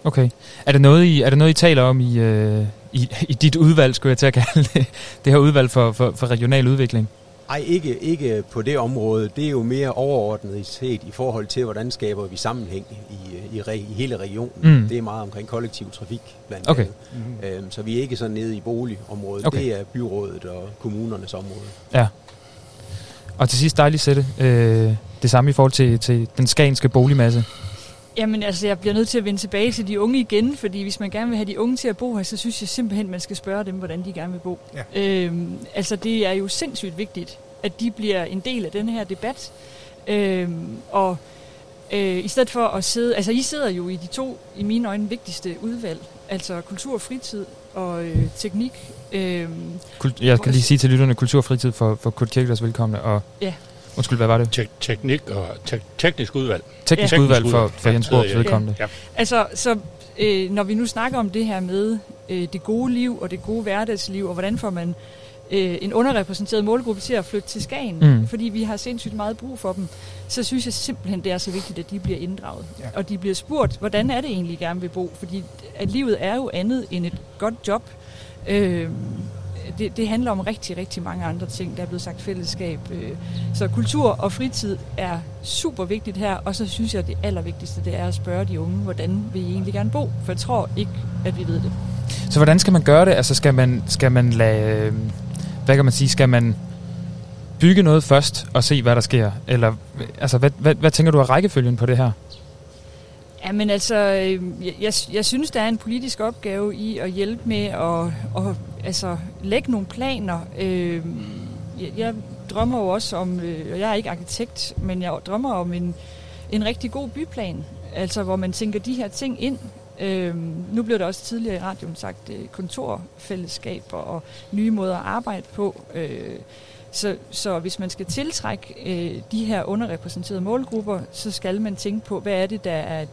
Speaker 8: Okay. Er det noget, I, er det noget, I taler om i, øh, i, i dit udvalg, skulle jeg til at kalde det? Det her udvalg for, for, for regional udvikling?
Speaker 12: Ej, ikke, ikke på det område. Det er jo mere overordnet set i forhold til, hvordan skaber vi sammenhæng i, i, re, i hele regionen.
Speaker 8: Mm.
Speaker 12: Det er meget omkring kollektiv trafik, blandt
Speaker 8: Okay.
Speaker 12: andet. Øhm, så vi er ikke så nede i boligområdet.
Speaker 8: Okay.
Speaker 12: Det er byrådet og kommunernes område.
Speaker 8: Ja. Og til sidst dejligt sætte øh, det samme i forhold til, til den skagenske boligmasse.
Speaker 11: Jamen altså, jeg bliver nødt til at vende tilbage til de unge igen, fordi hvis man gerne vil have de unge til at bo her, så synes jeg simpelthen, man skal spørge dem, hvordan de gerne vil bo.
Speaker 9: Ja.
Speaker 11: Øhm, altså, det er jo sindssygt vigtigt, at de bliver en del af den her debat. Øhm, og øh, i stedet for at sidde... Altså, I sidder jo i de to, i mine øjne, vigtigste udvalg. Altså kultur og fritid og øh, teknik. Øhm,
Speaker 8: Kult, jeg kan lige sige til lytterne, kultur og fritid for, for Kurt Kirkeders velkomne. Og,
Speaker 11: Ja.
Speaker 8: Undskyld, hvad var det?
Speaker 10: Tek- teknik og tek- teknisk udvalg.
Speaker 8: Teknisk
Speaker 11: Ja.
Speaker 8: udvalg for, for Jens
Speaker 10: Ja,
Speaker 8: Borups velkomne.
Speaker 10: Ja.
Speaker 11: Altså, så øh, når vi nu snakker om det her med øh, det gode liv og det gode hverdagsliv, og hvordan får man øh, en underrepræsenteret målgruppe til at flytte til Skagen,
Speaker 8: Mm.
Speaker 11: fordi vi har sindssygt meget brug for dem, så synes jeg simpelthen, det er så vigtigt, at de bliver inddraget.
Speaker 9: Ja.
Speaker 11: Og de bliver spurgt, hvordan er det egentlig, I gerne vil bo? Fordi at livet er jo andet end et godt job. Øh, det, det handler om rigtig, rigtig mange andre ting. Der er blevet sagt fællesskab. Øh, så kultur og fritid er super vigtigt her, og så synes jeg, at det allervigtigste det er at spørge de unge, hvordan vil I egentlig gerne bo? For jeg tror ikke, at vi ved det.
Speaker 8: Så hvordan skal man gøre det? Altså skal man, skal man lade, øh, hvad kan man sige, skal man bygge noget først og se, hvad der sker? Eller altså, hvad, hvad, hvad tænker du af rækkefølgen på det her?
Speaker 11: Ja, men altså, øhm, jeg, jeg, synes, der er en politisk opgave i at hjælpe med at, at altså, lægge nogle planer. Øh, jeg, jeg drømmer jo også om, øh, og jeg er ikke arkitekt, men jeg drømmer om en, en rigtig god byplan, altså hvor man tænker de her ting ind. Øh, nu blev der også tidligere i radioen sagt øh, kontorfællesskaber og nye måder at arbejde på. Øh, så, så hvis man skal tiltrække øh, de her underrepræsenterede målgrupper, så skal man tænke på, hvad er det, der er,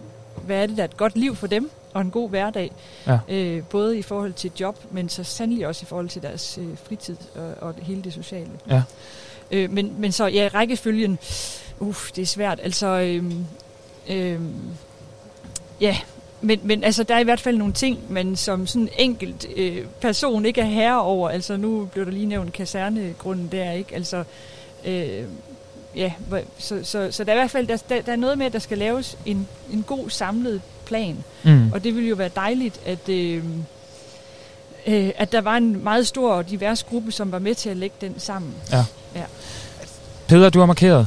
Speaker 11: hvad er, det, der er et godt liv for dem, og en god hverdag.
Speaker 8: Ja.
Speaker 11: Øh, både i forhold til job, men så sandelig også i forhold til deres øh, fritid og, og det hele det sociale.
Speaker 8: Ja.
Speaker 11: Øh, men, men så, ja, rækkefølgen, uff, det er svært. Altså, øhm, øhm, ja, men, men altså, der er i hvert fald nogle ting, man som sådan en enkelt øh, person ikke er herre over. Altså, nu blev der lige nævnt kasernegrunden der, ikke? Altså, øh, ja, så, så, så der er i hvert fald der, der, der er noget med, at der skal laves en, en god samlet plan.
Speaker 8: Mm.
Speaker 11: Og det ville jo være dejligt, at, øh, øh, at der var en meget stor og divers gruppe, som var med til at lægge den sammen.
Speaker 8: Ja.
Speaker 11: Ja.
Speaker 8: Peder, du har markeret.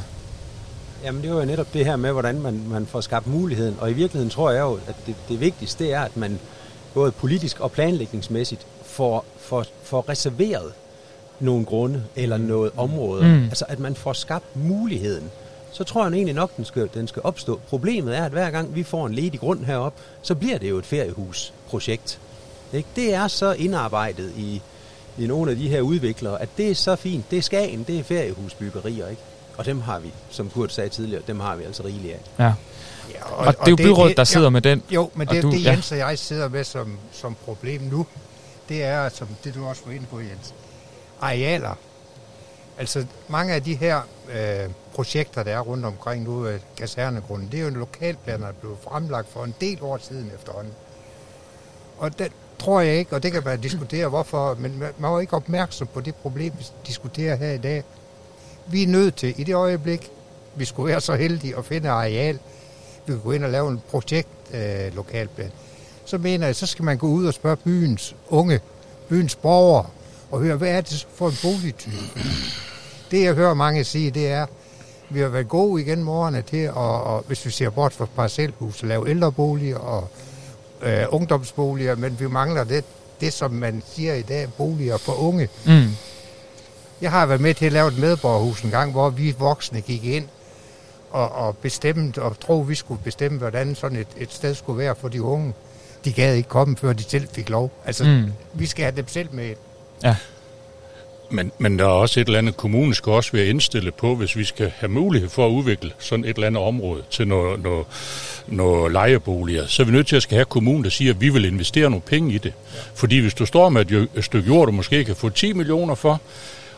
Speaker 12: Jamen det var jo netop det her med, hvordan man, man får skabt muligheden. Og i virkeligheden tror jeg jo, at det, det vigtigste det er, at man både politisk og planlægningsmæssigt får, får, får reserveret nogle grunde eller noget område.
Speaker 8: Mm.
Speaker 12: Altså at man får skabt muligheden. Så tror jeg egentlig nok, den skal, den skal opstå. Problemet er, at hver gang vi får en ledig grund herop, så bliver det jo et feriehusprojekt. Ikke? Det er så indarbejdet i, i nogle af de her udviklere, at det er så fint. Det er Skagen, det er feriehusbyggerier, ikke? Og dem har vi, som Kurt sagde tidligere, dem har vi altså rigeligt af.
Speaker 8: Ja.
Speaker 9: Ja,
Speaker 8: Og, og det er jo byrådet, der sidder
Speaker 9: jo,
Speaker 8: med den.
Speaker 9: Jo, men
Speaker 8: Og
Speaker 9: det er
Speaker 8: du-
Speaker 9: det,
Speaker 8: ja.
Speaker 9: Jens og jeg sidder med som, som problem nu. Det det er, som det du også var inde på, Jens, arealer. Altså mange af de her øh, projekter, der er rundt omkring nu, øh, kasernegrunden, det er jo en lokalplan, der blev fremlagt for en del år siden efterhånden. Og det tror jeg ikke, og det kan man diskutere hvorfor, men man var ikke opmærksom på det problem, vi diskuterer her i dag. Vi er nødt til, i det øjeblik, vi skulle være så heldige at finde areal, vi kunne gå ind og lave en projekt øh, lokalplan, så mener jeg, så skal man gå ud og spørge byens unge, byens borgere, og høre, hvad er det for en boligtype? Det jeg hører mange sige, det er, vi har været gode igen morgene til, at, og, hvis vi ser bort fra parcelhus, at lave ældreboliger og øh, ungdomsboliger, men vi mangler det, det, som man siger i dag, boliger for unge.
Speaker 8: Mm.
Speaker 9: Jeg har været med til at lave et medborgerhus en gang, hvor vi voksne gik ind og, og bestemte, og troede, vi skulle bestemme, hvordan sådan et, et sted skulle være for de unge. De gad ikke komme, før de selv fik lov. Altså,
Speaker 10: mm.
Speaker 9: vi skal have dem selv med.
Speaker 8: Ja.
Speaker 10: Men, men der er også et eller andet, kommunen skal også være indstillet på, hvis vi skal have mulighed for at udvikle sådan et eller andet område til noget, noget, noget lejeboliger. Så er vi nødt til at skal have kommunen, der siger, at vi vil investere nogle penge i det. Ja. Fordi hvis du står med et, et stykke jord, du måske kan få 10 millioner for,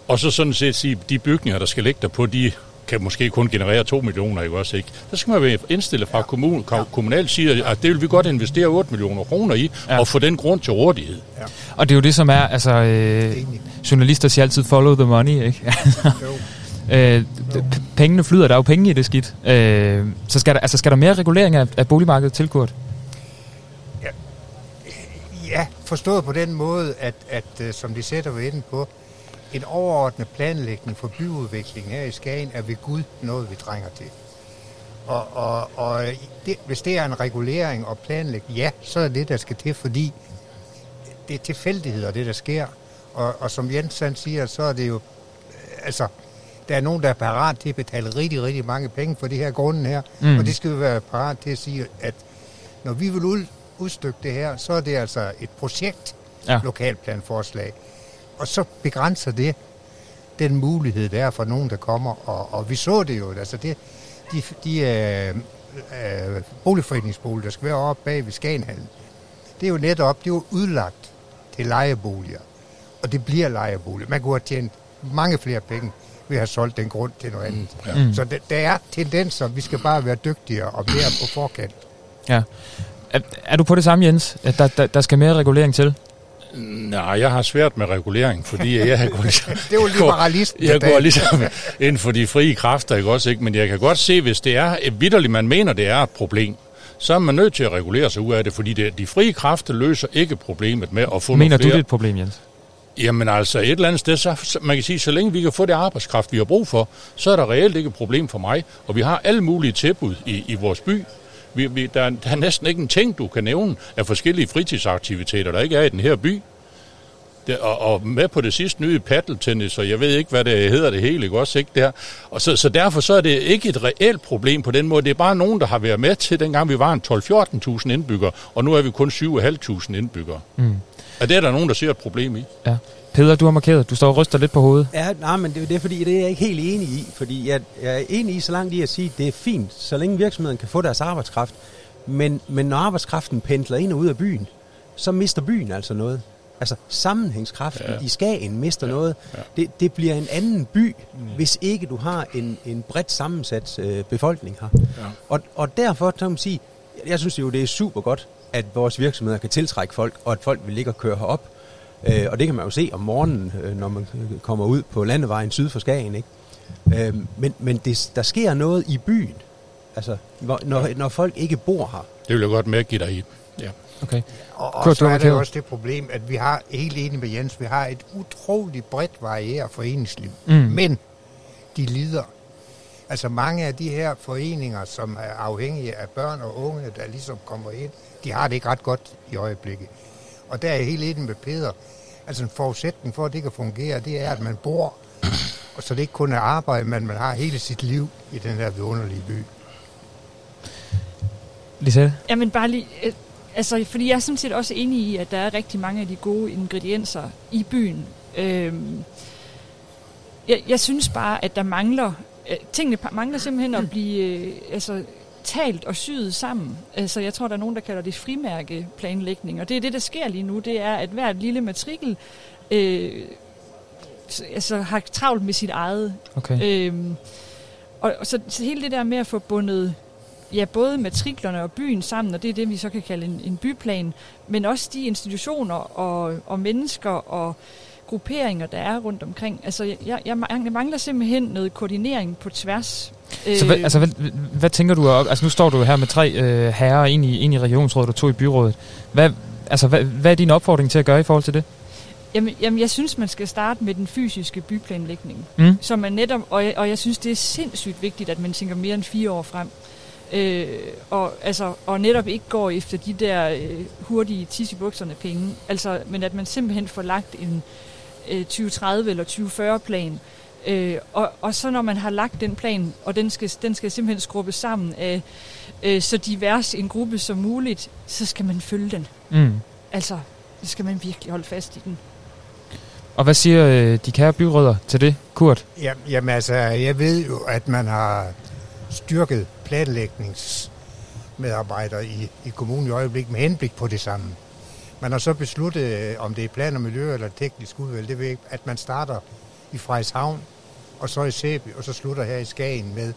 Speaker 10: og så sådan set sige, de bygninger, der skal ligge der på, de kan måske kun generere 2 millioner, ikke også ikke? Så skal man være indstillet fra kommunen, ja. kommunalt siger, at det vil vi godt investere 8 millioner kroner i, ja. og få den grund til rådighed.
Speaker 9: Ja.
Speaker 8: Og det er jo det, som er, altså, øh, journalister siger altid, follow the money, ikke? øh, p- pengene flyder, der er jo penge i det skidt. Øh, så skal der, altså, skal der mere regulering af, af boligmarkedet til, Kurt?
Speaker 9: Ja, forstået på den måde, at, at øh, som de sætter ved inde på, en overordnet planlægning for byudviklingen her i Skagen er ved Gud noget, vi trænger til. Og, og, og det, hvis det er en regulering og planlægning, ja, så er det, der skal til, fordi det er tilfældigheder, det der sker. Og, og som Jens han siger, så er det jo, øh, altså, der er nogen, der er parat til at betale rigtig, rigtig mange penge for det her grunden her.
Speaker 8: Mm.
Speaker 9: Og det skal vi være parat til at sige, at når vi vil ud, udstykke det her, så er det altså et projekt,
Speaker 8: ja.
Speaker 9: lokalplanforslag. Og så begrænser det den mulighed, der er for nogen, der kommer. Og, og vi så det jo, altså det, de, de øh, øh, boligforeningsboliger, der skal være oppe bag ved Skagenhallen, det er jo netop, det er jo udlagt til lejeboliger. Og det bliver lejeboliger. Man kunne have tjent mange flere penge ved at have solgt den grund til noget andet.
Speaker 8: Ja. Mm.
Speaker 9: Så der, der er tendenser, vi skal bare være dygtigere og mere på forkant.
Speaker 8: Ja. Er, er du på det samme, Jens? At der, der, der skal mere regulering til?
Speaker 10: Nej, jeg har svært med regulering, fordi jeg går,
Speaker 9: Det er jo liberalisten,
Speaker 10: Jeg
Speaker 9: der-
Speaker 10: går ligesom ind for de frie kræfter, ikke også? Ikke? Men jeg kan godt se, hvis det er et vidderligt, man mener, det er et problem, så er man nødt til at regulere sig ud af det, fordi det, de frie kræfter løser ikke problemet med at få
Speaker 8: Mener
Speaker 10: nogle
Speaker 8: du,
Speaker 10: flere.
Speaker 8: det er et problem, Jens?
Speaker 10: Jamen altså, et eller andet sted, så, så man kan sige, så længe vi kan få det arbejdskraft, vi har brug for, så er der reelt ikke et problem for mig. Og vi har alle mulige tilbud i, i vores by. Vi, vi, der, er- der er næsten ikke en ting, du kan nævne af forskellige fritidsaktiviteter, der ikke er i den her by. Det, og, og med på det sidste nye paddeltennis, og jeg ved ikke, hvad det hedder det hele, ikke også? Ikke der? Og så, så derfor så er det ikke et reelt problem på den måde. Det er bare nogen, der har været med til, dengang vi var en 12-14.000 indbyggere, og nu er vi kun 7.500 indbyggere.
Speaker 8: Mm.
Speaker 10: Og det er der nogen, der ser et problem i.
Speaker 8: Ja. Peder, du har markeret. Du står og ryster lidt på hovedet.
Speaker 12: Ja, nej, men det, er jo det er fordi, det er jeg ikke helt enig i. Fordi jeg, jeg er enig i så langt i at sige, at det er fint, så længe virksomheden kan få deres arbejdskraft. Men, men når arbejdskraften pendler ind og ud af byen, så mister byen altså noget. Altså sammenhængskraften
Speaker 10: Ja.
Speaker 12: ja. i Skagen mister ja. noget.
Speaker 10: Ja.
Speaker 12: Det, det bliver en anden by, mm. hvis ikke du har en, en bredt sammensat øh, befolkning her.
Speaker 10: Ja.
Speaker 12: Og, og derfor kan man sige, jeg synes jo, det er super godt, at vores virksomheder kan tiltrække folk, og at folk vil ligge og køre herop. Øh, og det kan man jo se om morgenen, øh, når man kommer ud på landevejen syd for Skagen. Ikke? Øh, men men det, der sker noget i byen, altså hvor, når, når folk ikke bor her.
Speaker 10: Det vil jeg godt medgive dig i. Ja.
Speaker 8: Okay.
Speaker 9: Og, og
Speaker 8: Kurt,
Speaker 9: så er det også det problem, at vi har, helt enig med Jens, vi har et utroligt bredt varieret foreningsliv.
Speaker 8: Mm.
Speaker 9: Men de lider. Altså mange af de her foreninger, som er afhængige af børn og unge, der ligesom kommer ind, de har det ikke ret godt i øjeblikket. Og der er jeg helt enig med Peter. Altså en forudsætning for, at det kan fungere, det er, at man bor, og så det ikke kun er arbejde, men man har hele sit liv i den her vidunderlige by.
Speaker 8: Lisette?
Speaker 11: Jamen bare lige, øh, altså fordi jeg er sådan set også enig i, at der er rigtig mange af de gode ingredienser i byen. Øhm, jeg, jeg synes bare, at der mangler, øh, tingene mangler simpelthen at blive, øh, altså talt og syet sammen. Altså, jeg tror, der er nogen, der kalder det frimærkeplanlægning, og det er det, der sker lige nu. Det er, at hvert lille matrikel øh, altså, har travlt med sit eget.
Speaker 8: Okay.
Speaker 11: Øhm, og, og så, så hele det der med at få bundet ja, både matriklerne og byen sammen, og det er det, vi så kan kalde en, en byplan, men også de institutioner og, og mennesker og grupperinger, der er rundt omkring. Altså, jeg, jeg, mangler simpelthen noget koordinering på tværs.
Speaker 8: Så hvad, altså, hvad, hvad tænker du? Altså, nu står du her med tre øh, herrer, en i, en i regionsrådet og to i byrådet. Hvad, altså, hvad, hvad er din opfordring til at gøre i forhold til det?
Speaker 11: Jamen, jamen, jeg synes, man skal starte med den fysiske byplanlægning.
Speaker 8: Mm.
Speaker 11: Så man netop, og, jeg, og jeg synes, det er sindssygt vigtigt, at man tænker mere end fire år frem. Øh, og, altså, og netop ikke går efter de der øh, hurtige tis i bukserne penge. Altså, men at man simpelthen får lagt en øh, 2030 eller 2040 plan. Øh, og, og så når man har lagt den plan, og den skal, den skal simpelthen skrubbes sammen af øh, så divers en gruppe som muligt, så skal man følge den.
Speaker 8: Mm.
Speaker 11: Altså, så skal man virkelig holde fast i den.
Speaker 8: Og hvad siger øh, de kære byrødder til det, Kurt?
Speaker 9: Ja, jamen altså, jeg ved jo, at man har styrket planlægningsmedarbejdere i, i kommunen i øjeblikket med henblik på det samme. Man har så besluttet, øh, om det er plan og miljø eller teknisk udvalg, det ved jeg ikke, at man starter i Frederikshavn, og så i Sæby, og så slutter her i Skagen med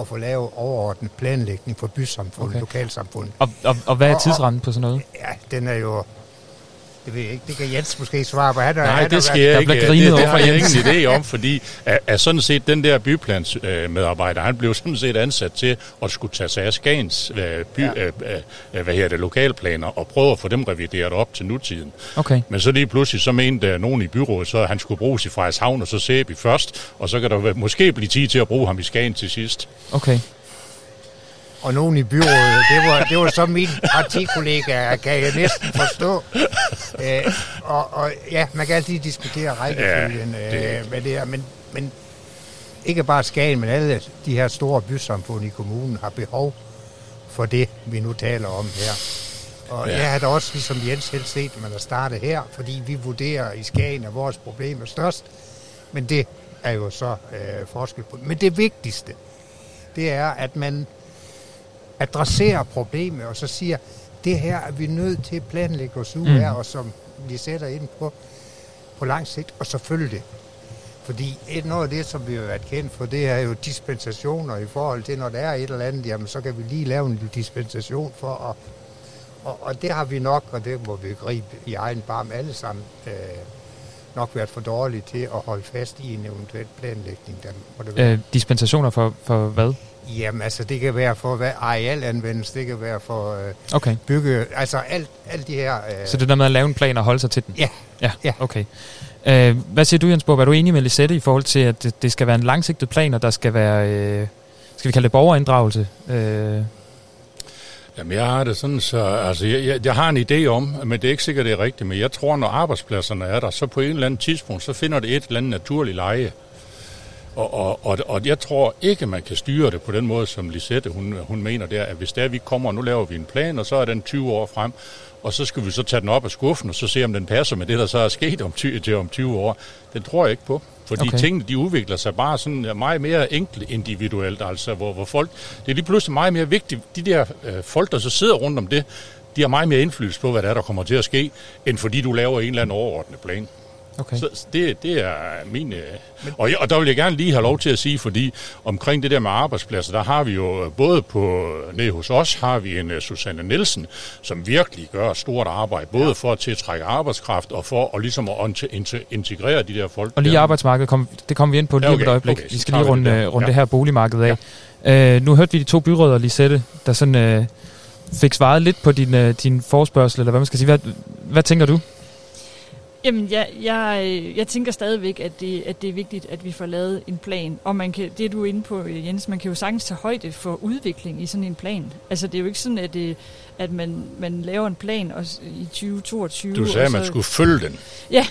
Speaker 9: at få lavet overordnet planlægning for bysamfundet,
Speaker 8: Okay.
Speaker 9: lokalsamfundet.
Speaker 8: Og, og, og hvad er tidsrammen på sådan noget?
Speaker 9: Ja, den er jo... Det ved jeg ikke, det kan Jens måske svare på. Han, er-
Speaker 10: Nej,
Speaker 9: han
Speaker 10: det skal
Speaker 9: været-
Speaker 10: jeg
Speaker 8: Der
Speaker 10: ikke. det,
Speaker 8: over
Speaker 10: det har jeg ingen idé om, fordi at, at sådan set den der byplansmedarbejder, han blev sådan set ansat til at skulle tage sig af Skagens øh, by, ja. øh, øh, hvad her det, lokalplaner og prøve at få dem revideret op til nutiden.
Speaker 8: Okay.
Speaker 10: Men så lige pludselig, så mente der nogen i byrådet, så han skulle bruges i Frederikshavn og så Sæby først, og så kan der måske blive tid til at bruge ham i Skagen til sidst.
Speaker 8: Okay.
Speaker 9: Og nogen i byrådet, det var, det var så min partikollega, kan jeg næsten forstå. Øh, og, og ja, man kan altid diskutere rækkefølgen
Speaker 10: Ja,
Speaker 9: ja,
Speaker 10: det-
Speaker 9: øh, med det her, men, men ikke bare Skagen, men alle de her store bysamfund i kommunen har behov for det, vi nu taler om her. Og
Speaker 10: Ja.
Speaker 9: jeg har da også, ligesom Jens selv set, at man har startet her, fordi vi vurderer i Skagen, at vores problem er størst. Men det er jo så øh, forskel på. Men det vigtigste, det er, at man adresserer problemet, og så siger, det her er vi nødt til at planlægge os ud
Speaker 8: Mm.
Speaker 9: af, og som vi sætter ind på, på lang sigt, og så følge det. Fordi et, noget af det, som vi har været kendt for, det er jo dispensationer i forhold til, når der er et eller andet, jamen så kan vi lige lave en dispensation for at... Og, og det har vi nok, og det må vi gribe i egen barm alle sammen, øh, nok været for dårlige til at holde fast i en eventuel planlægning. Der må det være.
Speaker 8: Øh, dispensationer for, for hvad?
Speaker 9: Jamen altså, det kan være for hvad arealanvendelse, det kan være for øh,
Speaker 8: Okay.
Speaker 9: bygge, altså alt, alt de her... Øh,
Speaker 8: Så det der med at lave en plan og holde sig til den?
Speaker 9: Ja.
Speaker 8: Ja,
Speaker 9: Ja.
Speaker 8: okay. Øh, hvad siger du, Jens Borg? Er du enig med Lisette i forhold til, at det, det skal være en langsigtet plan, og der skal være, øh, skal vi kalde det borgerinddragelse? Øh,
Speaker 10: Jamen, jeg har det sådan, så altså, jeg, jeg, jeg har en idé om, men det er ikke sikkert, det er rigtigt, men jeg tror, når arbejdspladserne er der, så på en eller anden tidspunkt, så finder det et eller andet naturligt leje. Og, og, og, og jeg tror ikke, man kan styre det på den måde, som Lisette, hun, hun mener der, at hvis der vi kommer, og nu laver vi en plan, og så er den 20 år frem, og så skal vi så tage den op af skuffen, og så se, om den passer med det, der så er sket om 20, til om 20 år. Den tror jeg ikke på. Fordi
Speaker 8: Okay.
Speaker 10: tingene, de udvikler sig bare sådan meget mere enkelt individuelt, altså hvor, hvor folk, det er lige pludselig meget mere vigtigt, de der øh, folk, der så sidder rundt om det, de har meget mere indflydelse på, hvad der er, der kommer til at ske, end fordi du laver en eller anden overordnet plan.
Speaker 8: Okay.
Speaker 10: Så det, det er min... øh, Og, jeg, og der vil jeg gerne lige have lov til at sige, fordi omkring det der med arbejdspladser, der har vi jo øh, både på nede hos os, har vi en uh, Susanne Nielsen, som virkelig gør et stort arbejde, både ja. for at tiltrække arbejdskraft og for at, ligesom at inte- inte- integrere de der folk.
Speaker 8: Og lige
Speaker 10: der.
Speaker 8: arbejdsmarkedet, kom, det kommer vi ind på lige
Speaker 10: Ja,
Speaker 8: om et
Speaker 10: okay,
Speaker 8: øjeblik.
Speaker 10: okay,
Speaker 8: vi skal lige
Speaker 10: vi det
Speaker 8: runde, øh, runde
Speaker 10: Ja.
Speaker 8: det her boligmarked af. Øh, nu hørte vi de to byråder, Lisette, der sådan øh, fik svaret lidt på din, øh, din forspørgsel, eller hvad man skal sige. Hvad, hvad tænker du?
Speaker 11: Jamen, jeg, jeg, øh, jeg tænker stadigvæk, at det, at det er vigtigt, at vi får lavet en plan. Og man kan, det du er inde på, øh, Jens, man kan jo sagtens tage højde for udvikling i sådan en plan. Altså, det er jo ikke sådan, at, det, at man, man laver en plan og, s- i 2022.
Speaker 10: Du sagde, at man skulle følge den.
Speaker 11: Ja,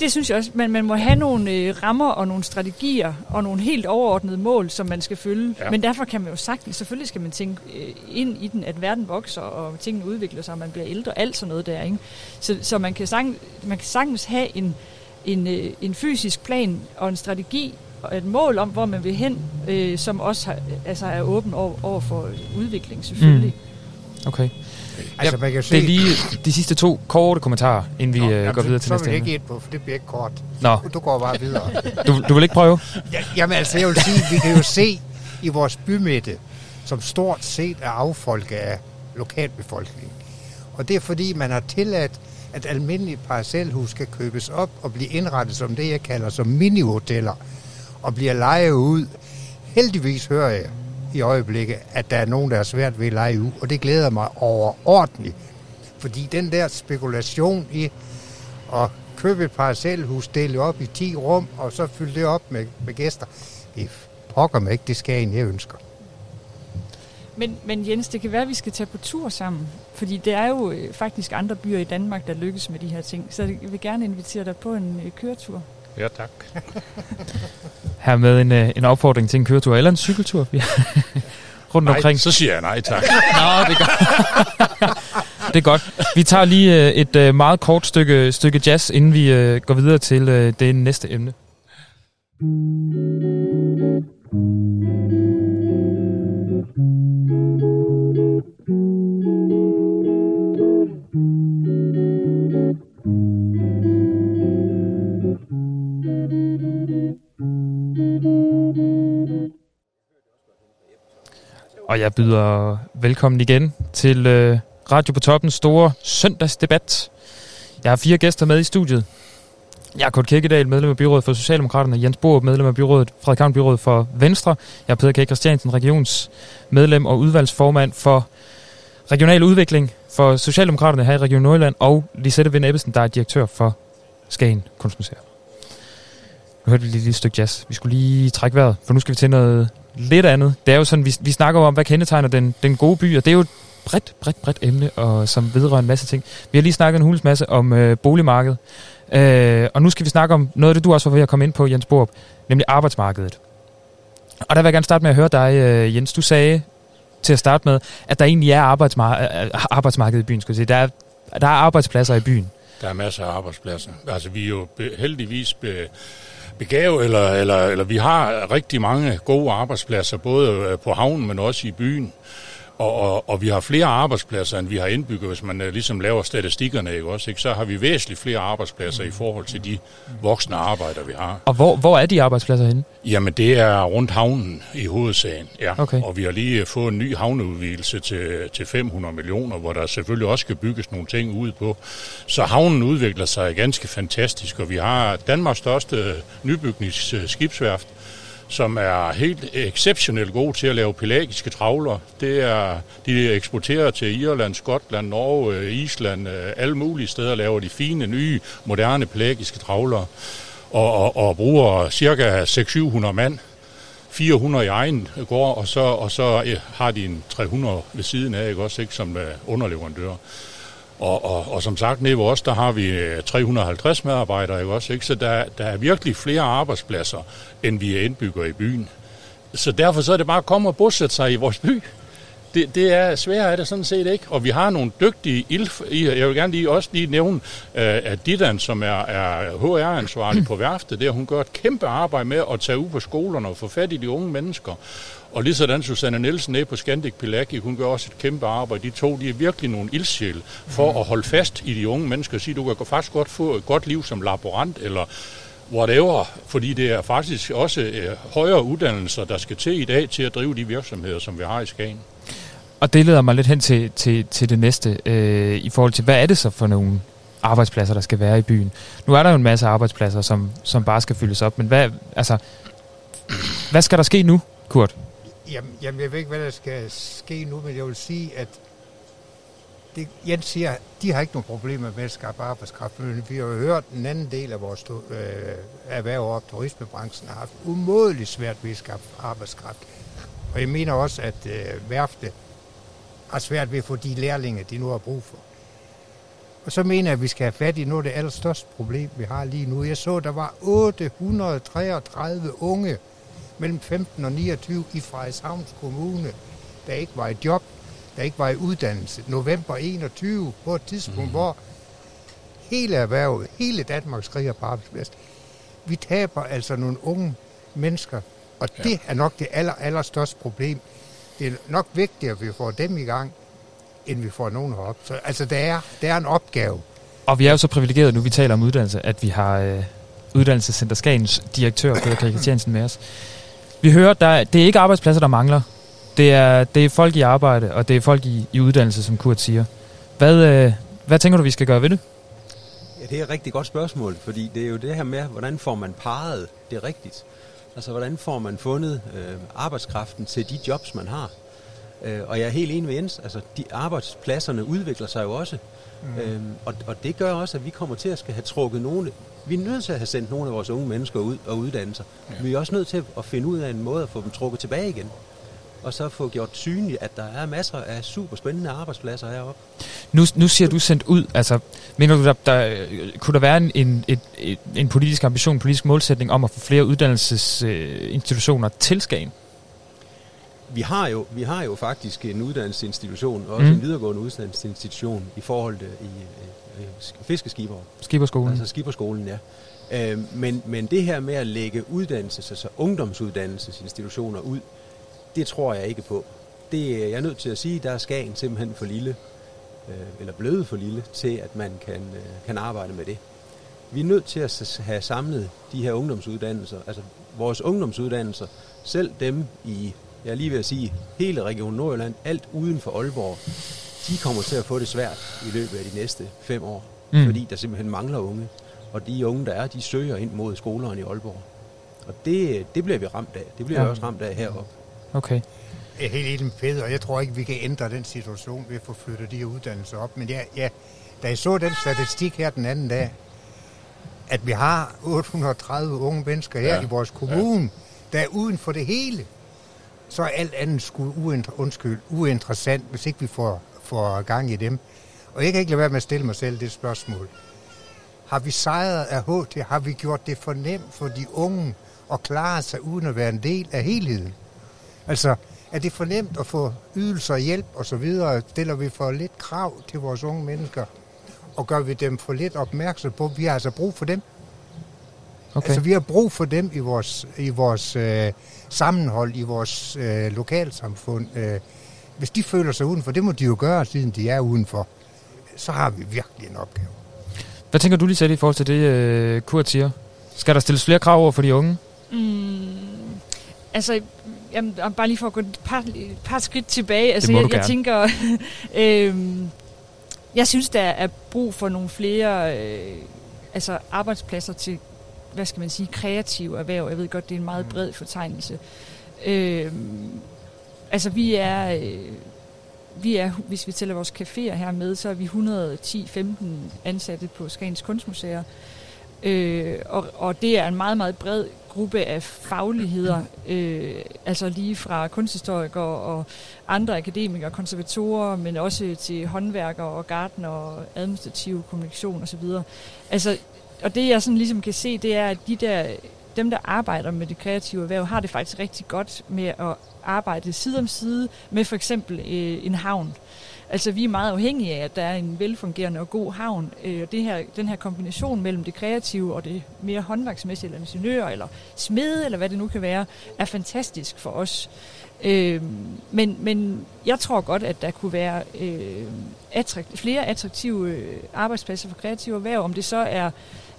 Speaker 11: det synes jeg også. Men man må have nogle øh, rammer og nogle strategier og nogle helt overordnede mål, som man skal følge.
Speaker 10: Ja.
Speaker 11: Men derfor kan man jo sagtens, selvfølgelig skal man tænke øh, ind i den, at verden vokser, og tingene udvikler sig, og man bliver ældre, alt sådan noget der. Ikke? Så, så man, kan sagtens, man kan sagtens have en, en, øh, en fysisk plan og en strategi, et mål om, hvor man vil hen, øh, som også har, altså er åben over, over for udvikling selvfølgelig.
Speaker 8: Mm. Okay.
Speaker 9: Altså,
Speaker 8: ja,
Speaker 9: man kan
Speaker 8: det
Speaker 9: se-
Speaker 8: er lige de sidste to korte kommentarer, inden vi
Speaker 9: Nå,
Speaker 8: øh,
Speaker 9: jamen,
Speaker 8: går
Speaker 9: så-
Speaker 8: videre til
Speaker 9: så
Speaker 8: næste
Speaker 9: vil jeg
Speaker 8: emne.
Speaker 9: ikke ind på, for det bliver ikke kort.
Speaker 8: Nå.
Speaker 9: Du går bare videre.
Speaker 8: Du, du vil ikke prøve?
Speaker 9: Ja, jamen altså, jeg vil sige, vi kan jo se i vores bymidte, som stort set er affolket af lokalbefolkningen. Og det er fordi, man har tilladt, at almindelige parcelhus skal købes op og blive indrettet som det, jeg kalder som mini-hoteller, og bliver lejet ud. Heldigvis hører jeg i øjeblikket, at der er nogen, der er svært ved at lege ud, og det glæder mig overordentligt. Fordi den der spekulation i at købe et parcelhus, dele op i 10 rum, og så fylde det op med, med gæster, det pokker mig ikke det skagen, jeg ønsker.
Speaker 11: Men, men Jens, det kan være, at vi skal tage på tur sammen. Fordi det er jo øh, faktisk andre byer i Danmark, der lykkes med de her ting. Så jeg vil gerne invitere dig på en øh, køretur.
Speaker 10: Ja, tak.
Speaker 8: Her med en, øh, en opfordring til en køretur eller en cykeltur. Rundt
Speaker 10: Nej,
Speaker 8: omkring.
Speaker 10: så siger jeg nej tak.
Speaker 8: Nå, det er godt. det er godt. Vi tager lige øh, et øh, meget kort stykke, stykke jazz, inden vi går videre til det næste emne. Og jeg byder velkommen igen til øh, Radio på Toppens store søndagsdebat. Jeg har fire gæster med i studiet. Jeg er Kurt Kirkedal, medlem af byrådet for Socialdemokraterne, Jens Borup, medlem af byrådet, Frederik Byrådet for Venstre. Jeg er Peter K. Christiansen, regionsmedlem og udvalgsformand for regional udvikling for Socialdemokraterne her i Region Nordjylland, og Lisette Vind Ebbesen, der er direktør for Skagen Kunstmuseum. Nu hørte vi lige et stykke jazz. Vi skulle lige trække vejret, for nu skal vi til noget lidt andet. Det er jo sådan, vi, vi snakker jo om, hvad kendetegner den, den gode by, og det er jo et bredt, bredt, bredt emne, og som vedrører en masse ting. Vi har lige snakket en hulens masse om øh, boligmarkedet, øh, og nu skal vi snakke om noget af det, du også var ved at komme ind på, Jens Borup, nemlig arbejdsmarkedet. Og der vil jeg gerne starte med at høre dig, øh, Jens. Du sagde til at starte med, at der egentlig er arbejdsmar- øh, arbejdsmarked i byen, skulle jeg sige. Der er, der er arbejdspladser i byen.
Speaker 10: Der er masser af arbejdspladser. Altså, vi er jo be- heldigvis be- begavet, eller, eller, eller vi har rigtig mange gode arbejdspladser, både øh, på havnen, men også i byen. Og, og, og vi har flere arbejdspladser, end vi har indbygget, hvis man uh, ligesom laver statistikkerne, ikke også? Ikke? Så har vi væsentligt flere arbejdspladser i forhold til de voksne arbejdere, vi har.
Speaker 8: Og hvor, hvor er de arbejdspladser henne?
Speaker 10: Jamen, det er rundt havnen i hovedsagen, ja.
Speaker 8: Okay.
Speaker 10: Og vi har lige øh, fået en ny havneudvidelse til, til 500 millioner, hvor der selvfølgelig også skal bygges nogle ting ud på. Så havnen udvikler sig ganske fantastisk, og vi har Danmarks største nybygningsskibsværft, som er helt exceptionelt gode til at lave pelagiske travler. Det er, de eksporterer til Irland, Skotland, Norge, Island, øh, alle mulige steder laver de fine, nye, moderne pelagiske travler og, og, og bruger cirka 600-700 mand. 400 i egen gård, og så, og så øh, har de en 300 ved siden af, ikke også, ikke, som øh, underleverandør. Og, og, og som sagt, nede ved os, der har vi øh, 350 medarbejdere, ikke også, ikke? Så der, der er virkelig flere arbejdspladser, end vi er indbygger i byen. Så derfor så er det bare at komme og bosætte sig i vores by. Det, det er svært er det sådan set ikke. Og vi har nogle dygtige ilf... Jeg vil gerne lige også lige nævne, øh, at Didan, som er, er HR-ansvarlig på værftet, der hun gør et kæmpe arbejde med at tage ud på skolerne og få fat i de unge mennesker. Og lige sådan Susanne Nielsen nede på Scandic Pelagi, hun gør også et kæmpe arbejde. De to, de er virkelig nogle ildsjæl for at holde fast i de unge mennesker og sige, du kan faktisk godt få et godt liv som laborant eller whatever, fordi det er faktisk også øh, højere uddannelser, der skal til i dag til at drive de virksomheder, som vi har i Skagen.
Speaker 8: Og det leder mig lidt hen til, til, til det næste, øh, i forhold til, hvad er det så for nogle arbejdspladser, der skal være i byen? Nu er der jo en masse arbejdspladser, som, som bare skal fyldes op, men hvad, altså, hvad skal der ske nu, Kurt?
Speaker 9: Jamen, jamen, jeg ved ikke, hvad der skal ske nu, men jeg vil sige, at det, Jens siger, de har ikke nogen problemer med at skaffe arbejdskraft, men vi har jo hørt, at en anden del af vores øh, erhverv op, turismebranchen, har haft umådeligt svært ved at skaffe arbejdskraft. Og jeg mener også, at øh, værfte har svært ved at få de lærlinge, de nu har brug for. Og så mener jeg, at vi skal have fat i noget af det allerstørste problem, vi har lige nu. Jeg så, der var 833 unge mellem 15 og 29 i Frederikshavns Kommune, der ikke var i job, der ikke var i uddannelse. November 21 på et tidspunkt, mm. hvor hele erhvervet, hele Danmark skriger på arbejdsplads. Vi taber altså nogle unge mennesker. Og ja. det er nok det aller, allerstørste problem. Det er nok vigtigere, at vi får dem i gang, end vi får nogen herop. Så altså, der er, der er en opgave.
Speaker 8: Og vi er jo så privilegerede nu, vi taler om uddannelse, at vi har øh, Uddannelsescenter Skagens direktør, Peter Christiansen, med os. Vi hører, der, det er ikke arbejdspladser, der mangler. Det er, det er folk i arbejde, og det er folk i, i uddannelse, som Kurt siger. Hvad, øh, hvad tænker du, vi skal gøre ved det?
Speaker 12: Ja, det er et rigtig godt spørgsmål, fordi det er jo det her med, hvordan får man parret det rigtigt? Altså, hvordan får man fundet øh, arbejdskraften til de jobs, man har? Øh, og jeg er helt enig med Jens, altså, de arbejdspladserne udvikler sig jo også. Mm. Øhm, og, og det gør også, at vi kommer til at skal have trukket nogle... Vi er nødt til at have sendt nogle af vores unge mennesker ud og uddanne sig. Ja. Vi er også nødt til at finde ud af en måde at få dem trukket tilbage igen. Og så få gjort synligt, at der er masser af super spændende arbejdspladser heroppe.
Speaker 8: Nu, nu siger du sendt ud, altså mener du, der, der kunne der være en, en, et, en politisk ambition, en politisk målsætning om at få flere uddannelsesinstitutioner til Skagen?
Speaker 12: Vi har jo, vi har jo faktisk en uddannelsesinstitution, og også
Speaker 8: Mm.
Speaker 12: en videregående uddannelsesinstitution i forhold til i, i, i fiskeskiber.
Speaker 8: Skiberskolen.
Speaker 12: Altså skiberskolen, ja. Øh, men, men det her med at lægge uddannelses, altså ungdomsuddannelsesinstitutioner ud, det tror jeg ikke på. Det er jeg er nødt til at sige, der er Skagen simpelthen for lille, øh, eller blevet for lille, til at man kan, øh, kan arbejde med det. Vi er nødt til at have samlet de her ungdomsuddannelser, altså vores ungdomsuddannelser, selv dem i, jeg er lige ved at sige, hele Region Nordjylland, alt uden for Aalborg, de kommer til at få det svært i løbet af de næste fem år,
Speaker 8: Mm.
Speaker 12: fordi der simpelthen mangler unge. Og de unge, der er, de søger ind mod skolerne i Aalborg. Og det, det bliver vi ramt af. Det bliver
Speaker 8: Ja.
Speaker 12: vi også ramt af heroppe.
Speaker 8: Okay.
Speaker 9: Jeg er helt enig med og jeg tror ikke, vi kan ændre den situation ved at få flyttet de her uddannelser op. Men ja, ja, da jeg så den statistik her den anden dag, at vi har 830 unge mennesker her
Speaker 10: ja.
Speaker 9: i vores kommune, ja. der er uden for det hele, så er alt andet skulle uinter- undskyld, uinteressant, hvis ikke vi får, får gang i dem. Og jeg kan ikke lade være med at stille mig selv det spørgsmål. Har vi sejret af HT? Har vi gjort det for nemt for de unge at klare sig uden at være en del af helheden? Altså, er det for nemt at få ydelser, hjælp og så videre? Stiller vi for lidt krav til vores unge mennesker? Og gør vi dem for lidt opmærksom på, at vi har altså brug for dem?
Speaker 8: Okay.
Speaker 9: Altså, vi har brug for dem i vores, i vores øh, sammenhold, i vores øh, lokalsamfund. Øh, hvis de føler sig udenfor, det må de jo gøre, siden de er udenfor, så har vi virkelig en opgave.
Speaker 8: Hvad tænker du lige selv i forhold til det, øh, Kurt siger? Skal der stilles flere krav over for de unge?
Speaker 11: Mm, altså, jamen, bare lige for at gå et par, et par skridt tilbage. Altså,
Speaker 8: må
Speaker 11: jeg,
Speaker 8: du
Speaker 11: jeg
Speaker 8: gerne.
Speaker 11: tænker, øhm, jeg synes, der er brug for nogle flere øh, altså arbejdspladser til, hvad skal man sige, kreative erhverv. Jeg ved godt, det er en meget bred fortegnelse. Øhm, altså, vi er... Øh, vi er, hvis vi tæller vores caféer her med, så er vi 110-15 ansatte på Skagens Kunstmuseer. Øh, og, og det er en meget, meget bred gruppe af fagligheder, øh, altså lige fra kunsthistorikere og andre akademikere, konservatorer, men også til håndværkere og gartner og administrativ kommunikation osv. Altså, og det jeg sådan ligesom kan se, det er, at de der, dem, der arbejder med det kreative erhverv, har det faktisk rigtig godt med at arbejde side om side med for eksempel øh, en havn. Altså, vi er meget afhængige af, at der er en velfungerende og god havn. Øh, og det her, den her kombination mellem det kreative og det mere håndværksmæssige, eller ingeniør, eller smede, eller hvad det nu kan være, er fantastisk for os. Øh, men, men jeg tror godt, at der kunne være øh, attrakt, flere attraktive øh, arbejdspladser for kreative erhverv, om det så er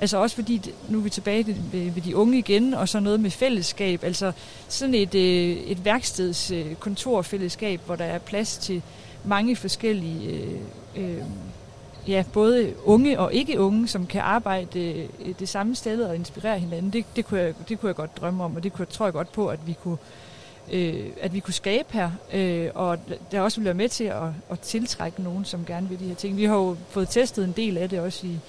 Speaker 11: Altså også fordi, nu er vi tilbage ved, ved, de unge igen, og så noget med fællesskab. Altså sådan et, øh, et værkstedskontorfællesskab, øh, hvor der er plads til mange forskellige, øh, øh, ja, både unge og ikke unge, som kan arbejde det samme sted og inspirere hinanden. Det, det, kunne jeg, det kunne jeg godt drømme om, og det kunne, tror jeg godt på, at vi kunne, øh, at vi kunne skabe her. Øh, og der også vil være med til at, at tiltrække nogen, som gerne vil de her ting. Vi har jo fået testet en del af det også i,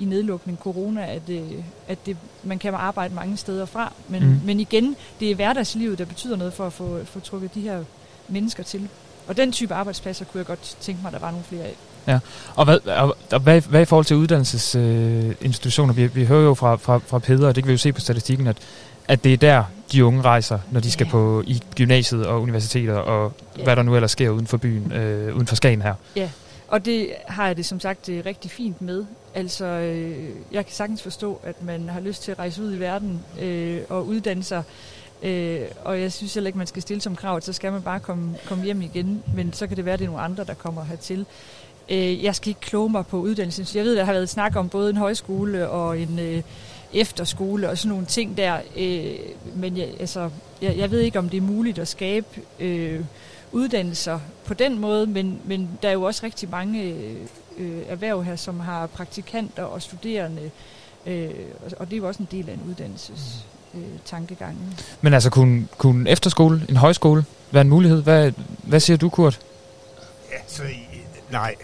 Speaker 11: i nedlukning corona, at, øh, at det, man kan arbejde mange steder fra. Men,
Speaker 8: Mm.
Speaker 11: men igen, det er hverdagslivet, der betyder noget for at få, få trukket de her mennesker til. Og den type arbejdspladser kunne jeg godt tænke mig, at der var nogle flere af.
Speaker 8: Ja, og hvad, og, og hvad, hvad i forhold til uddannelsesinstitutioner? Øh, vi, vi hører jo fra, fra, fra Peder, og det kan vi jo se på statistikken, at, at det er der, de unge rejser, når de skal
Speaker 11: Ja.
Speaker 8: på i gymnasiet og universiteter, og
Speaker 11: Ja.
Speaker 8: hvad der nu ellers sker uden for byen, øh, uden for Skagen her.
Speaker 11: Ja, og det har jeg det som sagt rigtig fint med. Altså, øh, jeg kan sagtens forstå, at man har lyst til at rejse ud i verden øh, og uddanne sig. Øh, og jeg synes heller ikke, man skal stille som krav, at så skal man bare komme, komme hjem igen. Men så kan det være, at det er nogle andre, der kommer hertil. Øh, jeg skal ikke kloge mig på uddannelsen. Jeg ved, der har været snak om både en højskole og en øh, efterskole og sådan nogle ting der. Øh, men jeg, altså, jeg, jeg ved ikke, om det er muligt at skabe øh, uddannelser på den måde, men, men der er jo også rigtig mange øh, øh, erhverv her, som har praktikanter og studerende, øh, og- det er jo også en del af en uddannelses øh, tankegang.
Speaker 8: Men altså, kunne, kunne efterskole, en højskole, være en mulighed? Hvad, hvad siger du, Kurt?
Speaker 9: Ja, så, nej.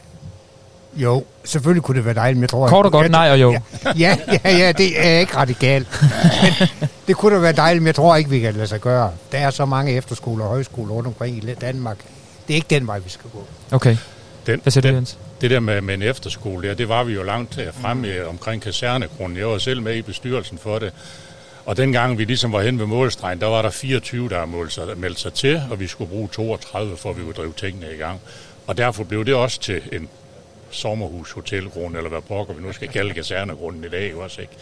Speaker 9: Jo, selvfølgelig kunne det være dejligt, men jeg tror...
Speaker 8: Kort og godt,
Speaker 9: jeg,
Speaker 8: nej og jo.
Speaker 9: Ja, ja, ja, det er ikke radikalt. Men det kunne da være dejligt, men jeg tror ikke, vi kan lade sig gøre. Der er så mange efterskoler og højskoler rundt omkring i Danmark. Det er ikke den vej, vi skal gå.
Speaker 8: Okay.
Speaker 10: Den,
Speaker 8: Hvad siger du,
Speaker 10: den,
Speaker 8: Jens?
Speaker 10: Det der med, med en efterskole, ja, det var vi jo langt øh, fremme mm. omkring kasernegrunden. Jeg var selv med i bestyrelsen for det. Og dengang vi ligesom var hen ved målstregen, der var der 24, der meldte sig, meldte sig til, og vi skulle bruge 32, for at vi kunne drive tingene i gang. Og derfor blev det også til en sommerhus, hotelgrund, eller hvad pokker vi nu skal kalde kasernegrunden i dag, også ikke?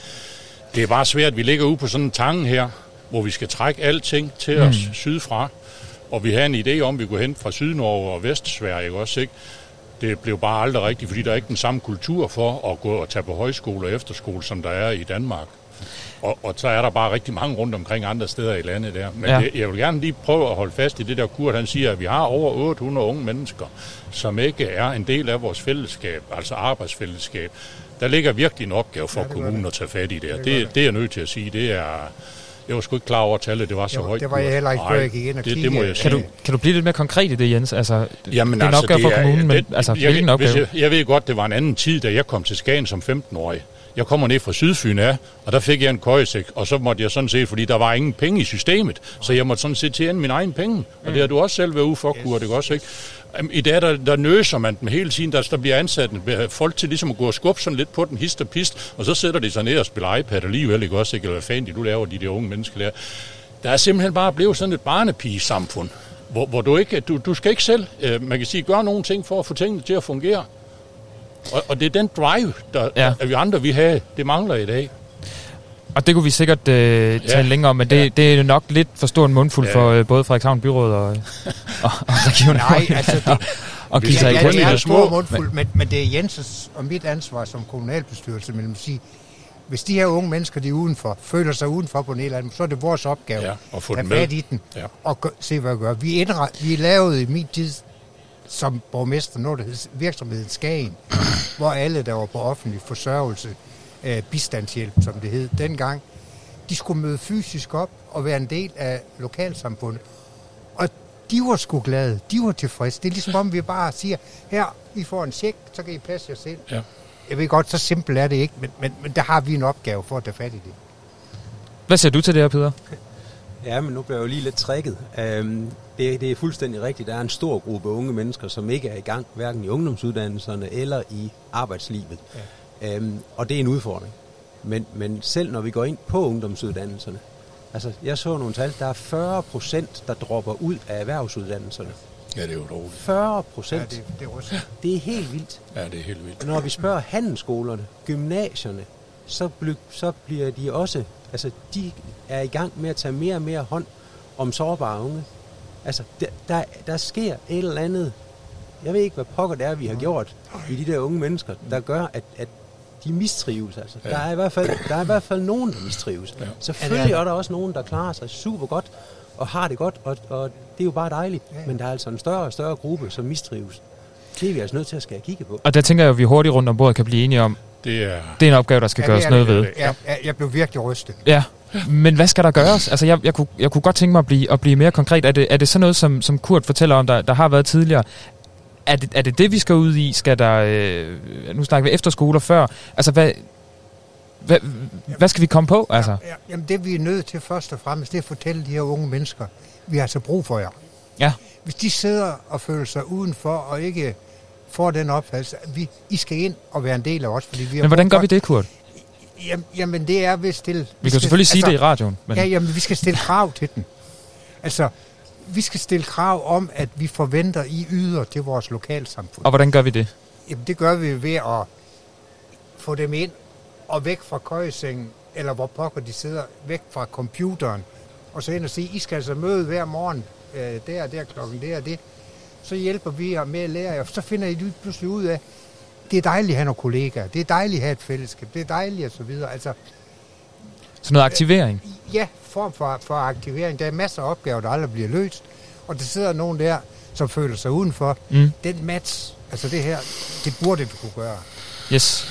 Speaker 10: Det er bare svært, vi ligger ude på sådan en tange her, hvor vi skal trække alting til os
Speaker 8: Mm.
Speaker 10: sydfra, og vi havde en idé om, at vi kunne hente fra Sydnorge og Vestsverige, ikke også, ikke? Det blev bare aldrig rigtigt, fordi der er ikke den samme kultur for at gå og tage på højskole og efterskole, som der er i Danmark. Og, og så er der bare rigtig mange rundt omkring andre steder i landet der. Men
Speaker 8: Ja.
Speaker 10: det, jeg vil gerne lige prøve at holde fast i det der Kurt, han siger, at vi har over 800 unge mennesker, som ikke er en del af vores fællesskab, altså arbejdsfællesskab. Der ligger virkelig en opgave for
Speaker 9: Ja,
Speaker 10: kommunen
Speaker 9: det.
Speaker 10: at tage fat i det.
Speaker 9: Det
Speaker 10: Det,
Speaker 9: gør
Speaker 10: det,
Speaker 9: det.
Speaker 10: det er jeg nødt til at sige. Det er, jeg var sgu ikke klar over, at tallet det var så
Speaker 9: var-
Speaker 10: højt.
Speaker 9: det var jeg heller ikke, før jeg gik ind og
Speaker 10: det, det må jeg
Speaker 8: Kan du, kan du blive lidt mere konkret i det, Jens? Altså,
Speaker 10: Jamen,
Speaker 8: det er en opgave for
Speaker 10: det
Speaker 8: kommunen, men
Speaker 10: det-
Speaker 8: altså,
Speaker 10: jeg,
Speaker 8: hvilken opgave?
Speaker 10: Hvis jeg, jeg ved godt, det var en anden tid, da jeg kom til Skagen som 15-årig. Jeg kommer ned fra Sydfyn af, og der fik jeg en køjesæk, og så måtte jeg sådan set, fordi der var ingen penge i systemet, så jeg måtte sådan set tjene min egen penge. Og det har du også selv været ude for, Kurt, ikke også, ikke? I dag, der, der nøser man dem hele tiden. Der, der bliver ansat en- folk til ligesom at gå og skubbe sådan lidt på den hist og pist, og så sætter de sig ned og spiller iPad alligevel, ikke også, ikke? Eller hvad fanden de nu laver, de der unge mennesker der. Der er simpelthen bare blevet sådan et barnepigesamfund, hvor, hvor du ikke, du, du skal ikke selv, øh, man kan sige, gøre nogle ting for at få tingene til at fungere. Og, og det er den drive, der,
Speaker 8: Ja.
Speaker 10: der, vi andre vi have, det mangler i dag.
Speaker 8: Og det kunne vi sikkert øh, tale
Speaker 10: Ja.
Speaker 8: længere om, men det,
Speaker 10: Ja.
Speaker 8: det er nok lidt for stor en mundfuld
Speaker 10: Ja.
Speaker 8: for øh, både Frederikshavn Byråd og, og, og Region
Speaker 9: Nej, altså det,
Speaker 8: og, give sig
Speaker 9: ja, det er en
Speaker 10: små,
Speaker 9: stor mundfuld, men, men det er Jenses og mit ansvar som kommunalbestyrelse, men man sige, hvis de her unge mennesker, de er udenfor, føler sig udenfor på en eller anden så er det vores opgave
Speaker 10: Ja, at få
Speaker 9: at
Speaker 10: dem
Speaker 9: have
Speaker 10: med.
Speaker 9: fat i den
Speaker 10: Ja.
Speaker 9: og gø- se, hvad vi gør. Vi, indre, vi lavede i min tid som borgmester noget, der hed virksomheden Skagen, hvor alle, der var på offentlig forsørgelse, øh, bistandshjælp, som det hed dengang, de skulle møde fysisk op og være en del af lokalsamfundet. Og de var sgu glade. De var tilfredse. Det er ligesom om, vi bare siger, her, I får en check, så kan I passe jer selv.
Speaker 10: Ja.
Speaker 9: Jeg ved godt, så simpelt er det ikke, men, men, men der har vi en opgave for at tage fat i det.
Speaker 8: Hvad siger du til det her, Peter?
Speaker 12: Ja, men nu bliver jeg jo lige lidt trækket. Øhm, det, det er fuldstændig rigtigt. Der er en stor gruppe unge mennesker, som ikke er i gang, hverken i ungdomsuddannelserne eller i arbejdslivet. Ja. Øhm, og det er en udfordring. Men, men selv når vi går ind på ungdomsuddannelserne, altså jeg så nogle tal, der er 40 procent, der dropper ud af erhvervsuddannelserne.
Speaker 10: Ja, det er jo dårligt.
Speaker 12: 40 procent.
Speaker 9: Ja, det, det er også.
Speaker 12: det er helt vildt.
Speaker 10: Ja, det er helt vildt.
Speaker 12: Når vi spørger handelsskolerne, gymnasierne, så, bly, så bliver de også, altså de er i gang med at tage mere og mere hånd om sårbare unge. Altså, der, der, der sker et eller andet, jeg ved ikke, hvad pokker det er, vi har gjort i de der unge mennesker, der gør, at, at de mistrives. Altså. Ja. Der, er i hvert fald, der er i hvert fald nogen, der mistrives. Ja. Selvfølgelig er der også nogen, der klarer sig super godt og har det godt, og, og det er jo bare dejligt. Ja. Men der er altså en større og større gruppe, som mistrives. Det er vi altså nødt til at skal kigge på.
Speaker 8: Og der tænker jeg, at vi hurtigt rundt om bordet kan blive enige om,
Speaker 10: Det er...
Speaker 8: det er en opgave, der skal
Speaker 9: Ja,
Speaker 8: gøres
Speaker 9: det
Speaker 8: noget
Speaker 9: det.
Speaker 8: ved.
Speaker 9: Ja, ja, jeg blev virkelig rystet.
Speaker 8: Ja, men hvad skal der gøres? Altså, jeg, jeg, kunne, jeg kunne godt tænke mig at blive, at blive mere konkret. Er det, er det sådan noget, som, som Kurt fortæller om, der, der har været tidligere? Er det, er det det, vi skal ud i? Skal der... Øh, nu snakker vi efterskoler før. Altså, hvad, hvad, hvad skal vi komme på? Altså,
Speaker 9: Ja, jamen det vi er nødt til først og fremmest, det er at fortælle de her unge mennesker, vi har altså brug for jer.
Speaker 8: Ja.
Speaker 9: Hvis de sidder og føler sig udenfor og ikke får den opfattelse, at vi, I skal ind og være en del af os, fordi vi
Speaker 8: men hvordan gør vi det, Kurt?
Speaker 9: Jamen, jamen det er ved at stille...
Speaker 8: Vi kan selvfølgelig sige det i radioen. Men,
Speaker 9: Men... Ja, jamen vi skal stille krav til den. Altså, vi skal stille krav om, at vi forventer, I yder til vores lokalsamfund.
Speaker 8: og hvordan gør vi det?
Speaker 9: Jamen det gør vi ved at få dem ind og væk fra køjesengen, eller hvor pokker de sidder, væk fra computeren, og så ind og sige, I skal altså møde hver morgen, øh, der og der klokken, der og det. Så hjælper vi jer med at lære jer, og så finder I pludselig ud af, det er dejligt at have nogle kollegaer, det er dejligt at have et fællesskab, det er dejligt og så videre. Altså,
Speaker 8: Sådan noget aktivering.
Speaker 9: ja, form for, for aktivering. Der er masser af opgaver, der aldrig bliver løst, og der sidder nogen der, som føler sig udenfor.
Speaker 8: Mm.
Speaker 9: Den match, altså det her, det burde du kunne gøre.
Speaker 8: Yes.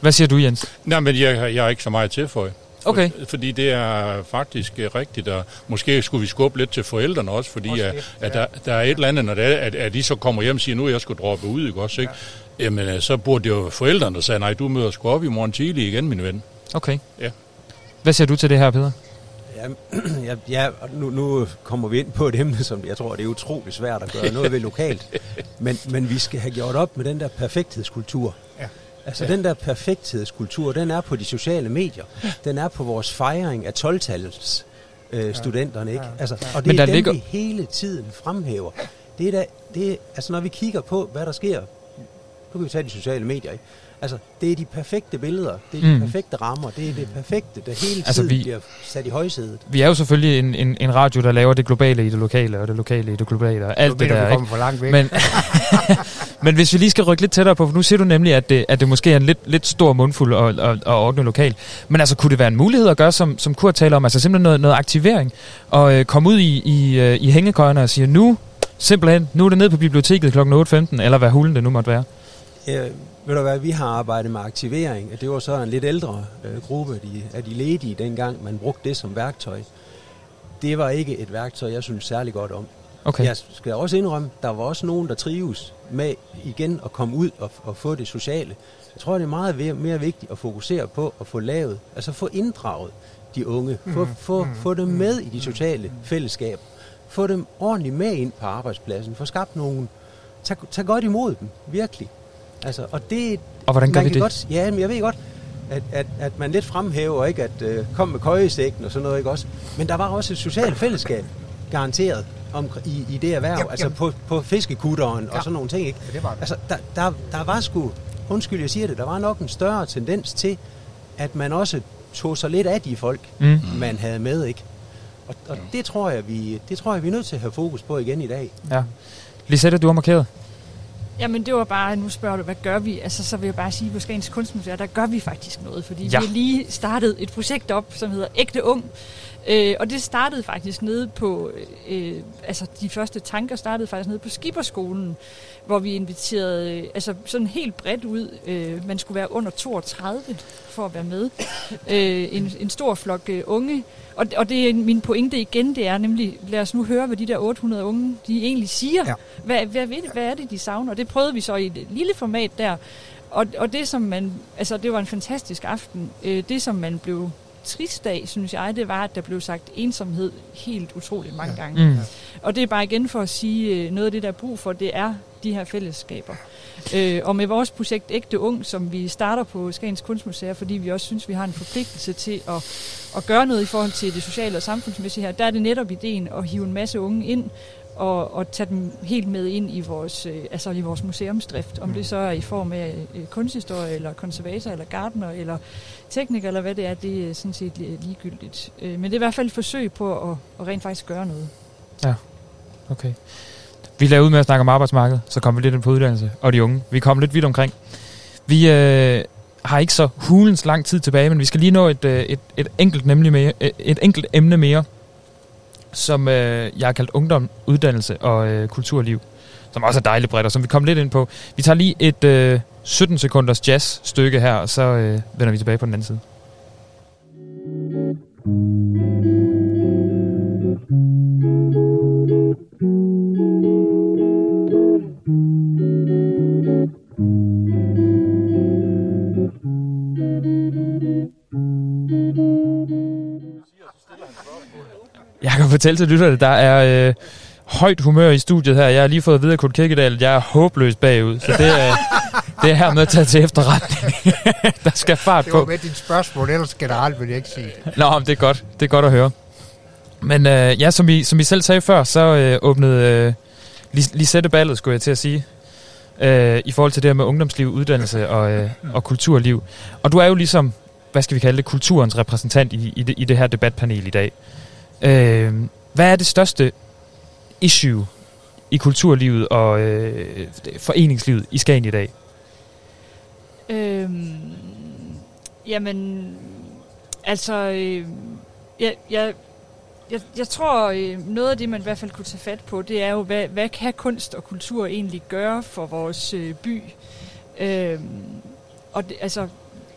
Speaker 8: Hvad siger du, Jens?
Speaker 10: Nej, men jeg, jeg er ikke så meget til for
Speaker 8: Okay.
Speaker 10: Fordi det er faktisk øh, rigtigt, og måske skulle vi skubbe lidt til forældrene også, fordi
Speaker 9: Også
Speaker 10: at,
Speaker 9: det,
Speaker 10: at
Speaker 9: ja.
Speaker 10: der, der er et eller andet, når det er, at, at de så kommer hjem og siger, nu er jeg skulle droppe ud, ikke også, ikke? Jamen, øh, så burde det jo forældrene, der sagde, nej, du møder sgu op i morgen tidlig igen, min ven.
Speaker 8: Okay.
Speaker 10: Ja.
Speaker 8: Hvad siger du til det her, Peter?
Speaker 12: Ja, ja, ja nu, nu kommer vi ind på et emne, som jeg tror, det er utrolig svært at gøre noget ved lokalt. Men, men vi skal have gjort op med den der perfekthedskultur.
Speaker 9: Ja.
Speaker 12: Altså
Speaker 9: Ja.
Speaker 12: den der perfekthedskultur, den er på de sociale medier. Den er på vores fejring af 12-tallets øh, studenterne, ikke? Altså, og det
Speaker 8: Men
Speaker 12: er
Speaker 8: der
Speaker 12: dem,
Speaker 8: ligger-
Speaker 12: vi hele tiden fremhæver. Det er da, det er, altså når vi kigger på, hvad der sker, nu kan vi tage de sociale medier, ikke? Altså, det er de perfekte billeder, det er de
Speaker 8: Mm.
Speaker 12: perfekte rammer, det er det perfekte, der hele
Speaker 8: Altså,
Speaker 12: tiden
Speaker 8: vi-
Speaker 12: bliver sat i højsædet.
Speaker 8: Vi er jo selvfølgelig en, en, en radio, der laver det globale i det lokale, og det lokale i det globale, og alt
Speaker 9: Nu
Speaker 8: det
Speaker 9: mener
Speaker 8: der.
Speaker 9: vi
Speaker 8: Ikke?
Speaker 9: for langt væk.
Speaker 8: Men, men hvis vi lige skal rykke lidt tættere på, for nu siger du nemlig, at det, at det måske er en lidt, lidt stor mundfuld at, at, at ordne lokalt. Men altså, kunne det være en mulighed at gøre, som, som Kurt taler om, altså simpelthen noget, noget aktivering, og øh, komme ud i, i, øh, i hængekøjerne og sige, nu, simpelthen, nu er det ned på biblioteket kl. 8.15, eller hvad hulen det nu måtte være.
Speaker 12: Ja, ved du hvad, vi har arbejdet med aktivering, og det var så en lidt ældre øh, gruppe af de, af de ledige, dengang man brugte det som værktøj. Det var ikke et værktøj, jeg synes særlig godt om.
Speaker 8: Okay.
Speaker 12: Jeg skal også indrømme, der var også nogen, der trives med igen at komme ud og, og få det sociale. Jeg tror, det er meget mere vigtigt at fokusere på at få lavet, altså få inddraget de unge, få, få, få dem med i de sociale fællesskaber, få dem ordentligt med ind på arbejdspladsen, få skabt nogle, tag, tag godt imod dem, virkelig. Altså, og det,
Speaker 8: Og hvordan gør
Speaker 12: man
Speaker 8: vi
Speaker 12: kan
Speaker 8: det?
Speaker 12: Godt, ja, men jeg ved godt, at, at, at man lidt fremhæver, ikke, at øh, kom med køjesækken og sådan noget, ikke også? Men der var også et socialt fællesskab, garanteret, om, i, i det erhverv,
Speaker 9: Jamen,
Speaker 12: altså
Speaker 9: jamen.
Speaker 12: på, på fiskekutteren og
Speaker 9: Ja.
Speaker 12: sådan nogle ting, ikke?
Speaker 9: Ja, det var det.
Speaker 12: Altså, der, der, der var sgu, undskyld, jeg siger det, der var nok en større tendens til, at man også tog sig lidt af de folk,
Speaker 8: Mm.
Speaker 12: man havde med, ikke? Og, og det, tror jeg, vi, det tror jeg, vi er nødt til at have fokus på igen i dag.
Speaker 8: Ja. Lisette, du har markeret.
Speaker 11: Jamen det var bare, nu spørger du, hvad gør vi? Altså så vil jeg bare sige, på Skagens Kunstmuseum, der gør vi faktisk noget, fordi
Speaker 8: ja.
Speaker 11: vi har lige startet et projekt op, som hedder Ægte Ung. Øh, og det startede faktisk nede på, øh, altså de første tanker startede faktisk nede på Skiberskolen, hvor vi inviterede, øh, altså sådan helt bredt ud, øh, man skulle være under 32 for at være med. Øh, en, en stor flok øh, unge, og, og det er min pointe igen, det er nemlig, lad os nu høre, hvad de der 800 unge, de egentlig siger.
Speaker 9: Ja.
Speaker 11: Hvad, hvad, hvad, hvad er det, de savner? Og det prøvede vi så i et lille format der. Og, og det, som man, altså det var en fantastisk aften. Øh, det, som man blev trist af, synes jeg, det var, at der blev sagt ensomhed helt utroligt mange gange.
Speaker 8: Mm.
Speaker 11: Og det er bare igen for at sige, øh, noget af det, der er brug for, det er de her fællesskaber. Øh, og med vores projekt Ægte Ung, som vi starter på Skagens Kunstmuseum, fordi vi også synes, vi har en forpligtelse til at, at gøre noget i forhold til det sociale og samfundsmæssige her, der er det netop ideen at hive en masse unge ind, og, og tage dem helt med ind i vores, øh, altså i vores museumsdrift. Om det så er i form af øh, kunsthistorie, eller konservator, eller gardener, eller tekniker, eller hvad det er, det er sådan set ligegyldigt. Øh, men det er i hvert fald et forsøg på at, at rent faktisk gøre noget.
Speaker 8: Ja, Okay. Vi lavede ud med at snakke om arbejdsmarkedet, så kom vi lidt ind på uddannelse og de unge. Vi kom lidt vidt omkring. Vi øh, har ikke så hulens lang tid tilbage, men vi skal lige nå et, øh, et, et, enkelt, nemlig mere, øh, et enkelt emne mere, som øh, jeg har kaldt ungdom, uddannelse og øh, kulturliv, som også er dejligt bredt, og som vi kom lidt ind på. Vi tager lige et øh, 17 sekunders jazz-stykke her, og så øh, vender vi tilbage på den anden side. Thank you. Fortælle til lytterne, der er øh, højt humør i studiet her. Jeg har lige fået at vide af Kurt Kirkedal, at jeg er håbløst bagud. Så det er, det er her med at tage til efterretning. der skal fart
Speaker 9: Det var
Speaker 8: på.
Speaker 9: med dit spørgsmål, ellers generelt vil jeg ikke sige det.
Speaker 8: Nå, men det er godt. Det er godt at høre. Men øh, ja, som I, som I selv sagde før, så øh, åbnede øh, Lisette ballet, skulle jeg til at sige. øh, i forhold til det her med ungdomsliv, uddannelse og, øh, og kulturliv. Og du er jo ligesom, hvad skal vi kalde det, kulturens repræsentant i, i, det, i det her debatpanel i dag. Øh, hvad er det største issue i kulturlivet og øh, foreningslivet i Skagen i dag?
Speaker 11: Øhm, jamen, altså, øh, jeg, jeg, jeg, jeg tror, øh, noget af det, man i hvert fald kunne tage fat på, det er jo, hvad, hvad kan kunst og kultur egentlig gøre for vores øh, by? Øhm, og det, altså,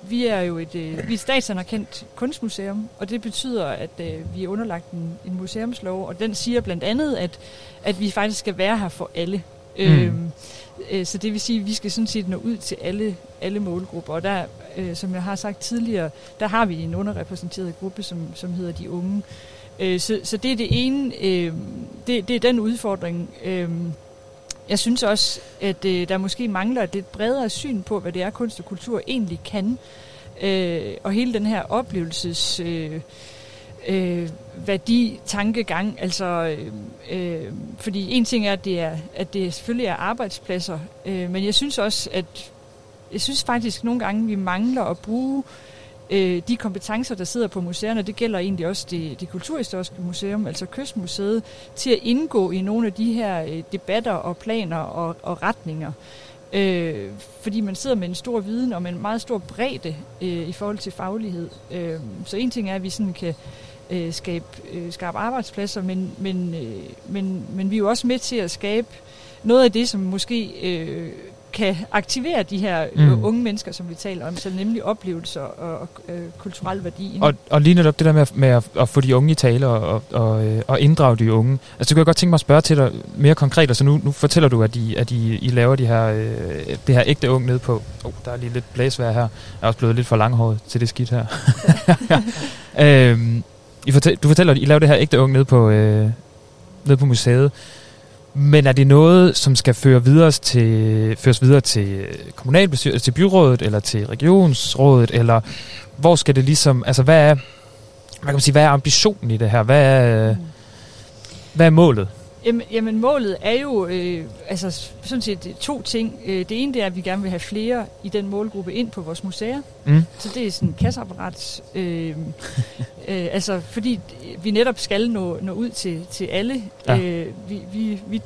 Speaker 11: vi er jo et, øh, vi er statsanerkendt kunstmuseum, og det betyder, at øh, vi er underlagt en, en museumslov, og den siger blandt andet, at, at vi faktisk skal være her for alle.
Speaker 8: Mm.
Speaker 11: Øhm, øh, så det vil sige, at vi skal sådan set nå ud til alle, alle målgrupper. Og der, øh, som jeg har sagt tidligere, der har vi en underrepræsenteret gruppe, som, som hedder de unge. Øh, så, så det er det ene, øh, det, det er den udfordring. Øh, jeg synes også, at øh, der måske mangler et lidt bredere syn på, hvad det er, kunst og kultur egentlig kan. Øh, og hele den her oplevelses... Øh, øh, værdi, tankegang, altså, øh, øh, fordi en ting er, at det, er, at det selvfølgelig er arbejdspladser, øh, men jeg synes også, at jeg synes faktisk nogle gange, vi mangler at bruge øh, de kompetencer, der sidder på museerne, det gælder egentlig også det, det kulturhistoriske museum, altså Kystmuseet, til at indgå i nogle af de her øh, debatter og planer og, og retninger. Øh, fordi man sidder med en stor viden og med en meget stor bredde øh, i forhold til faglighed. Øh, så en ting er, at vi sådan kan øh, skabe, øh, skabe arbejdspladser, men, men, øh, men, men vi er jo også med til at skabe noget af det, som måske øh, kan aktivere de her øh,
Speaker 8: Mm.
Speaker 11: unge mennesker, som vi taler om, så nemlig oplevelser og, og øh, kulturel værdi.
Speaker 8: Og, og lige netop det der med, at, med at, at få de unge i tale og, og, øh, og inddrage de unge. Altså, det kunne jeg godt tænke mig at spørge til dig mere konkret. Altså, nu, nu fortæller du, at, I, at I, I laver de her, øh, det her ægte ung nede på... Oh, der er lige lidt blæsvær her. Jeg er også blevet lidt for langhåret til det skidt her. øhm, I fortæl, du fortæller, at I laver det her ægte ung nede på, øh, nede på museet. Men er det noget, som skal føre videre til, føres videre til kommunalbestyrelsen, til byrådet, eller til regionsrådet, eller hvor skal det ligesom, altså hvad er, hvad kan man sige, hvad er ambitionen i det her? Hvad er, hvad er målet?
Speaker 11: Jamen, jamen målet er jo øh, altså sådan set to ting. Øh, det ene det er, at vi gerne vil have flere i den målgruppe ind på vores museer.
Speaker 8: Mm.
Speaker 11: Så det er sådan kasseapparat. Øh, øh, altså fordi vi netop skal nå, nå ud til, til alle.
Speaker 8: Ja.
Speaker 11: Øh, vi, vi, vi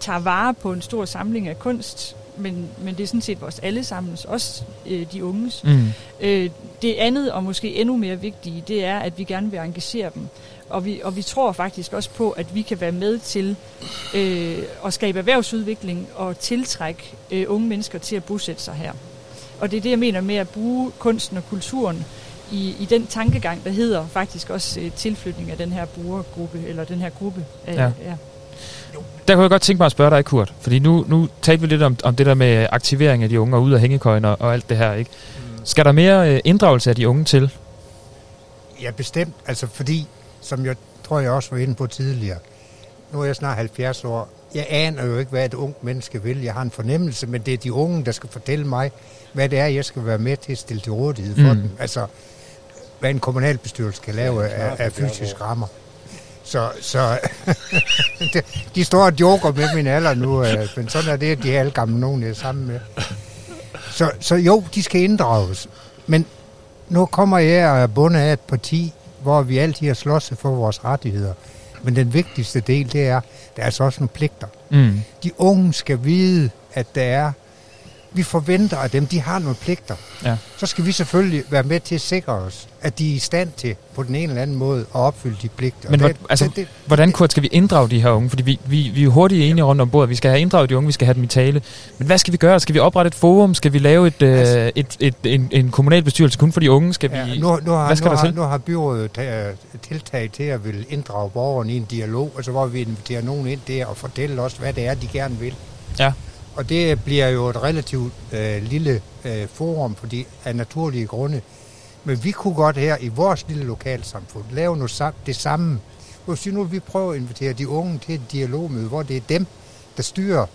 Speaker 11: tager vare på en stor samling af kunst, men, men det er sådan set vores allesammens, også øh, de unges.
Speaker 8: Mm.
Speaker 11: Øh, det andet, og måske endnu mere vigtige, det er, at vi gerne vil engagere dem. Og vi, og vi tror faktisk også på, at vi kan være med til øh, at skabe erhvervsudvikling og tiltrække øh, unge mennesker til at bosætte sig her. Og det er det, jeg mener med at bruge kunsten og kulturen i, i den tankegang, der hedder faktisk også øh, tilflytning af den her brugergruppe, eller den her gruppe. Af,
Speaker 8: Ja.
Speaker 11: ja.
Speaker 8: Der kunne jeg godt tænke mig at spørge dig, Kurt. Fordi nu, nu talte vi lidt om, om det der med aktivering af de unge og ud af hængekøjen og, og alt det her. Ikke? Skal der mere øh, inddragelse af de unge til?
Speaker 9: Ja, bestemt. Altså fordi, som jeg tror, jeg også var inde på tidligere, nu er jeg snart 70 år. Jeg aner jo ikke, hvad et ungt menneske vil. Jeg har en fornemmelse, men det er de unge, der skal fortælle mig, hvad det er, jeg skal være med til at stille til rådighed for
Speaker 8: Mm.
Speaker 9: dem. Altså, hvad en kommunalbestyrelse kan lave af, af fysisk rammer. Så, så de, de står og joker med min alder nu, øh, men sådan er det, at de er alle gamle nogen, jeg er sammen med. Så, så jo, de skal inddrages. Men nu kommer jeg og er bundet af et parti, hvor vi altid har slås for vores rettigheder. Men den vigtigste del, det er, der er altså også nogle pligter.
Speaker 8: Mm.
Speaker 9: De unge skal vide, at der er... Vi forventer af dem, de har nogle pligter.
Speaker 8: Ja.
Speaker 9: Så skal vi selvfølgelig være med til at sikre os, at de er i stand til på den ene eller anden måde at opfylde de pligter.
Speaker 8: Men hvor, altså,
Speaker 9: det, det,
Speaker 8: hvordan, Kurt, skal vi inddrage de her unge? Fordi vi, vi, vi er hurtigt enige rundt om bordet. Vi skal have inddraget de unge, vi skal have dem i tale. Men hvad skal vi gøre? Skal vi oprette et forum? Skal vi lave et,
Speaker 9: Altså-
Speaker 8: øh, et, et, en, en kommunalbestyrelse kun for de unge? Skal vi,
Speaker 9: Ja, nu, nu, har,
Speaker 8: hvad skal
Speaker 9: nu,
Speaker 8: der
Speaker 9: har,
Speaker 8: til?
Speaker 9: nu har byrådet tiltag til at vil inddrage borgerne i en dialog, altså hvor vi inviterer nogen ind der og fortæller os, hvad det er, de gerne vil.
Speaker 8: Ja.
Speaker 9: Og det bliver jo et relativt øh, lille øh, forum fordi, af naturlige grunde. Men vi kunne godt her i vores lille lokalsamfund lave noget det samme. Hvis nu vi prøve at invitere de unge til et dialogmøde, hvor det er dem, der styrer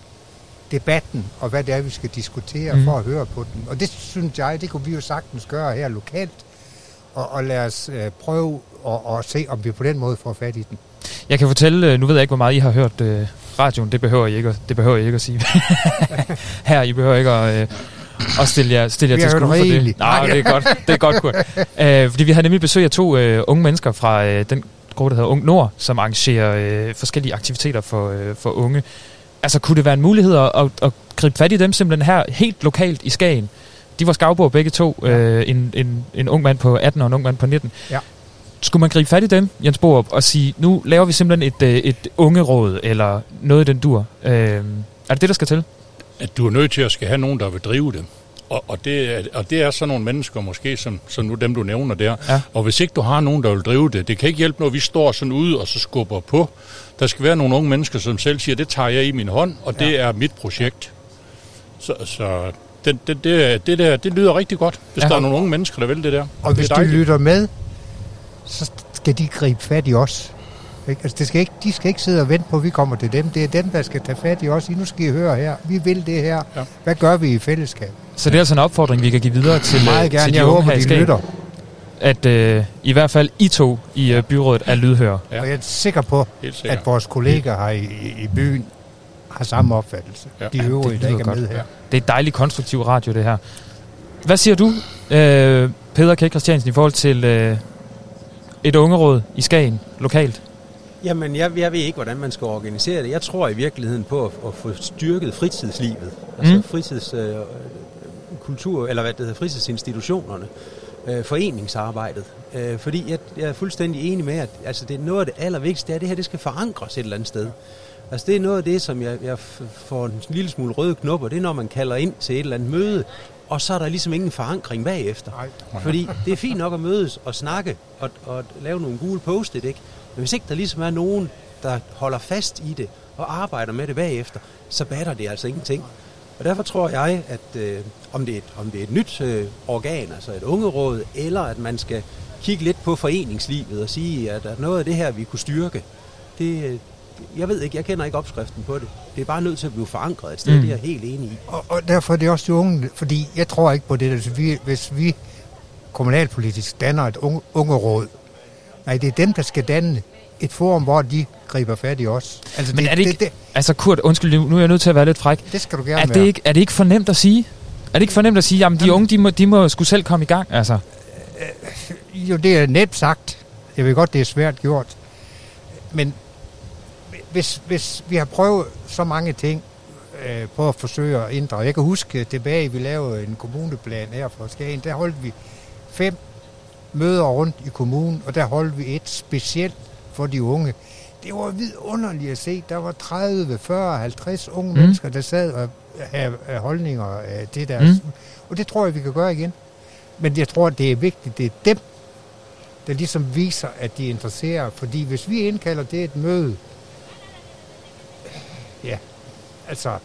Speaker 9: debatten, og hvad det er, vi skal diskutere mm. for at høre på den. Og det synes jeg, det kunne vi jo sagtens gøre her lokalt, og, og lad os øh, prøve at, at se, om vi på den måde får fat i den.
Speaker 8: Jeg kan fortælle, øh, nu ved jeg ikke, hvor meget I har hørt øh, radioen, det behøver I ikke, at- det behøver I ikke at sige. Her, I behøver ikke at, øh, at stille jer, stille jer til skue for det. Nej, det er godt, det er godt, Kurt. Øh, fordi vi havde nemlig besøg af to øh, unge mennesker fra øh, den gruppe, der hedder Ung Nord, som arrangerer øh, forskellige aktiviteter for, øh, for unge. Altså, kunne det være en mulighed at, at, at gribe fat i dem simpelthen her, helt lokalt i Skagen? De var skavbord begge to, øh, en, en, en ung mand på 18 og en ung mand på 19.
Speaker 9: Ja.
Speaker 8: Skulle man gribe fat i dem, Jens Borup, og sige, nu laver vi simpelthen et, øh, et ungeråd, eller noget i den dur? Øh, er det det, der skal til?
Speaker 10: at du er nødt til at skal have nogen, der vil drive det. Og, og, det, er- og det er sådan nogle mennesker måske, som, som nu dem, du nævner der.
Speaker 8: Ja.
Speaker 10: Og hvis ikke du har nogen, der vil drive det, det kan ikke hjælpe, når vi står sådan ude og så skubber på. Der skal være nogle unge mennesker, som selv siger, det tager jeg i min hånd, og det er mit projekt. Så, så det, det, det, det, der, det lyder rigtig godt, hvis
Speaker 8: Ja.
Speaker 10: ja. der er nogle unge mennesker, der vil det der.
Speaker 9: Og
Speaker 10: det
Speaker 9: hvis
Speaker 10: dejligt.
Speaker 9: lytter med, så skal de gribe fat i os. Ikke? Altså, det skal ikke, de skal ikke sidde og vente på, at vi kommer til dem. Det er dem, der skal tage fat i os. I nu skal I høre her. Vi vil det her.
Speaker 10: Ja.
Speaker 9: Hvad gør vi i fællesskab?
Speaker 8: Så det er altså en opfordring, vi kan give videre til, øh,
Speaker 9: Meget gerne.
Speaker 8: til de
Speaker 9: Jeg
Speaker 8: unge
Speaker 9: håber,
Speaker 8: her i Skagen,
Speaker 9: lytter.
Speaker 8: at øh, i hvert fald I to i øh, byrådet er lydhøre.
Speaker 10: Ja.
Speaker 9: Og jeg er sikker på,
Speaker 10: Helt sikkert.
Speaker 9: at vores kolleger her i, i, i byen har samme opfattelse.
Speaker 10: Ja.
Speaker 9: De øvrige,
Speaker 8: det
Speaker 9: der ikke er
Speaker 8: godt.
Speaker 9: med her.
Speaker 8: Det er et dejligt konstruktiv radio, det her. Hvad siger du, øh, Peder K. Christiansen, i forhold til øh, et ungeråd i Skagen, lokalt?
Speaker 12: Jamen, jeg, jeg ved ikke, hvordan man skal organisere det. Jeg tror i virkeligheden på at, at få styrket fritidslivet. Altså
Speaker 8: Mm.
Speaker 12: mm. fritids, øh, eller hvad det hedder, fritidsinstitutionerne. Øh, foreningsarbejdet. Øh, fordi jeg, jeg er fuldstændig enig med, at altså, det er noget af det allervigtigste, det er, at det her det skal forankres et eller andet sted. Altså det er noget af det, som jeg, jeg får en lille smule røde knopper, det er, når man kalder ind til et eller andet møde, og så er der ligesom ingen forankring bagefter.
Speaker 9: Nej.
Speaker 12: Fordi det er fint nok at mødes og snakke og, og lave nogle gule post-it, ikke? Men hvis ikke der ligesom er nogen, der holder fast i det og arbejder med det bagefter, så batter det altså ingenting. Og derfor tror jeg, at øh, om, det er et, om det er et nyt øh, organ, altså et ungeråd, eller at man skal kigge lidt på foreningslivet og sige, at der er noget af det her, vi kunne styrke, det, øh, jeg ved ikke, jeg kender ikke opskriften på det. Det er bare nødt til at blive forankret et sted,
Speaker 8: Mm.
Speaker 12: mm. det er jeg helt enig i.
Speaker 9: Og, og derfor er det også de unge, fordi jeg tror ikke på det, hvis vi, hvis vi kommunalpolitisk danner et unge, ungeråd, nej, det er dem, der skal danne et forum, hvor de griber fat i os. Altså,
Speaker 8: Men er det ikke-
Speaker 9: Det, det,
Speaker 8: Altså Kurt, undskyld, nu er jeg nødt til at være lidt fræk.
Speaker 9: det skal du gerne
Speaker 8: Er
Speaker 9: være.
Speaker 8: det, ikke, er det ikke for nemt at sige? Er det ikke for nemt at sige, jamen de unge, de må, de må skulle selv komme i gang? Altså,
Speaker 9: Jo, det er nemt sagt. Jeg ved godt, det er svært gjort. Men hvis, hvis vi har prøvet så mange ting øh, på at forsøge at ændre. Jeg kan huske tilbage, vi lavede en kommuneplan her for Skagen. Der holdt vi fem møder rundt i kommunen, og der holdt vi et specielt for de unge. Det var vidunderligt at se. Der var 30, 40, 50 unge
Speaker 8: Mm.
Speaker 9: mennesker, der sad og havde holdninger øh, til deres...
Speaker 8: Mm.
Speaker 9: Og det tror jeg, vi kan gøre igen. Men jeg tror, det er vigtigt, det er dem, der ligesom viser, at de er interesseret. Fordi hvis vi indkalder det et møde, ja, altså,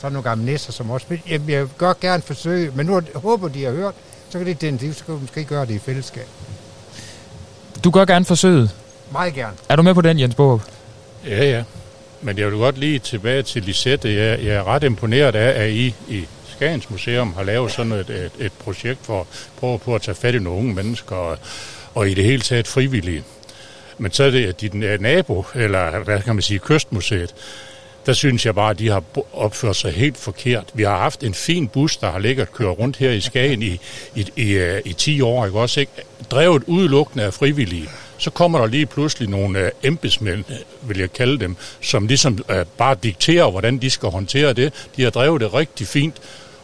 Speaker 9: så er nogle gamle næsser som os. Men Jamen, jeg vil godt gerne forsøge, men nu er- håber de har hørt, så kan det den, så kan vi måske gøre det i fællesskab.
Speaker 8: du gør gerne forsøget.
Speaker 9: Meget gerne.
Speaker 8: Er du med på den, Jens Borup?
Speaker 10: Ja, ja. Men jeg vil godt lige tilbage til Lisette. Jeg, jeg er ret imponeret af, at I i Skagens Museum har lavet sådan et, et, et projekt for at prøve på at tage fat i nogle unge mennesker og, og i det hele taget frivillige. Men så er det øh, nabo, eller hvad kan man sige, Kystmuseet, der synes jeg bare, at de har opført sig helt forkert. Vi har haft en fin bus, der har ligget og kørt rundt her i Skagen i, i, i, øh, i 10 år, ikke også? Ikke? Drevet udelukkende af frivillige. Så kommer der lige pludselig nogle øh, embedsmænd, øh, vil jeg kalde dem, som ligesom bare dikterer, hvordan de skal håndtere det. De har drevet det rigtig fint,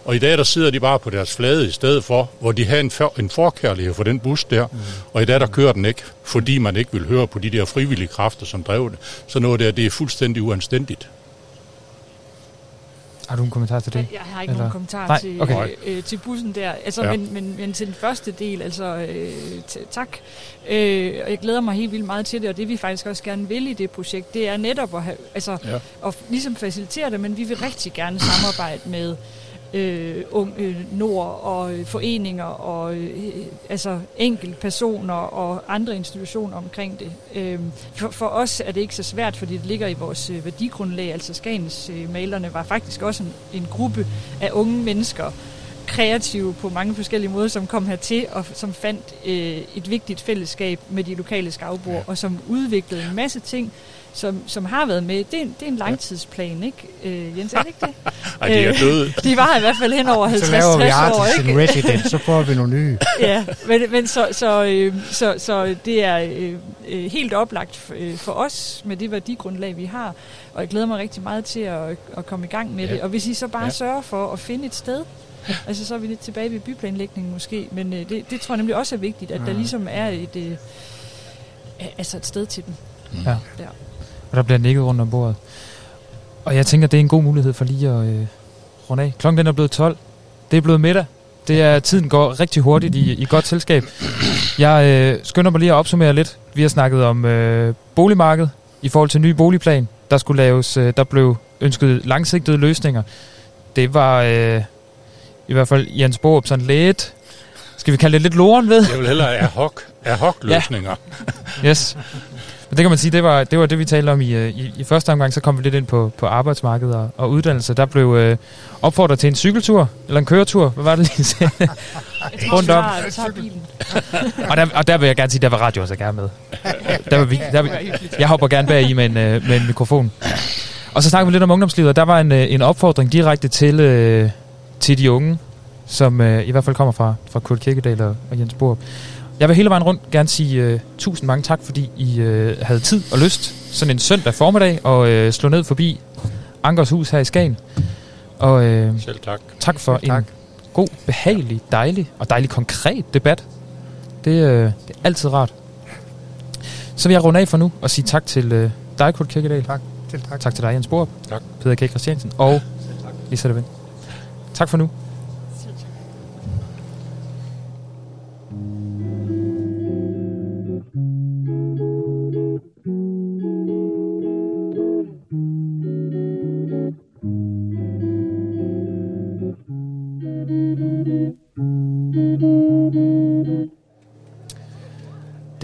Speaker 10: og i dag der sidder de bare på deres flade i stedet for, hvor de har en, for, en forkærlighed for den bus der. Mm. Og i dag der kører den ikke, fordi man ikke vil høre på de der frivillige kræfter, som drev det. Så noget der, det er fuldstændig uanstændigt.
Speaker 8: Har du en kommentar til det?
Speaker 11: Jeg, jeg har ikke
Speaker 8: Eller-
Speaker 11: nogen kommentar
Speaker 8: Nej,
Speaker 11: til,
Speaker 8: okay.
Speaker 11: øh, til bussen der. Altså,
Speaker 10: Ja.
Speaker 11: men, men, men til den første del, altså øh, tak. Øh, og jeg glæder mig helt vildt meget til det, og det vi faktisk også gerne vil i det projekt, det er netop at, have, altså,
Speaker 10: Ja.
Speaker 11: at ligesom facilitere det, men vi vil rigtig gerne samarbejde med øh, ung, øh, Nord og øh, foreninger og øh, altså enkelte personer og andre institutioner omkring det. Øh, for, for os er det ikke så svært, fordi det ligger i vores øh, værdigrundlag. Altså Skagens øh, malerne var faktisk også en, en gruppe af unge mennesker, kreative på mange forskellige måder, som kom hertil og som fandt øh, et vigtigt fællesskab med de lokale skavbord, ja. og som udviklede en masse ting, som, som har været med. Det er, en- det er en langtidsplan, ikke, øh, Jens? Er det ikke det?
Speaker 10: Ej, de er
Speaker 11: Øh,
Speaker 10: døde.
Speaker 11: De var i hvert fald hen over 50-60
Speaker 9: Så laver vi
Speaker 11: år, ikke?
Speaker 9: in Residence, så får vi nogle nye.
Speaker 11: ja, men, men så, så, øh, så, så det er øh, øh, helt oplagt f- øh, for os med det værdigrundlag, vi har, og jeg glæder mig rigtig meget til at, at komme i gang med
Speaker 10: Ja.
Speaker 11: ja. det. Og hvis I så bare
Speaker 10: Ja.
Speaker 11: ja. sørger for at finde et sted, altså så er vi lidt tilbage ved byplanlægningen måske, men øh, det, det tror jeg nemlig også er vigtigt, at der
Speaker 8: Mm.
Speaker 11: ligesom er et, øh, altså et sted til dem.
Speaker 8: Ja.
Speaker 11: Ja.
Speaker 8: Og der bliver nikket rundt om bordet. Og jeg tænker, det er en god mulighed for lige at øh, runde af. Klokken den er blevet 12. Det er blevet middag. Det er, tiden går rigtig hurtigt i, i godt selskab. Jeg øh, skynder mig lige at opsummere lidt. Vi har snakket om øh, boligmarkedet i forhold til ny boligplan. Der skulle laves, øh, der blev ønsket langsigtede løsninger. Det var øh, i hvert fald Jens Borup sådan lidt, skal vi kalde det lidt loren ved?
Speaker 10: Jeg vil hellere ad hoc, ad hoc løsninger.
Speaker 8: Yes. Men det kan man sige, det var det, var det vi talte om i, øh, i, i første omgang. Så kom vi lidt ind på, på arbejdsmarkedet og, og uddannelse. Der blev øh, opfordret til en cykeltur, eller en køretur. Hvad var det lige sagde? Rundt om. Og der, og der vil jeg gerne sige, der var radio også gerne med. Der var vi, der, var- jeg hopper gerne bag i med en, øh, med en mikrofon. Og så snakker vi lidt om ungdomslivet, og der var en, øh, en opfordring direkte til, øh, til de unge, som øh, i hvert fald kommer fra, fra Kurt Kirkedal og, og Jens Borup. Jeg vil hele vejen rundt gerne sige øh, tusind mange tak, fordi I øh, havde tid og lyst sådan en søndag formiddag og øh, slå ned forbi Ankers hus her i Skagen. Og øh,
Speaker 10: Selv tak.
Speaker 8: tak for
Speaker 9: Selv tak.
Speaker 8: en god, behagelig, dejlig og dejlig konkret debat. Det, øh, det er altid rart. Så vil jeg runde af for nu og sige tak til øh, dig, Kurt Kirkedal.
Speaker 9: Tak. Til tak.
Speaker 8: Tak til dig, Jens Borup.
Speaker 10: Tak.
Speaker 8: Peter K. Christiansen. Og Lisa Levin. Tak for nu.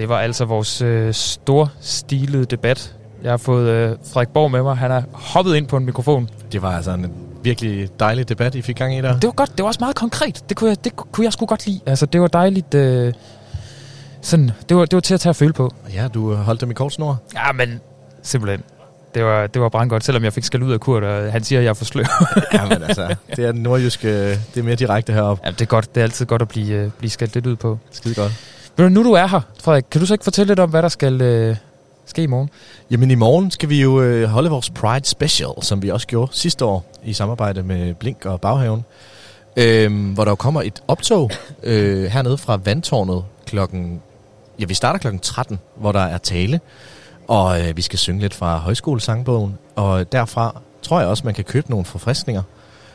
Speaker 8: Det var altså vores øh, storstilede debat. Jeg har fået øh, Frederik Borg med mig. Han er hoppet ind på en mikrofon.
Speaker 1: Det var altså en virkelig dejlig debat, I fik gang i der.
Speaker 8: Det var godt. Det var også meget konkret. Det kunne jeg, det kunne jeg sgu godt lide. Altså, det var dejligt. Øh, sådan, det var, det var til at tage at føle på.
Speaker 1: Ja, du holdt dem i kort snor.
Speaker 8: Ja, men simpelthen. Det var, det var brandgodt, selvom jeg fik skal ud af Kurt, og han siger, at jeg er for sløv.
Speaker 1: ja, men altså, det er den nordjyske, det er mere direkte heroppe.
Speaker 8: ja, det er godt. Det er altid godt at blive, øh, blive skældt lidt ud på.
Speaker 1: Skide godt.
Speaker 8: Men nu du er her, Frederik, kan du så ikke fortælle lidt om, hvad der skal øh, ske i morgen?
Speaker 1: Jamen i morgen skal vi jo øh, holde vores Pride Special, som vi også gjorde sidste år i samarbejde med Blink og Baghaven. Øhm, hvor der kommer et optog øh, hernede fra Vandtårnet klokken... Ja, vi starter klokken 13, hvor der er tale. Og øh, vi skal synge lidt fra højskolesangbogen. Og derfra tror jeg også, man kan købe nogle forfriskninger.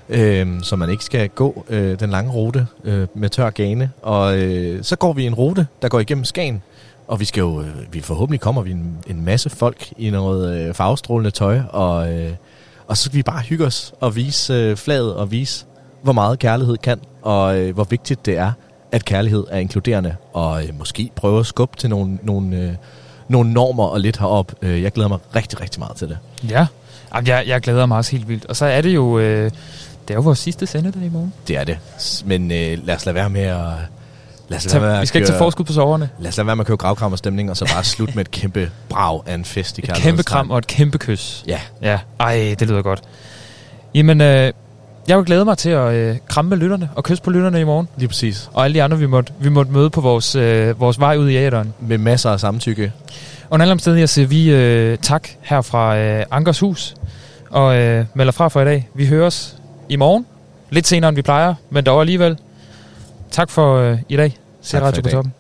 Speaker 1: Øh, så man ikke skal gå øh, den lange rute øh, med tør gane. Og øh, så går vi en rute, der går igennem Skagen. Og vi skal jo, øh, vi forhåbentlig kommer vi en, en masse folk i noget øh, farvestrålende tøj, og, øh, og så skal vi bare hygge os og vise øh, flaget og vise, hvor meget kærlighed kan, og øh, hvor vigtigt det er, at kærlighed er inkluderende, og øh, måske prøve at skubbe til nogle, nogle, øh, nogle normer og lidt herop. Øh, jeg glæder mig rigtig, rigtig meget til det.
Speaker 8: Ja, Jamen, jeg, jeg glæder mig også helt vildt. Og så er det jo, øh, det er jo vores sidste sendedag i morgen.
Speaker 1: Det er det. Men øh, lad os lade være med at... Lad os lade
Speaker 8: Tag,
Speaker 1: være med
Speaker 8: vi skal ikke tage
Speaker 1: køre-
Speaker 8: forskud på soverne.
Speaker 1: Lad os lade være med at køre gravkrammerstemning, og så bare slutte med et kæmpe brag af en fest i
Speaker 8: Et kæmpe kram og et kæmpe kys.
Speaker 1: Ja,
Speaker 8: Ja, ej, det lyder godt. Jamen, øh, jeg vil glæde mig til at øh, kramme med lytterne og kysse på lytterne i morgen.
Speaker 1: lige præcis.
Speaker 8: Og alle de andre, vi måtte, vi måtte møde på vores, øh, vores vej ud i æderen.
Speaker 1: Med masser af samtykke.
Speaker 8: Under alle omstændigheder siger vi øh, tak her fra øh, Ankers Hus. Og øh, melder fra for i dag. Vi høres i morgen. Lidt senere, end vi plejer, men dog alligevel. Tak for øh, i dag. Se Radio på toppen.